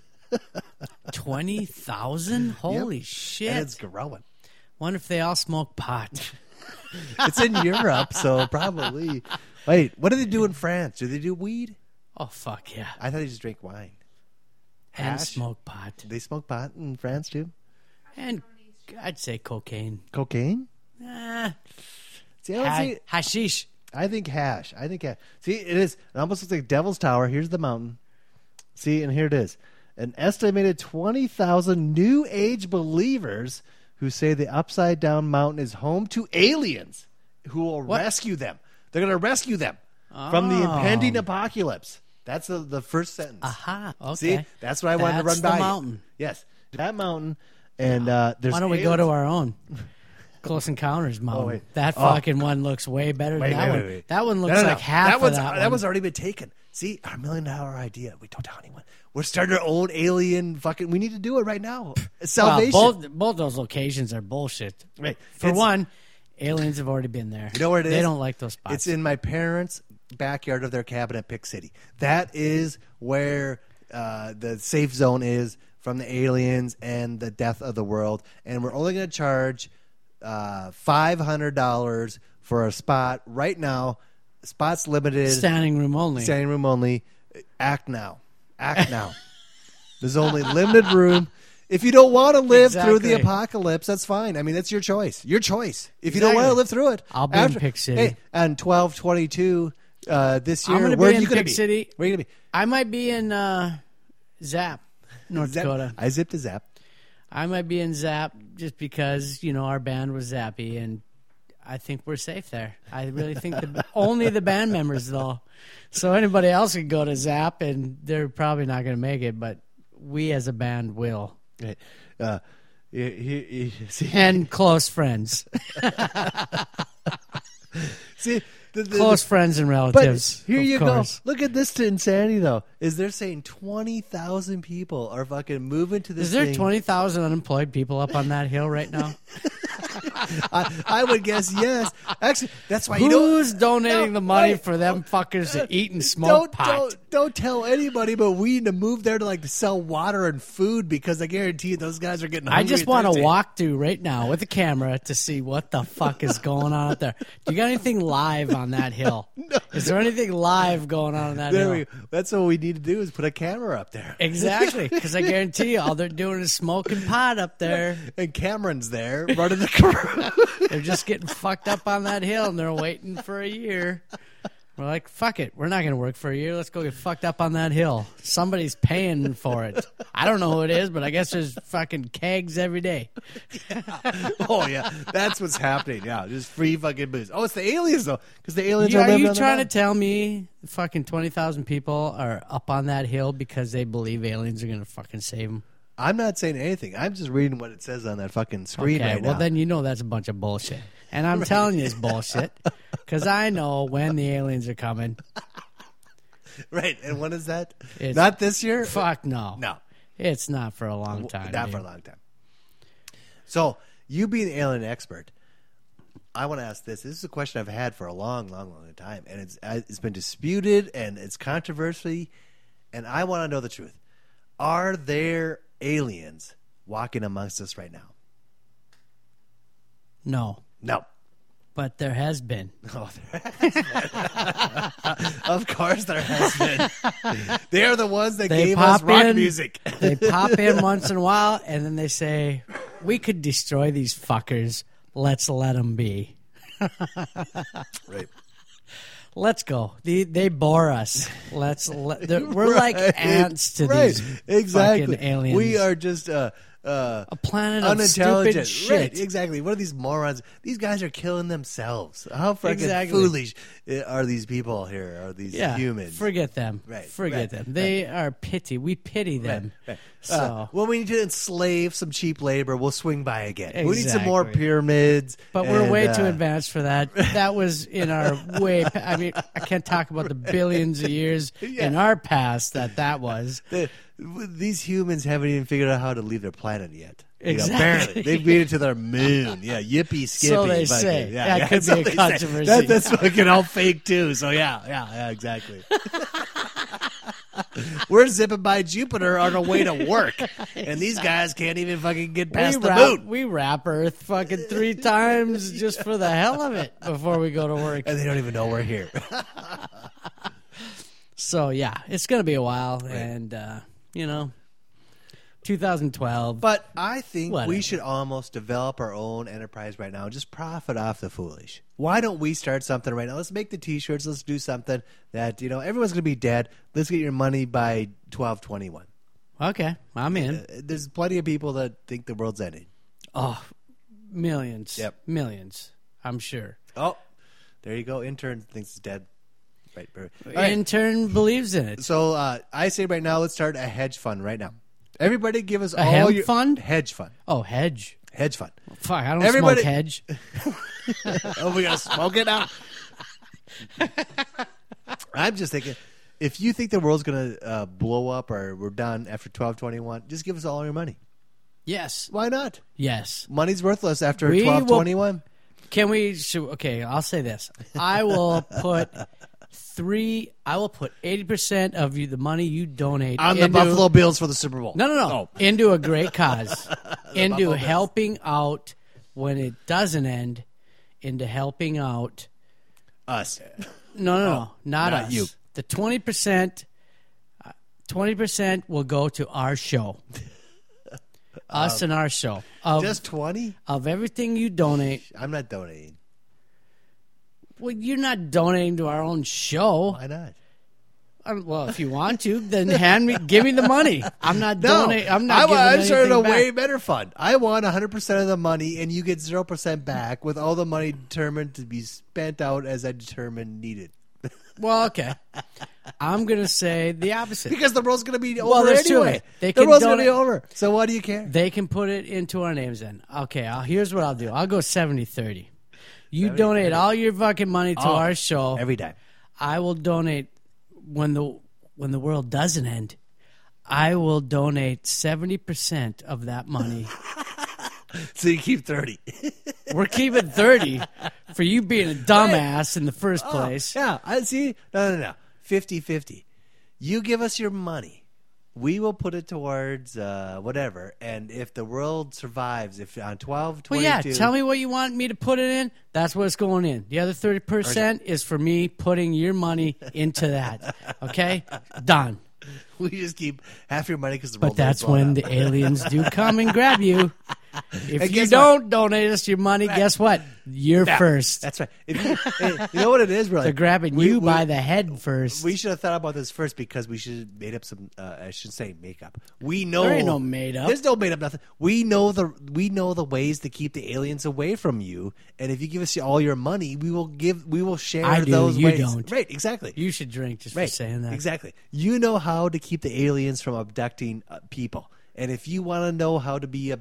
Speaker 1: Twenty thousand? Holy
Speaker 2: And
Speaker 1: shit!
Speaker 2: it's growing.
Speaker 1: Wonder if they all smoke pot.
Speaker 2: It's in Europe, so probably. Wait, what do they do in France? Do they do weed?
Speaker 1: Oh fuck yeah!
Speaker 2: I thought they just drink wine.
Speaker 1: And smoke pot,
Speaker 2: They smoke pot in France too.
Speaker 1: and I'd say cocaine.
Speaker 2: Cocaine.
Speaker 1: Ah,
Speaker 2: See, I, don't
Speaker 1: ha-
Speaker 2: see,
Speaker 1: hashish.
Speaker 2: I think hash. I think hash. See, it is. It almost looks like Devil's Tower. Here's the mountain. See, and here it is. An estimated twenty thousand New Age believers who say the upside down mountain is home to aliens who will
Speaker 1: What?
Speaker 2: rescue them. They're going to rescue them from the
Speaker 1: Oh.
Speaker 2: impending apocalypse. That's the, the first sentence.
Speaker 1: Aha. Okay.
Speaker 2: See, that's what I wanted to
Speaker 1: That's
Speaker 2: run by.
Speaker 1: the
Speaker 2: you.
Speaker 1: mountain.
Speaker 2: Yes, that mountain. And uh, there's
Speaker 1: Why don't we go to our own Close Encounters mountain?
Speaker 2: wait.
Speaker 1: That
Speaker 2: Oh.
Speaker 1: fucking one looks way better
Speaker 2: Wait,
Speaker 1: than that
Speaker 2: wait,
Speaker 1: one.
Speaker 2: wait.
Speaker 1: That one looks
Speaker 2: No, no,
Speaker 1: like
Speaker 2: no.
Speaker 1: half
Speaker 2: that
Speaker 1: of
Speaker 2: one's,
Speaker 1: that,
Speaker 2: that
Speaker 1: one.
Speaker 2: one's already been taken. See, our million dollar idea. We don't tell anyone. We're starting our own alien fucking. We need to do it right now. Salvation.
Speaker 1: Well, both both those locations are bullshit.
Speaker 2: Right.
Speaker 1: For
Speaker 2: It's-
Speaker 1: one, aliens have already been there.
Speaker 2: You know where it
Speaker 1: they
Speaker 2: is?
Speaker 1: don't like those spots.
Speaker 2: It's in my parents' backyard of their cabin at Pick City. That is where uh, the safe zone is from the aliens and the death of the world. And we're only going to charge uh, five hundred dollars for a spot right now. Spots limited.
Speaker 1: standing room only.
Speaker 2: Standing room only. Act now. Act now. There's only limited room. If you don't want to live through the apocalypse, that's fine. I mean, that's your choice. Your choice. If you don't want to live through it,
Speaker 1: I'll be in Pick City.
Speaker 2: Hey, on twelve twenty two uh, this year,
Speaker 1: I'm gonna
Speaker 2: where
Speaker 1: be
Speaker 2: are
Speaker 1: in
Speaker 2: you going to
Speaker 1: Pick
Speaker 2: be?
Speaker 1: City.
Speaker 2: Where are you going to be?
Speaker 1: I might be in uh, Zap, North
Speaker 2: Zap-
Speaker 1: Dakota.
Speaker 2: I zipped a zap.
Speaker 1: I might be in Zap just because you know our band was Zappy, and I think we're safe there. I really think the, only the band members though. So anybody else could go to Zap, and they're probably not going to make it, but we as a band will,
Speaker 2: Uh, you- you- you- see,
Speaker 1: and close friends,
Speaker 2: see the, the,
Speaker 1: close friends and relatives.
Speaker 2: But
Speaker 1: here
Speaker 2: you
Speaker 1: course.
Speaker 2: go. Look at this to insanity, though. Is they're saying twenty thousand people are fucking moving to this?
Speaker 1: Is there
Speaker 2: thing.
Speaker 1: twenty thousand unemployed people up on that hill right now?
Speaker 2: I, I would guess yes. Actually, that's why.
Speaker 1: Who's donating
Speaker 2: No,
Speaker 1: the money
Speaker 2: wait.
Speaker 1: for them fuckers to eat and smoke
Speaker 2: Don't,
Speaker 1: pot?
Speaker 2: don't don't tell anybody, but we need to move there to like to sell water and food because I guarantee you those guys are getting.
Speaker 1: I just want to walk through right now with a camera to see what the fuck is going on out there. Do you got anything live on that hill? Is there anything live going on on that
Speaker 2: There
Speaker 1: hill?
Speaker 2: we. That's what we need to do is put a camera up there.
Speaker 1: Exactly, because I guarantee you, all they're doing is smoking pot up there.
Speaker 2: And Cameron's there running the crew.
Speaker 1: They're just getting fucked up on that hill, and they're waiting for a year. We're like, fuck it, we're not going to work for a year. Let's go get fucked up on that hill. Somebody's paying for it. I don't know who it is, but I guess there's fucking kegs every day.
Speaker 2: oh yeah, that's what's happening. Yeah, just free fucking booze. Oh, it's the aliens though, because the aliens
Speaker 1: You-
Speaker 2: are,
Speaker 1: are you trying to tell me fucking 20,000 people are up on that hill because they believe aliens are going to fucking save them?
Speaker 2: I'm not saying anything. I'm just reading what it says on that fucking screen
Speaker 1: Okay,
Speaker 2: right
Speaker 1: well,
Speaker 2: now.
Speaker 1: then you know that's a bunch of bullshit. And I'm telling you it's bullshit because I know when the aliens are coming.
Speaker 2: right. And when is that?
Speaker 1: It's-
Speaker 2: Not this year.
Speaker 1: Fuck no.
Speaker 2: No,
Speaker 1: It's not for a long time.
Speaker 2: not
Speaker 1: dude.
Speaker 2: for a long time. So you being the alien expert, I want to ask this. This is a question I've had for a long, long, long time, and it's uh, it's been disputed and it's controversy, and I want to know the truth. Are there aliens walking amongst us right now?
Speaker 1: No,
Speaker 2: No.
Speaker 1: but there has been.
Speaker 2: Oh, there has been. of course, there has been. They are the ones that
Speaker 1: They
Speaker 2: gave us
Speaker 1: pop
Speaker 2: rock
Speaker 1: in.
Speaker 2: music.
Speaker 1: They pop in once in a while, and then they say, "We could destroy these fuckers. Let's let them be.
Speaker 2: right.
Speaker 1: Let's go. They they bore us. Let's. Let, they're- we're like
Speaker 2: Right.
Speaker 1: ants to these
Speaker 2: exactly.
Speaker 1: fucking aliens.
Speaker 2: We are just uh, uh,
Speaker 1: a planet of
Speaker 2: unintelligent.
Speaker 1: stupid
Speaker 2: Right,
Speaker 1: shit.
Speaker 2: exactly. What are these morons? These guys are killing themselves. How fucking
Speaker 1: Exactly.
Speaker 2: foolish uh, are these people here? Are these
Speaker 1: Yeah,
Speaker 2: humans?
Speaker 1: forget them.
Speaker 2: Right,
Speaker 1: forget
Speaker 2: right,
Speaker 1: them. They are pity. We pity them.
Speaker 2: Right.
Speaker 1: So
Speaker 2: Uh, when we need to enslave some cheap labor, we'll swing by again. We need some more pyramids.
Speaker 1: But we're way
Speaker 2: uh,
Speaker 1: too advanced for that. That was in our way. I mean, I can't talk about the billions of years in our past that that was.
Speaker 2: the, these humans haven't even figured out how to leave their planet yet. You know,
Speaker 1: Exactly.
Speaker 2: apparently, they've made it to their moon. Yeah, yippee skippy.
Speaker 1: So they say.
Speaker 2: Yeah,
Speaker 1: That could be a controversy.
Speaker 2: That, that's fucking all fake too. So yeah, yeah, yeah, exactly. We're zipping by Jupiter on our way to work, and these guys can't even fucking get past
Speaker 1: we
Speaker 2: the
Speaker 1: wrap,
Speaker 2: moon,
Speaker 1: we wrap Earth fucking three times just for the hell of it before we go to work.
Speaker 2: and they don't even know we're here.
Speaker 1: So yeah, it's gonna be a while, and uh, you know, 2012.
Speaker 2: But I think
Speaker 1: Whatever.
Speaker 2: we should almost develop our own enterprise right now and just profit off the foolish. Why don't we start something right now? Let's make the t-shirts. Let's do something that, you know, everyone's going to be dead. Let's get your money by 1221.
Speaker 1: okay, I'm in.
Speaker 2: Uh, There's plenty of people that think the world's ending.
Speaker 1: Oh, millions.
Speaker 2: Yep.
Speaker 1: millions. I'm sure.
Speaker 2: Oh, there you go. Intern thinks it's dead. Right. right. Right.
Speaker 1: Intern believes in it.
Speaker 2: So uh, I say right now, let's start a hedge fund right now. Everybody give us
Speaker 1: A
Speaker 2: all your
Speaker 1: fund?
Speaker 2: hedge fund.
Speaker 1: Oh, hedge.
Speaker 2: Hedge fund.
Speaker 1: Fuck, I don't
Speaker 2: Everybody-
Speaker 1: smoke hedge.
Speaker 2: oh, we gotta smoke it now. I'm just thinking, if you think the world's gonna uh, blow up or we're done after twelve twenty one, just give us all your money.
Speaker 1: Yes,
Speaker 2: Why not?
Speaker 1: yes.
Speaker 2: Money's worthless after
Speaker 1: We
Speaker 2: twelve
Speaker 1: will-
Speaker 2: twenty one.
Speaker 1: Can we? Okay, I'll say this. I will put three. I will put eighty percent of you the money you donate
Speaker 2: On the
Speaker 1: into-
Speaker 2: Buffalo Bills for the Super Bowl.
Speaker 1: No, no, no. Oh. Into a great cause. into
Speaker 2: Buffalo Bills.
Speaker 1: helping out when it doesn't end. Into helping out.
Speaker 2: Us.
Speaker 1: No, no, no, oh, not,
Speaker 2: Oh, not
Speaker 1: us.
Speaker 2: you.
Speaker 1: The twenty percent. Uh, twenty percent will go to our show. Us um, and our show of
Speaker 2: Just twenty?
Speaker 1: of everything you donate.
Speaker 2: I'm not donating.
Speaker 1: Well, you're not donating to our own show.
Speaker 2: Why not?
Speaker 1: Um, Well, if you want to, then hand me, give me the money. I'm not
Speaker 2: No,
Speaker 1: donating. I'm not.
Speaker 2: I,
Speaker 1: giving
Speaker 2: I'm starting a
Speaker 1: anything
Speaker 2: way better fund. I want 100 percent of the money, and you get zero percent back, with all the money determined to be spent out as I determined needed.
Speaker 1: Well, okay. I'm gonna say the opposite.
Speaker 2: Because the world's going to be over
Speaker 1: Well, there's two of
Speaker 2: anyway.
Speaker 1: They
Speaker 2: the going to be over. So why do you care?
Speaker 1: They can put it into our names then. Okay, I'll, here's what I'll do. I'll go 70-30. You donate all your fucking money to
Speaker 2: Oh,
Speaker 1: our show.
Speaker 2: every day.
Speaker 1: I will donate when the when the world doesn't end. I will donate seventy percent of that money.
Speaker 2: So you keep 30.
Speaker 1: We're keeping thirty for you being a dumbass in the first oh, place.
Speaker 2: yeah, I see. No, no, no. 50-50. You give us your money. We will put it towards uh, whatever. And if the world survives, if on 12,
Speaker 1: Well, yeah. Tell me what you want me to put it in. That's what's going in. The other thirty percent is for me putting your money into that. Okay, done.
Speaker 2: We just keep half your money because the
Speaker 1: But that's when
Speaker 2: up.
Speaker 1: the aliens do come and grab you. If you don't donate us your money, guess what? You're
Speaker 2: Yeah,
Speaker 1: first.
Speaker 2: That's right. If you, hey, you know what it is, really?
Speaker 1: They're grabbing
Speaker 2: We-
Speaker 1: you
Speaker 2: we-
Speaker 1: by the head first.
Speaker 2: We should have thought about this first because we should have made up some. Uh, I should say makeup. We know
Speaker 1: There ain't no made up.
Speaker 2: There's no made up nothing. We know the we know the ways to keep the aliens away from you. And if you give us all your money, we will give. We will share
Speaker 1: I do,
Speaker 2: those
Speaker 1: you
Speaker 2: ways.
Speaker 1: don't.
Speaker 2: Right? Exactly.
Speaker 1: you should drink just
Speaker 2: right.
Speaker 1: for saying that.
Speaker 2: Exactly. You know how to keep the aliens from abducting uh, people. And if you want to know how to be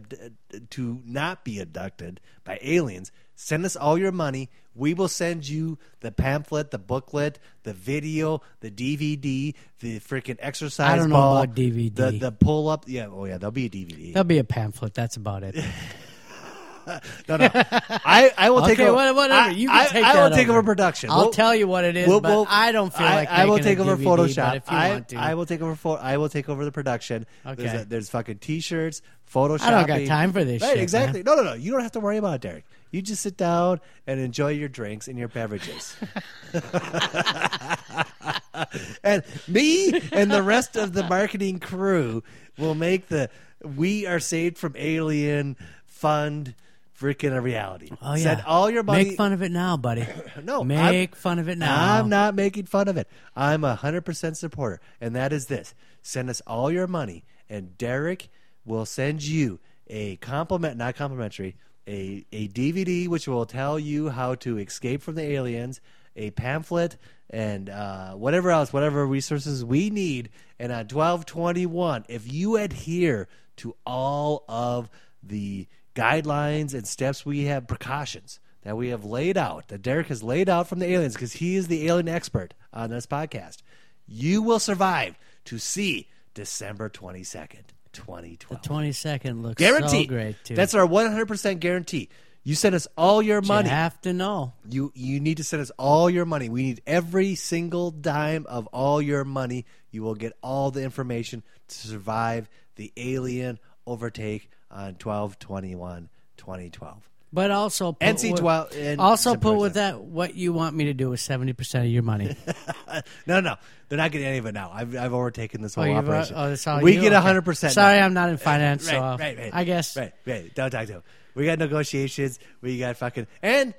Speaker 2: to not be abducted by aliens, send us all your money. We will send you the pamphlet, the booklet, the video, the DVD, the freaking exercise
Speaker 1: I don't know
Speaker 2: ball,
Speaker 1: about DVD.
Speaker 2: the the pull up. Yeah, oh yeah, there'll be a DVD.
Speaker 1: There'll be a pamphlet. That's about it.
Speaker 2: No, no, I, I will take
Speaker 1: okay,
Speaker 2: over.
Speaker 1: what- whatever.
Speaker 2: I,
Speaker 1: You
Speaker 2: I,
Speaker 1: take
Speaker 2: I will
Speaker 1: that
Speaker 2: take over
Speaker 1: over.
Speaker 2: production.
Speaker 1: I'll
Speaker 2: We'll-
Speaker 1: tell you what it is,
Speaker 2: we'll-
Speaker 1: but
Speaker 2: we'll-
Speaker 1: I don't feel
Speaker 2: I,
Speaker 1: like
Speaker 2: I will take over
Speaker 1: DVD,
Speaker 2: Photoshop. I,
Speaker 1: want to.
Speaker 2: I will take over. Pho- I will take over the production. There's,
Speaker 1: Okay.
Speaker 2: a, there's fucking t-shirts, Photoshop.
Speaker 1: I don't got time for this
Speaker 2: Right,
Speaker 1: shit,
Speaker 2: exactly. No, no, no. You don't have to worry about it, Derek. You just sit down and enjoy your drinks and your beverages. and me and the rest of the marketing crew will make the "We Are Saved from Alien" fund freaking a reality.
Speaker 1: Oh yeah.
Speaker 2: Send all your money.
Speaker 1: Make fun of it now, buddy.
Speaker 2: No,
Speaker 1: make
Speaker 2: I'm-
Speaker 1: fun of it now.
Speaker 2: I'm not making fun of it. I'm a hundred percent supporter, and that is this: send us all your money, and Derek will send you a compliment, not complimentary, a a DVD which will tell you how to escape from the aliens, a pamphlet, and uh, whatever else, whatever resources we need. And on twelve twenty one, if you adhere to all of the guidelines and steps we have, precautions that we have laid out, that Derek has laid out from the aliens, because he is the alien expert on this podcast, you will survive to see December 22nd, 2012.
Speaker 1: Twenty second looks
Speaker 2: Guaranteed.
Speaker 1: so great too.
Speaker 2: That's our 100% guarantee. You send us all your money.
Speaker 1: You have to know.
Speaker 2: You you need to send us all your money. We need every single dime of all your money. You will get all the information to survive the alien overtake on 12 21 2012.
Speaker 1: But also put
Speaker 2: NC
Speaker 1: with-
Speaker 2: 12 and
Speaker 1: also put with that what you want me to do with seventy percent of your money.
Speaker 2: No, no, they're not getting any of it now. I've, I've overtaken this whole
Speaker 1: you've, uh,
Speaker 2: operation.
Speaker 1: oh, that's all
Speaker 2: we
Speaker 1: you?
Speaker 2: get
Speaker 1: Okay.
Speaker 2: hundred percent.
Speaker 1: Sorry, I'm not in finance,
Speaker 2: right,
Speaker 1: so
Speaker 2: right, right.
Speaker 1: I guess
Speaker 2: Right, right. Don't talk to him. We got negotiations. We got fucking and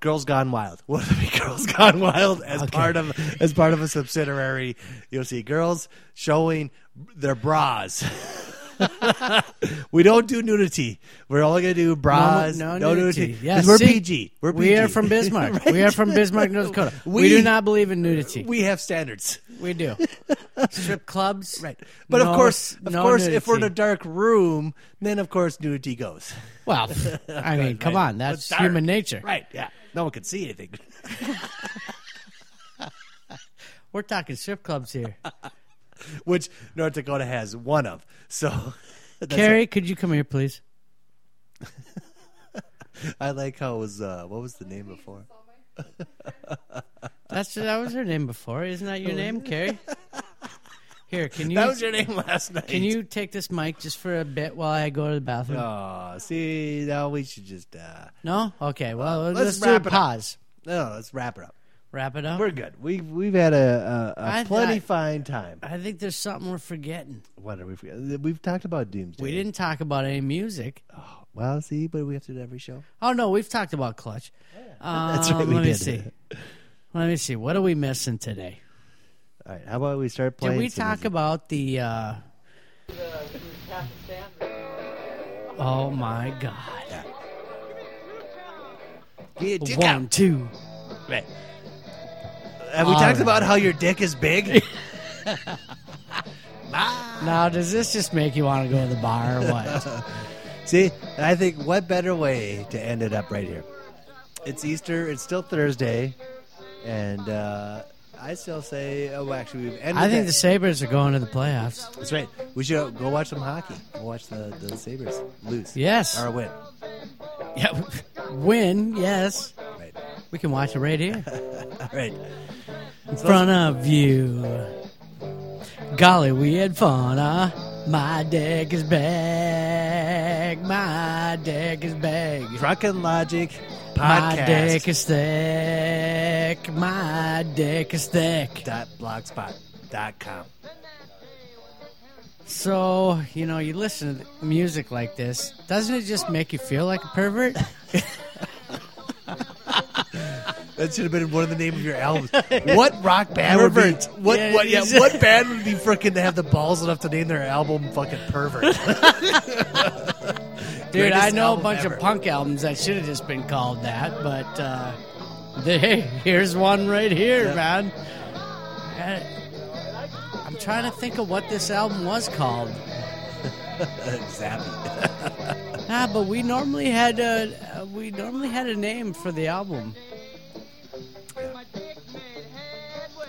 Speaker 2: Girls Gone Wild. What the Girls Gone Wild as
Speaker 1: Okay.
Speaker 2: part of as part of a subsidiary? You'll see girls showing their bras. we don't do nudity. We're only gonna do bras.
Speaker 1: no,
Speaker 2: no
Speaker 1: nudity.
Speaker 2: nudity.
Speaker 1: Yeah,
Speaker 2: 'Cause we're
Speaker 1: see?
Speaker 2: PG. We're PG.
Speaker 1: we are from Bismarck. We are from Bismarck, North Dakota. We,
Speaker 2: We-
Speaker 1: do not believe in nudity. We,
Speaker 2: have standards.
Speaker 1: We do. Strip clubs,
Speaker 2: Right. But
Speaker 1: no-
Speaker 2: of course, of
Speaker 1: no
Speaker 2: course, if we're in a dark room, then of course nudity goes.
Speaker 1: well, I mean, come
Speaker 2: Right.
Speaker 1: on, that's human nature.
Speaker 2: Right. Yeah. No one can see anything.
Speaker 1: We're talking strip clubs here.
Speaker 2: Which North Dakota has one of. So
Speaker 1: Carrie, could you come here, please?
Speaker 2: I like how it was. Uh, what was the name before?
Speaker 1: That's that was her name before, isn't that your name, Carrie? Here, can you
Speaker 2: Oh, That was your name last night.
Speaker 1: can you take this mic just for a bit while I go to the bathroom?
Speaker 2: Oh, see, now we should just. Uh,
Speaker 1: No? Okay, well,
Speaker 2: let's
Speaker 1: let's, do a
Speaker 2: wrap it up.
Speaker 1: pause.
Speaker 2: no, let's wrap it up.
Speaker 1: Wrap it up.
Speaker 2: We're good. We've we've had a, a, a
Speaker 1: I-
Speaker 2: plenty
Speaker 1: I-
Speaker 2: fine time.
Speaker 1: I think there's something we're forgetting.
Speaker 2: What are we? forgetting? We've talked about Doomsday.
Speaker 1: We didn't talk about any music.
Speaker 2: Well, see, but we have to do every show.
Speaker 1: Oh no, we've talked about Clutch.
Speaker 2: That's
Speaker 1: Um,
Speaker 2: right, we
Speaker 1: let me
Speaker 2: did.
Speaker 1: see. Let me see. What are we missing today?
Speaker 2: All right. How about we start
Speaker 1: Did
Speaker 2: playing?
Speaker 1: we
Speaker 2: some
Speaker 1: talk
Speaker 2: music?
Speaker 1: about the? Uh... Oh my God!
Speaker 2: Yeah, dick
Speaker 1: One,
Speaker 2: out.
Speaker 1: two.
Speaker 2: Right. Have we
Speaker 1: All
Speaker 2: talked
Speaker 1: right.
Speaker 2: about how your dick is big?
Speaker 1: Now, does this just make you want to go to the bar or what?
Speaker 2: See, and I think what better way to end it up right here? It's Easter. It's still Thursday, and uh, I still say, oh, actually, we've ended.
Speaker 1: I think
Speaker 2: that-
Speaker 1: the Sabres are going to the playoffs.
Speaker 2: that's right. We should go watch some hockey. Go watch the the Sabres lose.
Speaker 1: Yes.
Speaker 2: or win.
Speaker 1: Yeah. Win, yes. We can watch it right here
Speaker 2: All right.
Speaker 1: in front of you. Golly, we had fun, huh? My deck is back. My deck is back.
Speaker 2: Drunken Logic Podcast.
Speaker 1: My deck is thick. My deck is thick.
Speaker 2: dot blogspot dot com.
Speaker 1: So, you know, you listen to music like this, doesn't it just make you feel like a pervert?
Speaker 2: That should have been one of the name of your albums. what rock band would be? What?
Speaker 1: Yeah,
Speaker 2: what? Yeah. What band would be freaking to have the balls enough to name their album "fucking pervert"?
Speaker 1: Dude, I know a bunch
Speaker 2: ever.
Speaker 1: of punk albums that should have just been called that, but uh, they, here's one right here,
Speaker 2: Yeah.
Speaker 1: man. Uh, I'm trying to think of what this album was called.
Speaker 2: Zappy.
Speaker 3: Ah, but we normally had a we normally had a name for the album.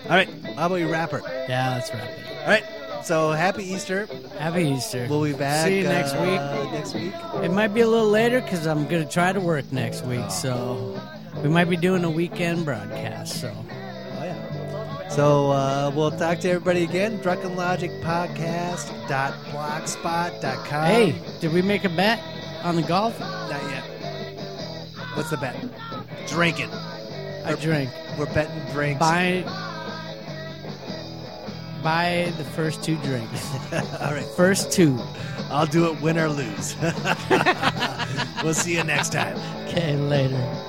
Speaker 2: All right, how about you, rapper?
Speaker 3: Yeah, let's wrap it.
Speaker 2: All right, so happy Easter.
Speaker 3: Happy Easter.
Speaker 2: We'll be back.
Speaker 3: See you next
Speaker 2: uh,
Speaker 3: week.
Speaker 2: Next week.
Speaker 3: It might be a little later because I'm gonna try to work next week, so we might be doing a weekend broadcast. So
Speaker 2: Oh yeah. So uh, we'll talk to everybody again. Drunken Logic Podcast dot blogspot.com.
Speaker 3: hey, did we make a bet on the golf?
Speaker 2: not yet. What's the bet? Drinking.
Speaker 3: I drink.
Speaker 2: We're betting drinks.
Speaker 3: Buy buy the first two drinks.
Speaker 2: All right.
Speaker 3: First two.
Speaker 2: I'll do it win or lose. we'll see you next time.
Speaker 3: Okay, later.